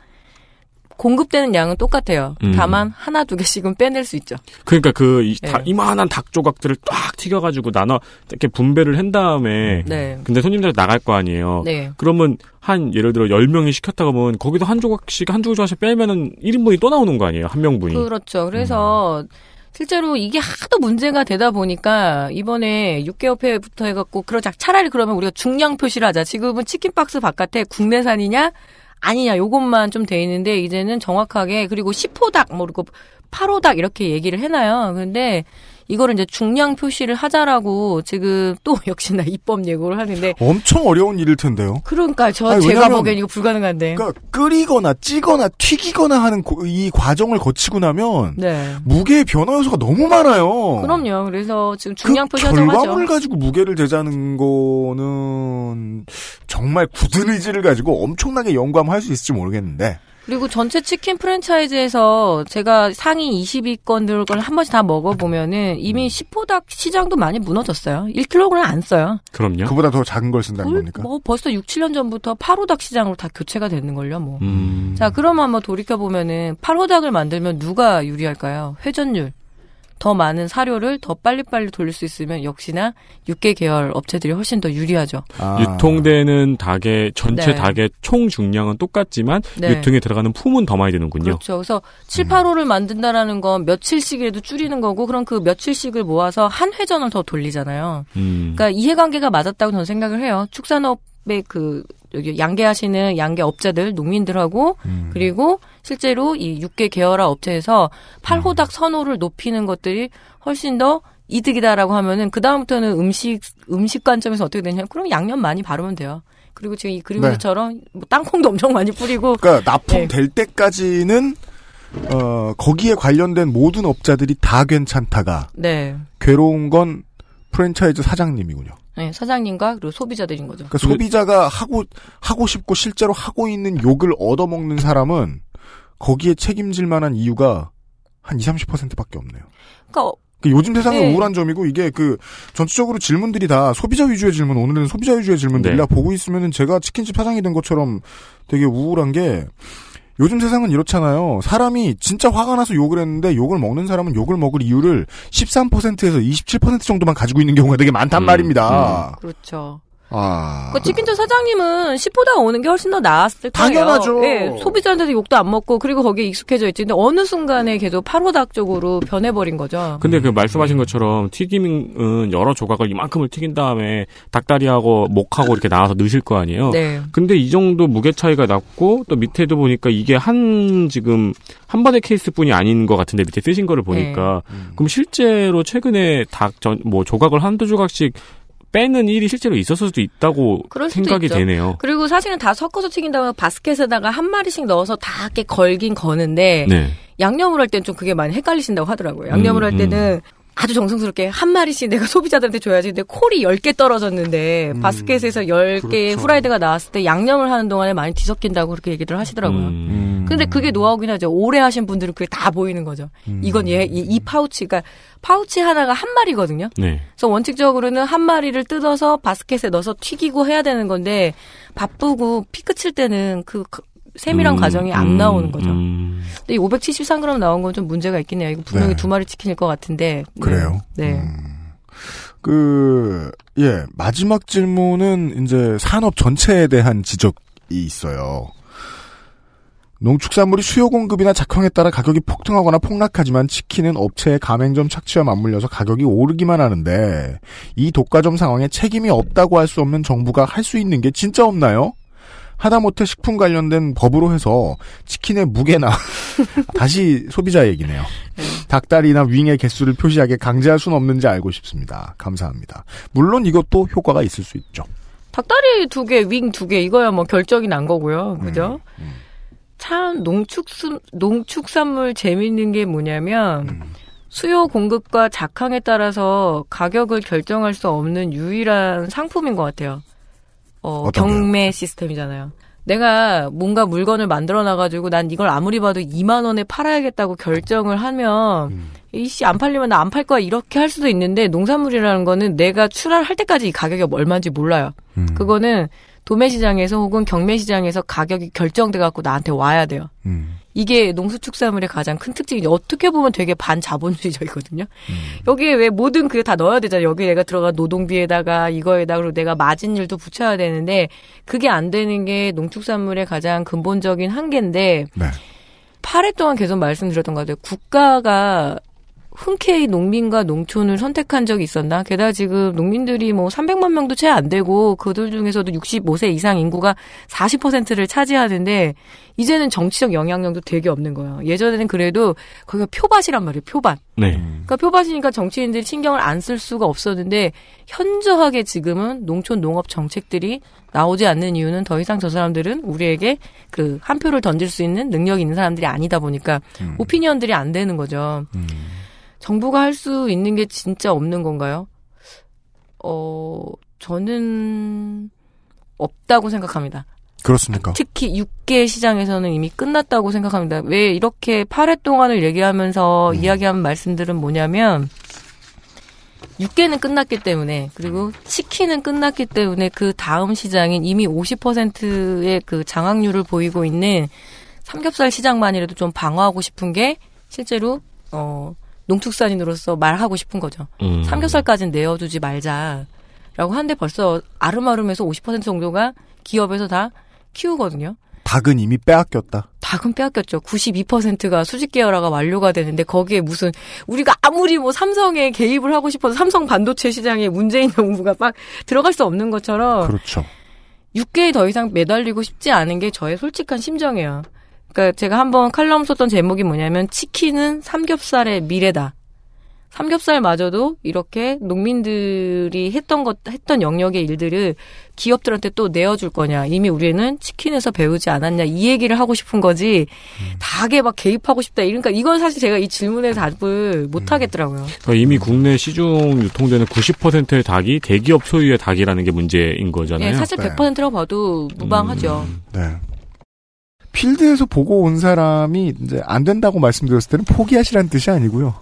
공급되는 양은 똑같아요. 음. 다만 하나 두 개씩은 빼낼 수 있죠. 그러니까 그 이, 다- 네. 이만한 닭 조각들을 딱 튀겨가지고 나눠 이렇게 분배를 한 다음에 네. 근데 손님들 나갈 거 아니에요. 네. 그러면 한 예를 들어 10명이 시켰다가 보면 거기도 한 조각씩 한 조각씩 빼면은 1인분이 또 나오는 거 아니에요. 한 명분이. 그렇죠. 그래서 실제로 이게 하도 문제가 되다 보니까 이번에 육개협회부터 해갖고 그러자 차라리 그러면 우리가 중량 표시를 하자. 지금은 치킨 박스 바깥에 국내산이냐 아니냐 요것만 좀 돼 있는데 이제는 정확하게 그리고 10호닭 뭐 그리고 8호닭 이렇게 얘기를 해놔요. 근데 이거를 이제 중량 표시를 하자라고 지금 또 역시나 입법 예고를 하는데 엄청 어려운 일일 텐데요. 그러니까 저 아니, 제가 보기엔 이거 불가능한데. 그러니까 끓이거나 찌거나 튀기거나 하는 고- 이 과정을 거치고 나면 네. 무게의 변화 요소가 너무 많아요. 그럼요. 그래서 지금 중량 그 표시 하자고 하죠. 결과물을 가지고 무게를 재자는 거는 정말 굳은 의지를 가지고 엄청나게 연구하면 할수 있을지 모르겠는데 그리고 전체 치킨 프랜차이즈에서 제가 상위 20위권들을 한 번씩 다 먹어보면은 이미 10호닭 시장도 많이 무너졌어요. 1kg 안 써요. 그럼요. 그보다 더 작은 걸 쓴다는 뭘, 겁니까? 뭐 벌써 6, 7년 전부터 8호닭 시장으로 다 교체가 됐는걸요, 뭐. 음. 자, 그러면 한번 돌이켜보면은 8호닭을 만들면 누가 유리할까요? 회전율. 더 많은 사료를 더 빨리빨리 돌릴 수 있으면 역시나 육계 계열 업체들이 훨씬 더 유리하죠. 아. 유통되는 닭의 전체 네. 닭의 총 중량은 똑같지만 네. 유통에 들어가는 품은 더 많이 드는군요. 그렇죠. 그래서 7, 8호를 만든다라는 건 며칠씩이라도 줄이는 거고 그럼 그 며칠씩을 모아서 한 회전을 더 돌리잖아요. 음. 그러니까 이해관계가 맞았다고 저는 생각을 해요. 축산업 의 그 여기 양계하시는 양계 업자들, 농민들하고 음. 그리고 실제로 이 육계 계열화 업체에서 팔호닭 선호를 높이는 것들이 훨씬 더 이득이다라고 하면은 그 다음부터는 음식 음식 관점에서 어떻게 되냐? 그럼 양념 많이 바르면 돼요. 그리고 지금 이 그림처럼 뭐 땅콩도 엄청 많이 뿌리고 그러니까 납품 네. 될 때까지는 어, 거기에 관련된 모든 업자들이 다 괜찮다가 네. 괴로운 건 프랜차이즈 사장님이군요. 네, 사장님과 그리고 소비자들인 거죠. 그러니까 소비자가 하고 하고 싶고 실제로 하고 있는 욕을 얻어먹는 사람은 거기에 책임질 만한 이유가 한 20, 30%밖에 없네요. 그러니까 그 요즘 세상의 네. 우울한 점이고 이게 그 전체적으로 질문들이 다 소비자 위주의 질문 오늘은 소비자 위주의 질문들이라 네. 보고 있으면은 제가 치킨집 사장이 된 것처럼 되게 우울한 게 요즘 세상은 이렇잖아요. 사람이 진짜 화가 나서 욕을 했는데 욕을 먹는 사람은 욕을 먹을 이유를 13%에서 27% 정도만 가지고 있는 경우가 되게 많단 음, 말입니다. 그렇죠. 아. 그 치킨집 사장님은 10보다 오는 게 훨씬 더 나았을 거예요. 당연하죠. 예, 소비자한테도 욕도 안 먹고 그리고 거기에 익숙해져 있지. 근데 어느 순간에 계속 파로닭 쪽으로 변해버린 거죠. 근데 그 말씀하신 것처럼 튀김은 여러 조각을 이만큼을 튀긴 다음에 닭다리하고 목하고 이렇게 나와서 넣으실 거 아니에요. 네. 근데 이 정도 무게 차이가 났고 또 밑에도 보니까 이게 한 지금 한 번의 케이스뿐이 아닌 것 같은데 밑에 쓰신 거를 보니까 네. 그럼 실제로 최근에 닭 전 뭐 조각을 한두 조각씩 빼는 일이 실제로 있었을 수도 있다고 수도 생각이 있죠. 되네요. 그리고 사실은 다 섞어서 튀긴다고 바스켓에다가 한 마리씩 넣어서 다 이렇게 걸긴 거는데 네. 양념을 할 때는 좀 그게 많이 헷갈리신다고 하더라고요. 양념을 음, 할 때는 아주 정성스럽게 한 마리씩 내가 소비자들한테 줘야지. 근데 콜이 10개 떨어졌는데 바스켓에서 10개의 음, 그렇죠. 후라이드가 나왔을 때 양념을 하는 동안에 많이 뒤섞인다고 그렇게 얘기를 하시더라고요. 음. 근데 그게 노하우긴 하죠. 오래 하신 분들은 그게 다 보이는 거죠. 음. 이건 얘, 이, 이 파우치가 파우치 하나가 한 마리거든요. 네. 그래서 원칙적으로는 한 마리를 뜯어서 바스켓에 넣어서 튀기고 해야 되는 건데 바쁘고 피크 칠 때는 그 그 세밀한 음, 과정이 안 음, 나오는 거죠. 음. 근데 이 573g 나온 건 좀 문제가 있긴 해요. 이거 분명히 네. 두 마리 치킨일 것 같은데. 네. 그래요? 네. 음. 그, 예, 마지막 질문은 이제 산업 전체에 대한 지적이 있어요. 농축산물이 수요 공급이나 작황에 따라 가격이 폭등하거나 폭락하지만 치킨은 업체의 가맹점 착취와 맞물려서 가격이 오르기만 하는데 이 독과점 상황에 책임이 없다고 할 수 없는 정부가 할 수 있는 게 진짜 없나요? 하다못해 식품 관련된 법으로 해서 치킨의 무게나 다시 소비자 얘기네요. 닭다리나 윙의 개수를 표시하게 강제할 수는 없는지 알고 싶습니다. 감사합니다. 물론 이것도 효과가 있을 수 있죠. 닭다리 두 개, 윙 두 개, 이거야 뭐 결정이 난 거고요. 그죠? 음. 참, 농축수, 농축산물 재밌는 게 뭐냐면, 음. 수요 공급과 작황에 따라서 가격을 결정할 수 없는 유일한 상품인 것 같아요. 어, 거요? 경매 시스템이잖아요. 내가 뭔가 물건을 만들어 놔가지고 난 이걸 아무리 봐도 2만 원에 팔아야겠다고 결정을 하면 음. 이씨 안 팔리면 나 안 팔 거야 이렇게 할 수도 있는데 농산물이라는 거는 내가 출하할 때까지 이 가격이 얼마인지 몰라요. 음. 그거는 도매 시장에서 혹은 경매 시장에서 가격이 결정돼 갖고 나한테 와야 돼요. 음. 이게 농수축산물의 가장 큰 특징이 어떻게 보면 되게 반자본주의적이거든요. 음. 여기에 왜 모든 그게 다 넣어야 되잖아요. 여기 내가 들어간 노동비에다가 이거에다가 그리고 내가 마진율도 붙여야 되는데 그게 안 되는 게 농축산물의 가장 근본적인 한계인데 네. 8회 동안 계속 말씀드렸던 것 같아요. 국가가 흔쾌히 농민과 농촌을 선택한 적이 있었나? 게다가 지금 농민들이 뭐 300만 명도 채 안 되고 그들 중에서도 65세 이상 인구가 40%를 차지하는데 이제는 정치적 영향력도 되게 없는 거예요. 예전에는 그래도 거기가 표밭이란 말이에요. 표밭. 네. 그러니까 표밭이니까 정치인들이 신경을 안 쓸 수가 없었는데 현저하게 지금은 농촌 농업 정책들이 나오지 않는 이유는 더 이상 저 사람들은 우리에게 그 한 표를 던질 수 있는 능력이 있는 사람들이 아니다 보니까 음. 오피니언들이 안 되는 거죠. 음. 정부가 할 수 있는 게 진짜 없는 건가요? 어, 저는 없다고 생각합니다. 그렇습니까? 특히 육계 시장에서는 이미 끝났다고 생각합니다. 왜 이렇게 8회 동안을 얘기하면서 음. 이야기한 말씀들은 뭐냐면 육계는 끝났기 때문에 그리고 치킨은 끝났기 때문에 그 다음 시장인 이미 50%의 그 장악률을 보이고 있는 삼겹살 시장만이라도 좀 방어하고 싶은 게 실제로 어 농축산인으로서 말하고 싶은 거죠. 음. 삼겹살까지는 내어두지 말자라고 하는데 벌써 아름아름해서 50% 정도가 기업에서 다 키우거든요. 닭은 이미 빼앗겼다. 닭은 빼앗겼죠. 92%가 수직 계열화가 완료가 되는데 거기에 무슨 우리가 아무리 뭐 삼성에 개입을 하고 싶어서 삼성 반도체 시장에 문재인 정부가 막 들어갈 수 없는 것처럼 그렇죠. 육개에 더 이상 매달리고 싶지 않은 게 저의 솔직한 심정이에요. 그러니까 제가 한번 칼럼 썼던 제목이 뭐냐면 치킨은 삼겹살의 미래다. 삼겹살마저도 이렇게 농민들이 했던 것 했던 영역의 일들을 기업들한테 또 내어줄 거냐 이미 우리는 치킨에서 배우지 않았냐 이 얘기를 하고 싶은 거지 닭에 막 개입하고 싶다 이러니까 이건 사실 제가 이 질문에 답을 못 하겠더라고요. 그러니까 이미 국내 시중 유통되는 90%의 닭이 대기업 소유의 닭이라는 게 문제인 거잖아요. 예, 사실 네. 100%라고 봐도 무방하죠. 음. 네. 필드에서 보고 온 사람이 이제 안 된다고 말씀드렸을 때는 포기하시라는 뜻이 아니고요.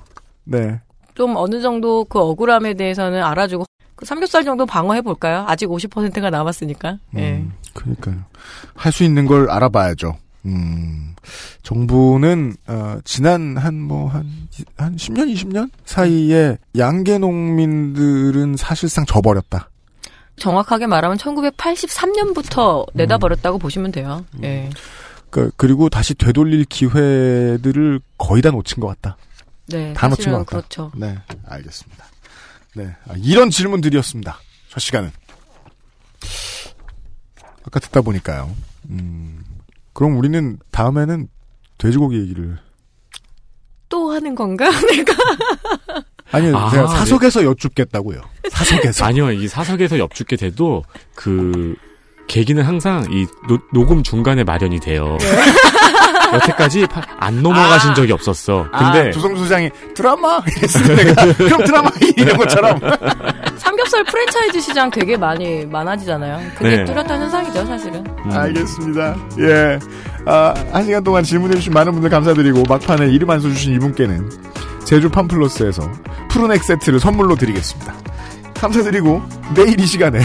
네. 좀 어느 정도 그 억울함에 대해서는 알아주고 그 삼겹살 정도 방어해 볼까요? 아직 50%가 남았으니까. 예. 음, 그러니까요. 할 수 있는 걸 알아봐야죠. 음, 정부는 어, 지난 한뭐한한 10년 20년 사이에 양계 농민들은 사실상 져버렸다. 정확하게 말하면 1983년부터 내다버렸다고 보시면 돼요. 예. 그, 그리고 다시 되돌릴 기회들을 거의 다 놓친 것 같다. 네. 다 놓친 것 같다. 그렇죠. 네, 알겠습니다. 네, 아, 이런 질문들이었습니다. 첫 시간은. 아까 듣다 보니까요. 음, 그럼 우리는 다음에는 돼지고기 얘기를. 또 하는 건가? 내가. 아니요, 아, 제가 네. 사석에서 여쭙겠다고요. 사석에서. 아니요, 이 사석에서 엽죽게 돼도 그 계기는 항상 이 노, 녹음 중간에 마련이 돼요. 여태까지 파- 안 넘어가신 적이 없었어. 근데 아, 조성주 소장이 드라마 이랬을 그럼 드라마 이런 것처럼 삼겹살 프랜차이즈 시장 되게 많이 많아지잖아요. 그게 네. 뚜렷한 현상이죠, 사실은. 알겠습니다. 예. 아, 한 시간 동안 질문해주신 많은 분들 감사드리고, 막판에 이름 안 써주신 이분께는 제주 팜플러스에서 푸른액 세트를 선물로 드리겠습니다. 감사드리고, 내일 이 시간에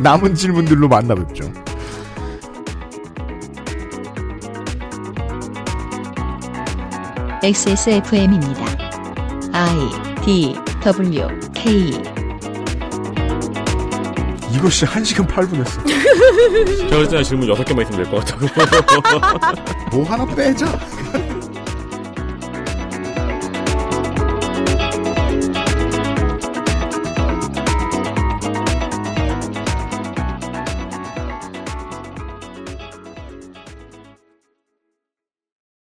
남은 질문들로 만나 뵙죠. XSFM입니다. I D W K 이것이 1시간 8분 했어. 저 진짜 질문 6개만 있으면 될 것 같다고. 뭐 하나 빼자.